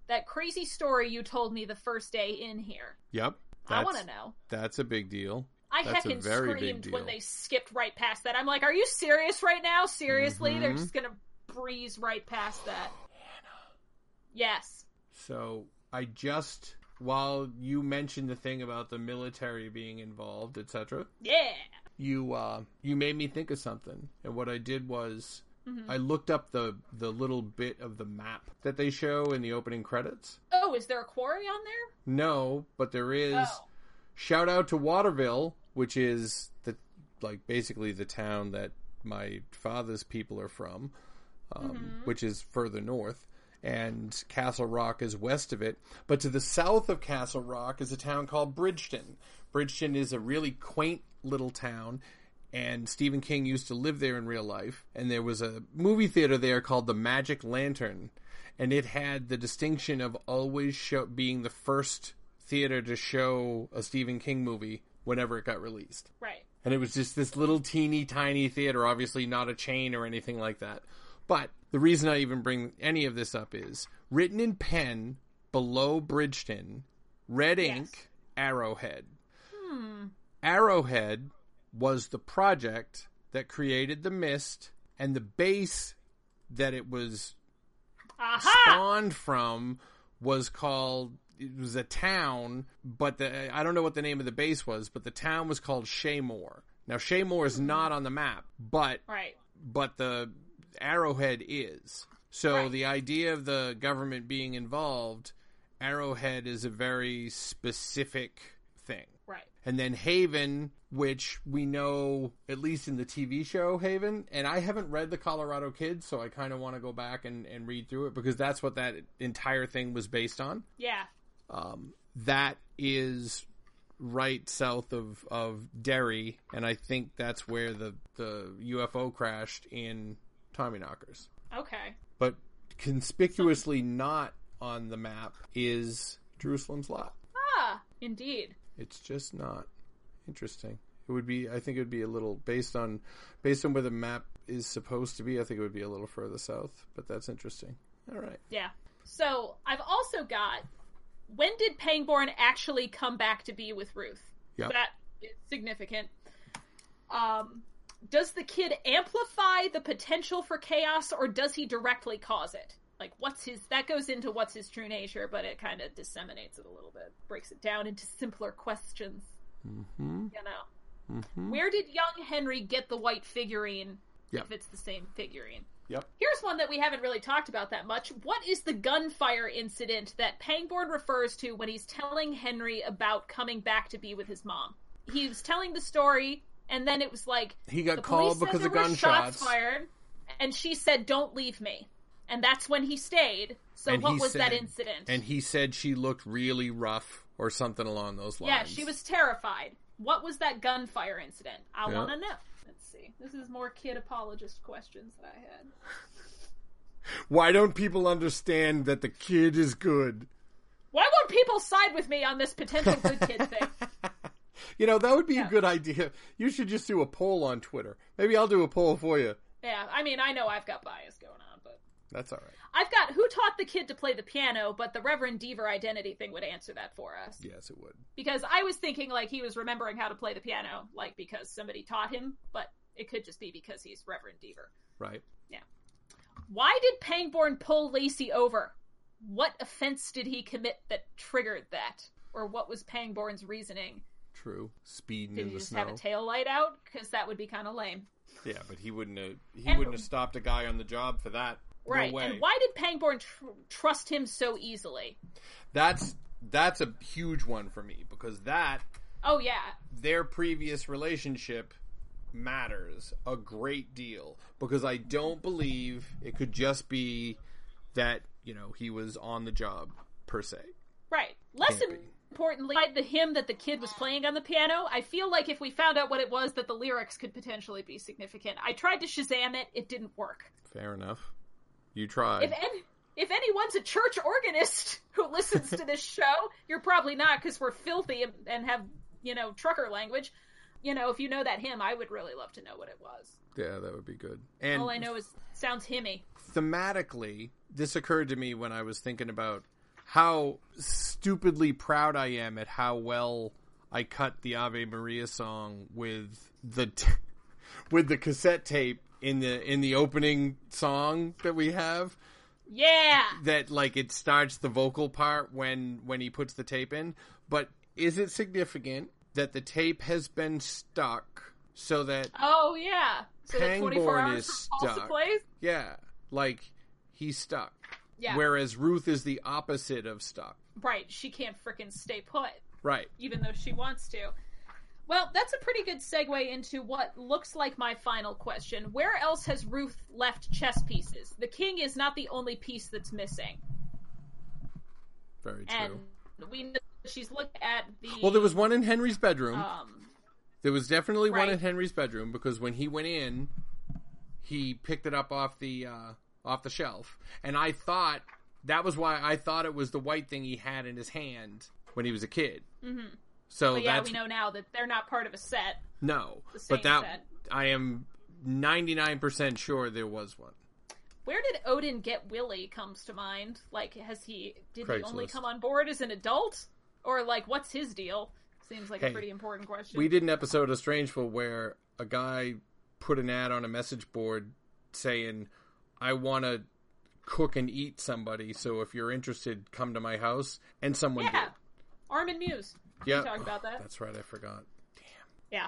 E: That crazy story you told me the first day in here.
D: Yep.
E: I want to know.
D: That's a big deal.
E: I
D: That's a
E: heckin'
D: very big
E: screamed when they skipped right past that. I'm like, are you serious right now? Seriously? They're
D: Mhm.
E: just gonna breeze right past that. Yes.
D: So I just while you mentioned the thing about the military being involved, etc.,
E: Yeah.
D: you uh, you made me think of something. And what I did was
E: Mm-hmm.
D: I looked up the the little bit of the map that they show in the opening credits.
E: Oh, is there a quarry on there?
D: No, but there is
E: Oh.
D: shout out to Waterville, which is the like basically the town that my father's people are from, um, which is further north, and Castle Rock is west of it. But to the south of Castle Rock is a town called Bridgton. Bridgton is a really quaint little town. And Stephen King used to live there in real life, and there was a movie theater there called the Magic Lantern, and it had the distinction of always show, being the first theater to show a Stephen King movie whenever it got released.
E: Right.
D: And it was just this little teeny tiny theater, obviously not a chain or anything like that. But the reason I even bring any of this up is written in pen below Bridgton, red
E: Yes.
D: ink, Arrowhead.
E: Hmm.
D: Arrowhead was the project that created the mist and the base that it was
E: Aha!
D: spawned from was called it was a town but the I don't know what the name of the base was but the town was called Shaymore. Now Shaymore is not on the map but
E: Right.
D: but the Arrowhead is. So
E: Right.
D: the idea of the government being involved Arrowhead is a very specific thing.
E: Right.
D: And then Haven, which we know at least in the TV show Haven, and I haven't read the Colorado Kids, so I kind of want to go back and, and read through it because that's what that entire thing was based on.
E: Yeah.
D: Um, that is right south of, of Derry, and I think that's where the, the UFO crashed in Tommyknockers.
E: Okay.
D: But conspicuously not on the map is Jerusalem's Lot.
E: Ah, indeed.
D: It's just not interesting. It would be. I think it would be a little based on based on where the map is supposed to be. I think it would be a little further south, but that's interesting. All right.
E: Yeah. So I've also got when did Pangborn actually come back to be with Ruth?
D: Yep.
E: That is significant. Um, does the kid amplify the potential for chaos, or does he directly cause it? Like, what's his? That goes into what's his true nature, but it kind of disseminates it a little bit, breaks it down into simpler questions.
D: Mm-hmm.
E: You know,
D: Mm-hmm.
E: where did young Henry get the white figurine?
D: Yep.
E: If it's the same figurine.
D: Yep.
E: Here's one that we haven't really talked about that much. What is the gunfire incident that Pangborn refers to when he's telling Henry about coming back to be with his mom? He was telling the story, and then it was like
D: He got
E: the
D: called because of gunshots.
E: fired, and she said, "Don't leave me," and that's when he stayed. So
D: And
E: what was that incident?
D: And he said she looked really rough or something along those lines.
E: yeah, she was terrified. What was that gunfire incident? I
D: Yeah.
E: want to know. Let's see. This is more kid apologist questions that I had.
D: Why don't people understand that the kid is good?
E: Why won't people side with me on this potential good kid thing?
D: You know, that would be
E: Yeah.
D: a good idea. You should just do a poll on Twitter. Maybe I'll do a poll for you.
E: Yeah, I mean, I know I've got bias going on, but
D: That's all right.
E: I've got who taught the kid to play the piano, but the Reverend Deaver identity thing would answer that for us.
D: Yes, it would.
E: Because I was thinking like he was remembering how to play the piano, like because somebody taught him, but it could just be because he's Reverend Deaver.
D: Right. Yeah.
E: Why did Pangborn pull Lacy over? What offense did he commit that triggered that? Or what was Pangborn's reasoning?
D: True. Speeding
E: Did
D: in
E: he
D: the
E: just
D: snow.
E: have a tail light out? Because that would be kind of lame.
D: Yeah, but he wouldn't have. He
E: And-
D: wouldn't have stopped a guy on the job for that.
E: Right.
D: No
E: and why did Pangborn tr- trust him so easily?
D: That's that's a huge one for me because that
E: Oh, yeah.
D: their previous relationship matters a great deal because I don't believe it could just be that you know he was on the job per se.
E: Right. Less importantly, the hymn that the kid was playing on the piano, I feel like if we found out what it was, that the lyrics could potentially be significant. I tried to Shazam it, it didn't work.
D: Fair enough. You tried.
E: If any, if anyone's a church organist who listens to this show, you're probably not because we're filthy and, and have you know trucker language. You know, if you know that hymn, I would really love to know what it was.
D: yeah, that would be good. And
E: All I know is sounds hymny.
D: thematically, this occurred to me when I was thinking about how stupidly proud I am at how well I cut the Ave Maria song with the t- with the cassette tape in the in the opening song that we have
E: Yeah.
D: that like it starts the vocal part when when he puts the tape in but is it significant that the tape has been stuck so that
E: Oh yeah. So that 24
D: Pangborn is stuck. yeah like he's stuck
E: Yeah.
D: Whereas Ruth is the opposite of stuck.
E: Right. She can't frickin' stay put.
D: Right.
E: even though she wants to. Well, that's a pretty good segue into what looks like my final question. Where else has Ruth left chess pieces? The king is not the only piece that's missing.
D: Very true.
E: And we know she's looked at the
D: well, there was one in Henry's bedroom.
E: um
D: there was definitely one in Henry's bedroom because when he went in, he picked it up off the uh, off the shelf, and I thought that was why I thought it was the white thing he had in his hand when he was a kid. Mm-hmm. So
E: but yeah,
D: that's
E: we know now that they're not part of a set.
D: no, but that
E: set.
D: I am ninety nine percent sure there was one.
E: Where did Odin get Willie comes to mind? Like has he did he only come on board as an adult? Or like what's his deal? Seems like
D: Hey,
E: a pretty important question.
D: We did an episode of Strangeful where a guy put an ad on a message board saying, "I want to cook and eat somebody, so if you're interested, come to my house." And someone
E: yeah.
D: did.
E: Armin Meiwes.
D: Yeah,
E: We talked about that.
D: That's right. I forgot.
E: Damn.
D: Yeah.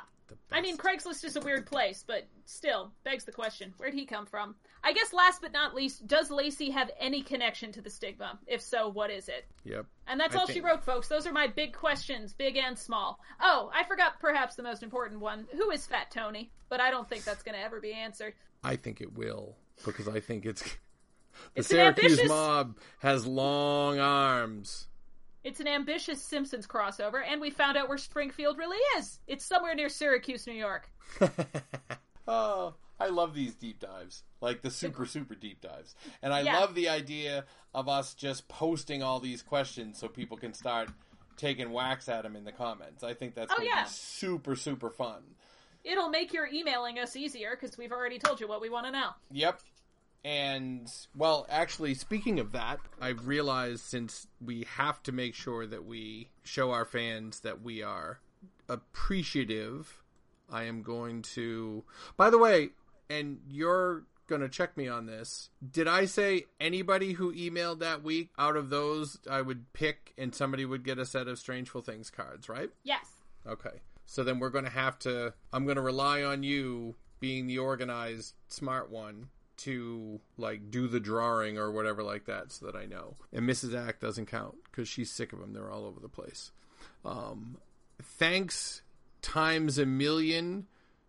E: I mean. Craigslist is a weird place, but still begs the question: Where'd he come from? I guess last but not least, does Lacy have any connection to the schisma? If so, what is it?
D: Yep.
E: And that's
D: I
E: all she wrote, folks. Those are my big questions, big and small. Oh, I forgot perhaps the most important one: Who is Fat Tony? But I don't think that's going to ever be answered.
D: I think it will because I think it's the
E: It's an
D: Syracuse
E: ambitious-
D: mob has long arms.
E: It's an ambitious Simpsons crossover, and we found out where Springfield really is. It's somewhere near Syracuse, New York.
D: oh, I love these deep dives, like the super super deep dives, and I
E: Yeah.
D: love the idea of us just posting all these questions so people can start taking whacks at them in the comments. I think that's
E: Oh, yeah.
D: super super fun.
E: It'll make your emailing us easier because we've already told you what we want to know.
D: Yep. And well, actually, speaking of that, I've realized since we have to make sure that we show our fans that we are appreciative, I am going to. By the way, and you're going to check me on this. Did I say anybody who emailed that week out of those I would pick and somebody would get a set of Strangeful Things cards, right?
E: Yes.
D: Okay. So then we're going to have to. I'm going to rely on you being the organized, smart one to like do the drawing or whatever like that, so that I know. And Mrs. Act doesn't count because she's sick of them. They're all over the place. Um, thanks times a million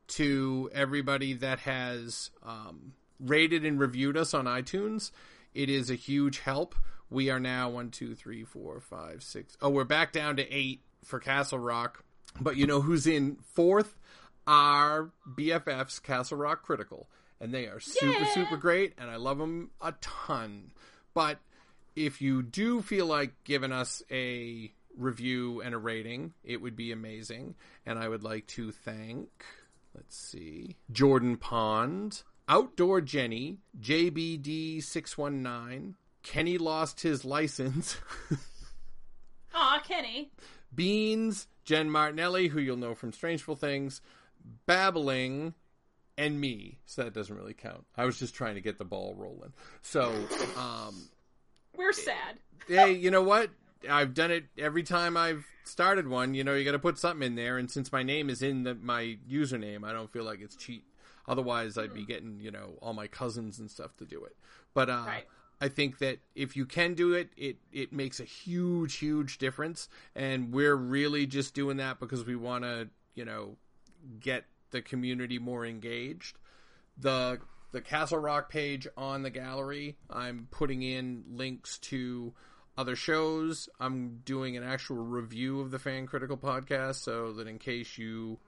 D: to everybody that has um, rated and reviewed us on iTunes. It is a huge help. We are now one, two, three, four, five, six. Oh, we're back down to eight for Castle Rock. But you know who's in fourth? Our BFFs, Castle Rock Critical. And they are super,
E: Yeah.
D: super great, and I love them a ton. But if you do feel like giving us a review and a rating, it would be amazing. And I would like to thank, let's see, Jordan Pond, Outdoor Jenny, JBD619, Kenny lost his license,
E: Aw, Kenny.
D: Beans, Jen Martinelli, who you'll know from Strangeful Things, Babbling, and me. So that doesn't really count. I was just trying to get the ball rolling. So, um,
E: We're sad.
D: hey, you know what? I've done it every time I've started one. You know, you got to put something in there, and since my name is in the, my username, I don't feel like it's cheat. Otherwise, I'd be getting you know all my cousins and stuff to do it. But uh,
E: Right.
D: I think that if you can do it, it it makes a huge, huge difference. And we're really just doing that because we want to, you know, get the community more engaged. The the Castle Rock page on the gallery, I'm putting in links to other shows. I'm doing an actual review of the Fan Critical podcast so that in case you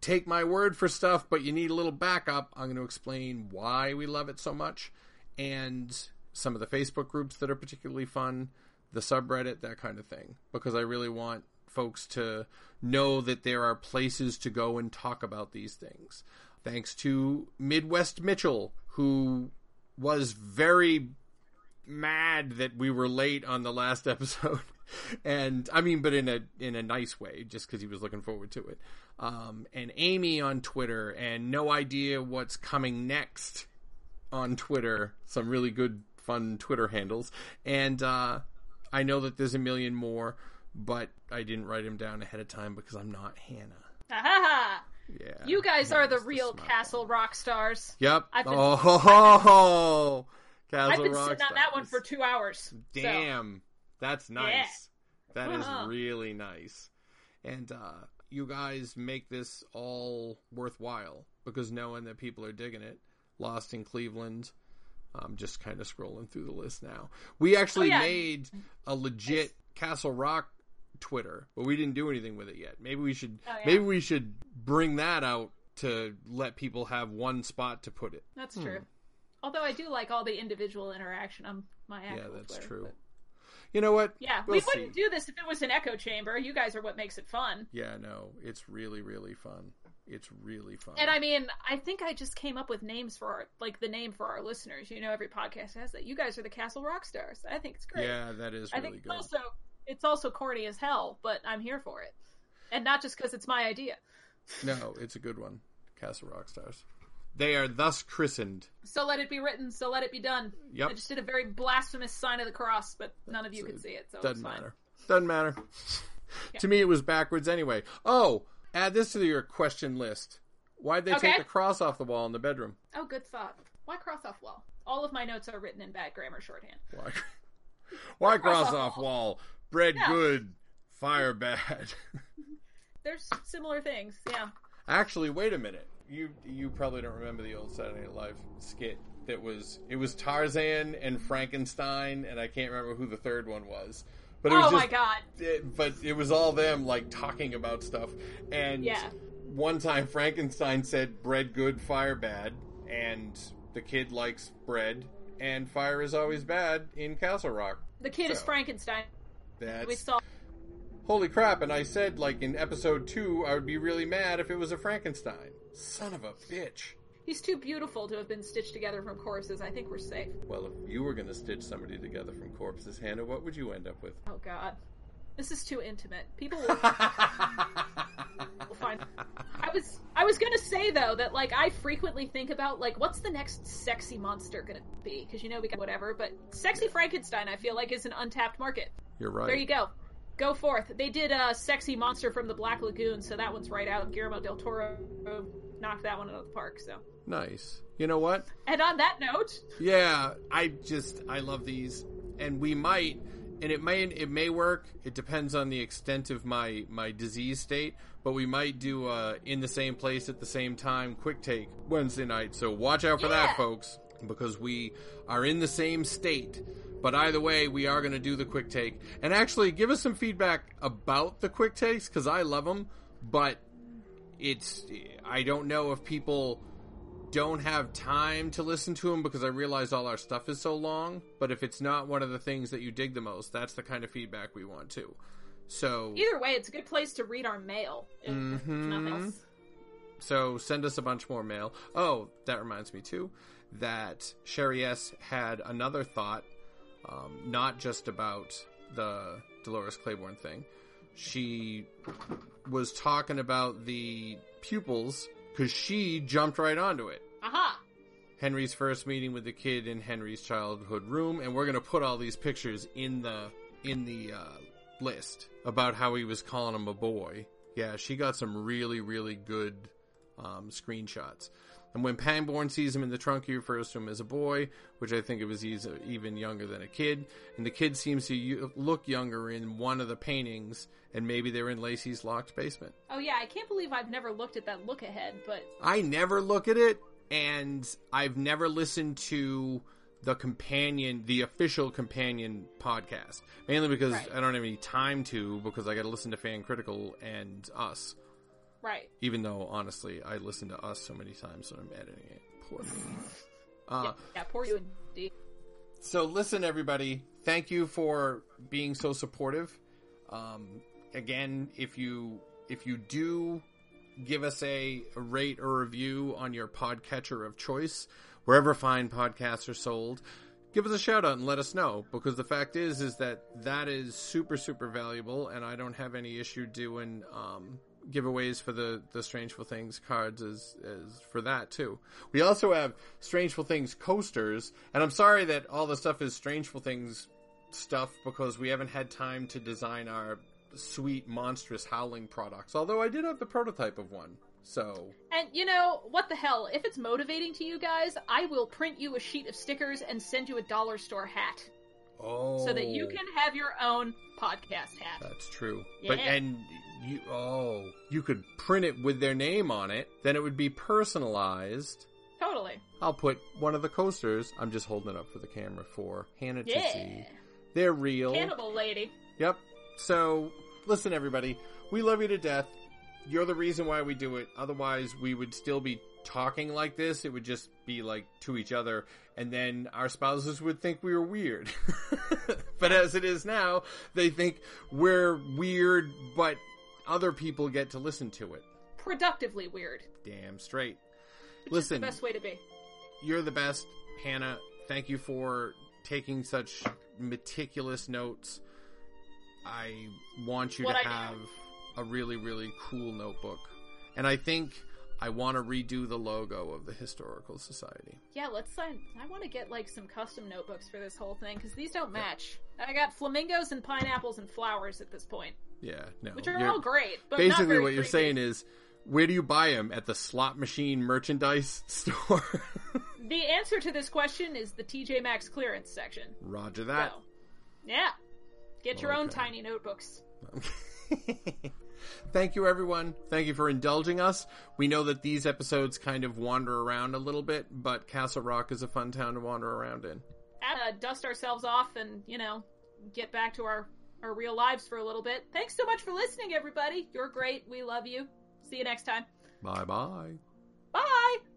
D: take my word for stuff, but you need a little backup, I'm going to explain why we love it so much and some of the Facebook groups that are particularly fun, the subreddit, that kind of thing. Because I really want folks to know that there are places to go and talk about these things. Thanks to Midwest Mitchell, who was very mad that we were late on the last episode. And i mean but in a in a nice way just because he was looking forward to it. Um and amy on twitter and no idea what's coming next on twitter. Some really good fun twitter handles. And uh i know that there's a million more but i didn't write them down ahead of time because i'm not hannah
E: Ha
D: yeah
E: You guys are the real
D: smart
E: Castle rock stars.
D: yep
E: I've been-
D: oh ho, ho, ho. Castle
E: I've been
D: Rock
E: sitting on that one for two hours. So,
D: Damn, that's nice. That is
E: Uh-huh.
D: really nice. And uh, you guys make this all worthwhile because knowing that people are digging it. Lost in Cleveland. I'm just kind of scrolling through the list now. We actually
E: Oh, yeah.
D: made a legit Castle Rock Twitter, but we didn't do anything with it yet. Maybe we should.
E: Oh, yeah.
D: Maybe we should bring that out to let people have one spot to put it.
E: That's true. Hmm. Although I do like all the individual interaction on my actual
D: yeah, that's
E: Twitter,
D: true.
E: but-
D: You know what?
E: Yeah,
D: We'll
E: we wouldn't
D: see.
E: do this if it was an echo chamber. You guys are what makes it fun.
D: Yeah, no, it's really, really fun. It's really fun.
E: And I mean, I think I just came up with names for our, like the name for our listeners. You know, every podcast has that. You guys are the Castle Rock Stars. I think it's great.
D: yeah, that is
E: I
D: really
E: think
D: good.
E: also it's also corny as hell, but I'm here for it, and not just because it's my idea.
D: No, it's a good one. Castle Rock Stars. They are thus christened.
E: So let it be written. So let it be done.
D: Yep.
E: I just did a very blasphemous sign of the cross, but none of you
D: So
E: could see it, so
D: Doesn't matter. Doesn't matter. To me, it was backwards anyway. Oh, add this to your question list. Why'd they
E: Okay.
D: take the cross off the wall in the bedroom?
E: Oh, good thought. Why cross off wall? All of my notes are written in bad grammar shorthand.
D: Why? Why cross
E: cross
D: off
E: off
D: wall? Bread
E: Yeah.
D: good, fire bad.
E: There's similar things, yeah.
D: Actually, wait a minute. You you probably don't remember the old Saturday Night Live skit that was it was Tarzan and Frankenstein and I can't remember who the third one was. But it was
E: Oh
D: just,
E: my god.
D: it- but it was all them like talking about stuff. And
E: Yeah.
D: one time Frankenstein said bread good, fire bad, and the kid likes bread and fire is always bad in Castle Rock.
E: The kid is Frankenstein.
D: That's
E: We saw.
D: holy crap! And I said like in episode two, I would be really mad if it was a Frankenstein. Son of a bitch.
E: He's too beautiful to have been stitched together from corpses. I think we're safe.
D: Well, if you were going to stitch somebody together from corpses, Hannah, what would you end up with?
E: Oh god. This is too intimate. People will will find. I was I was gonna say though that like I frequently think about like what's the next sexy monster gonna be because you know we got whatever, but sexy Frankenstein I feel like is an untapped market.
D: You're right.
E: There you go. Go forth. They did a sexy monster from the Black Lagoon, so that one's right out. Guillermo del Toro knocked that one out of the park. So,
D: Nice. You know what?
E: and on that note,
D: Yeah, I just I love these, and we might, and it may it may work. It depends on the extent of my my disease state, but we might do uh in the same place at the same time quick take Wednesday night. So watch out for that, folks, because we are in the same state. But either way, we are going to do the quick take, and actually give us some feedback about the quick takes because I love them, but it's I don't know if people don't have time to listen to them because I realize all our stuff is so long. But if it's not one of the things that you dig the most, that's the kind of feedback we want too. So
E: either way, it's a good place to read our mail.
D: Mhm.
E: else.
D: So send us a bunch more mail. Oh, that reminds me too that Sherry S had another thought, um, not just about the Dolores Claiborne thing. She was talking about the pupils because she jumped right onto it.
E: Aha!
D: Henry's first meeting with the kid in Henry's childhood room, and we're gonna put all these pictures in the in the uh, list about how he was calling him a boy. Yeah, she got some really really good um, screenshots. And when Pangborn sees him in the trunk, he refers to him as a boy, which I think it was he's even younger than a kid. And the kid seems to look younger in one of the paintings, and maybe they're in Lacy's locked basement.
E: Oh yeah, I can't believe I've never looked at that look ahead, but
D: I never look at it, and I've never listened to the companion, the official companion podcast, mainly because
E: Right.
D: I don't have any time to, because I got to listen to Fan Critical and Us.
E: Right.
D: Even though, honestly, I listen to Us so many times when I'm editing it. Poor me. Uh,
E: yeah, yeah, poor you indeed.
D: so listen, everybody. Thank you for being so supportive. Um, again, if you if you do give us a, a rate or review on your podcatcher of choice, wherever fine podcasts are sold, give us a shout out and let us know. Because the fact is, is that that is super super valuable, and I don't have any issue doing um, giveaways for the the Strangeful Things cards as as for that too. We also have Strangeful Things coasters, and I'm sorry that all the stuff is Strangeful Things stuff because we haven't had time to design our sweet monstrous howling products. Although I did have the prototype of one. So
E: And you know, what the hell? If it's motivating to you guys, I will print you a sheet of stickers and send you a dollar store hat
D: oh
E: so that you oh. can have your own podcast hat.
D: That's true. But and you oh, you could print it with their name on it, then it would be personalized.
E: Totally.
D: I'll put one of the coasters. I'm just holding it up for the camera for Hannah to see. They're real.
E: Cannibal lady.
D: Yep. So, listen, everybody. We love you to death. You're the reason why we do it. Otherwise, we would still be talking like this. It would just be like to each other. And then our spouses would think we were weird. but as it is now, they think we're weird, but other people get to listen to it.
E: Productively weird.
D: Damn straight.
E: Which
D: Listen.
E: is the best way to be.
D: You're the best, Hannah. Thank you for taking such meticulous notes. I want you
E: What
D: to
E: I do.
D: have a really, really cool notebook. And I think I want to redo the logo of the Historical Society.
E: Yeah, let's sign. I want to get like some custom notebooks for this whole thing because these don't match. I got flamingos and pineapples and flowers at this point,
D: Yeah, no.
E: which are
D: you're-
E: all great. But not
D: basically, what you're
E: creepy.
D: saying is, where do you buy them? At the slot machine merchandise store?
E: the answer to this question is the TJ Maxx clearance section.
D: Roger that.
E: So, yeah, get your own tiny notebooks.
D: Thank you, everyone. Thank you for indulging us. We know that these episodes kind of wander around a little bit, but Castle Rock is a fun town to wander around in.
E: Uh, dust ourselves off and you know get back to our our real lives for a little bit. Thanks so much for listening, everybody. You're great. We love you. See you next time.
D: Bye bye.
E: Bye.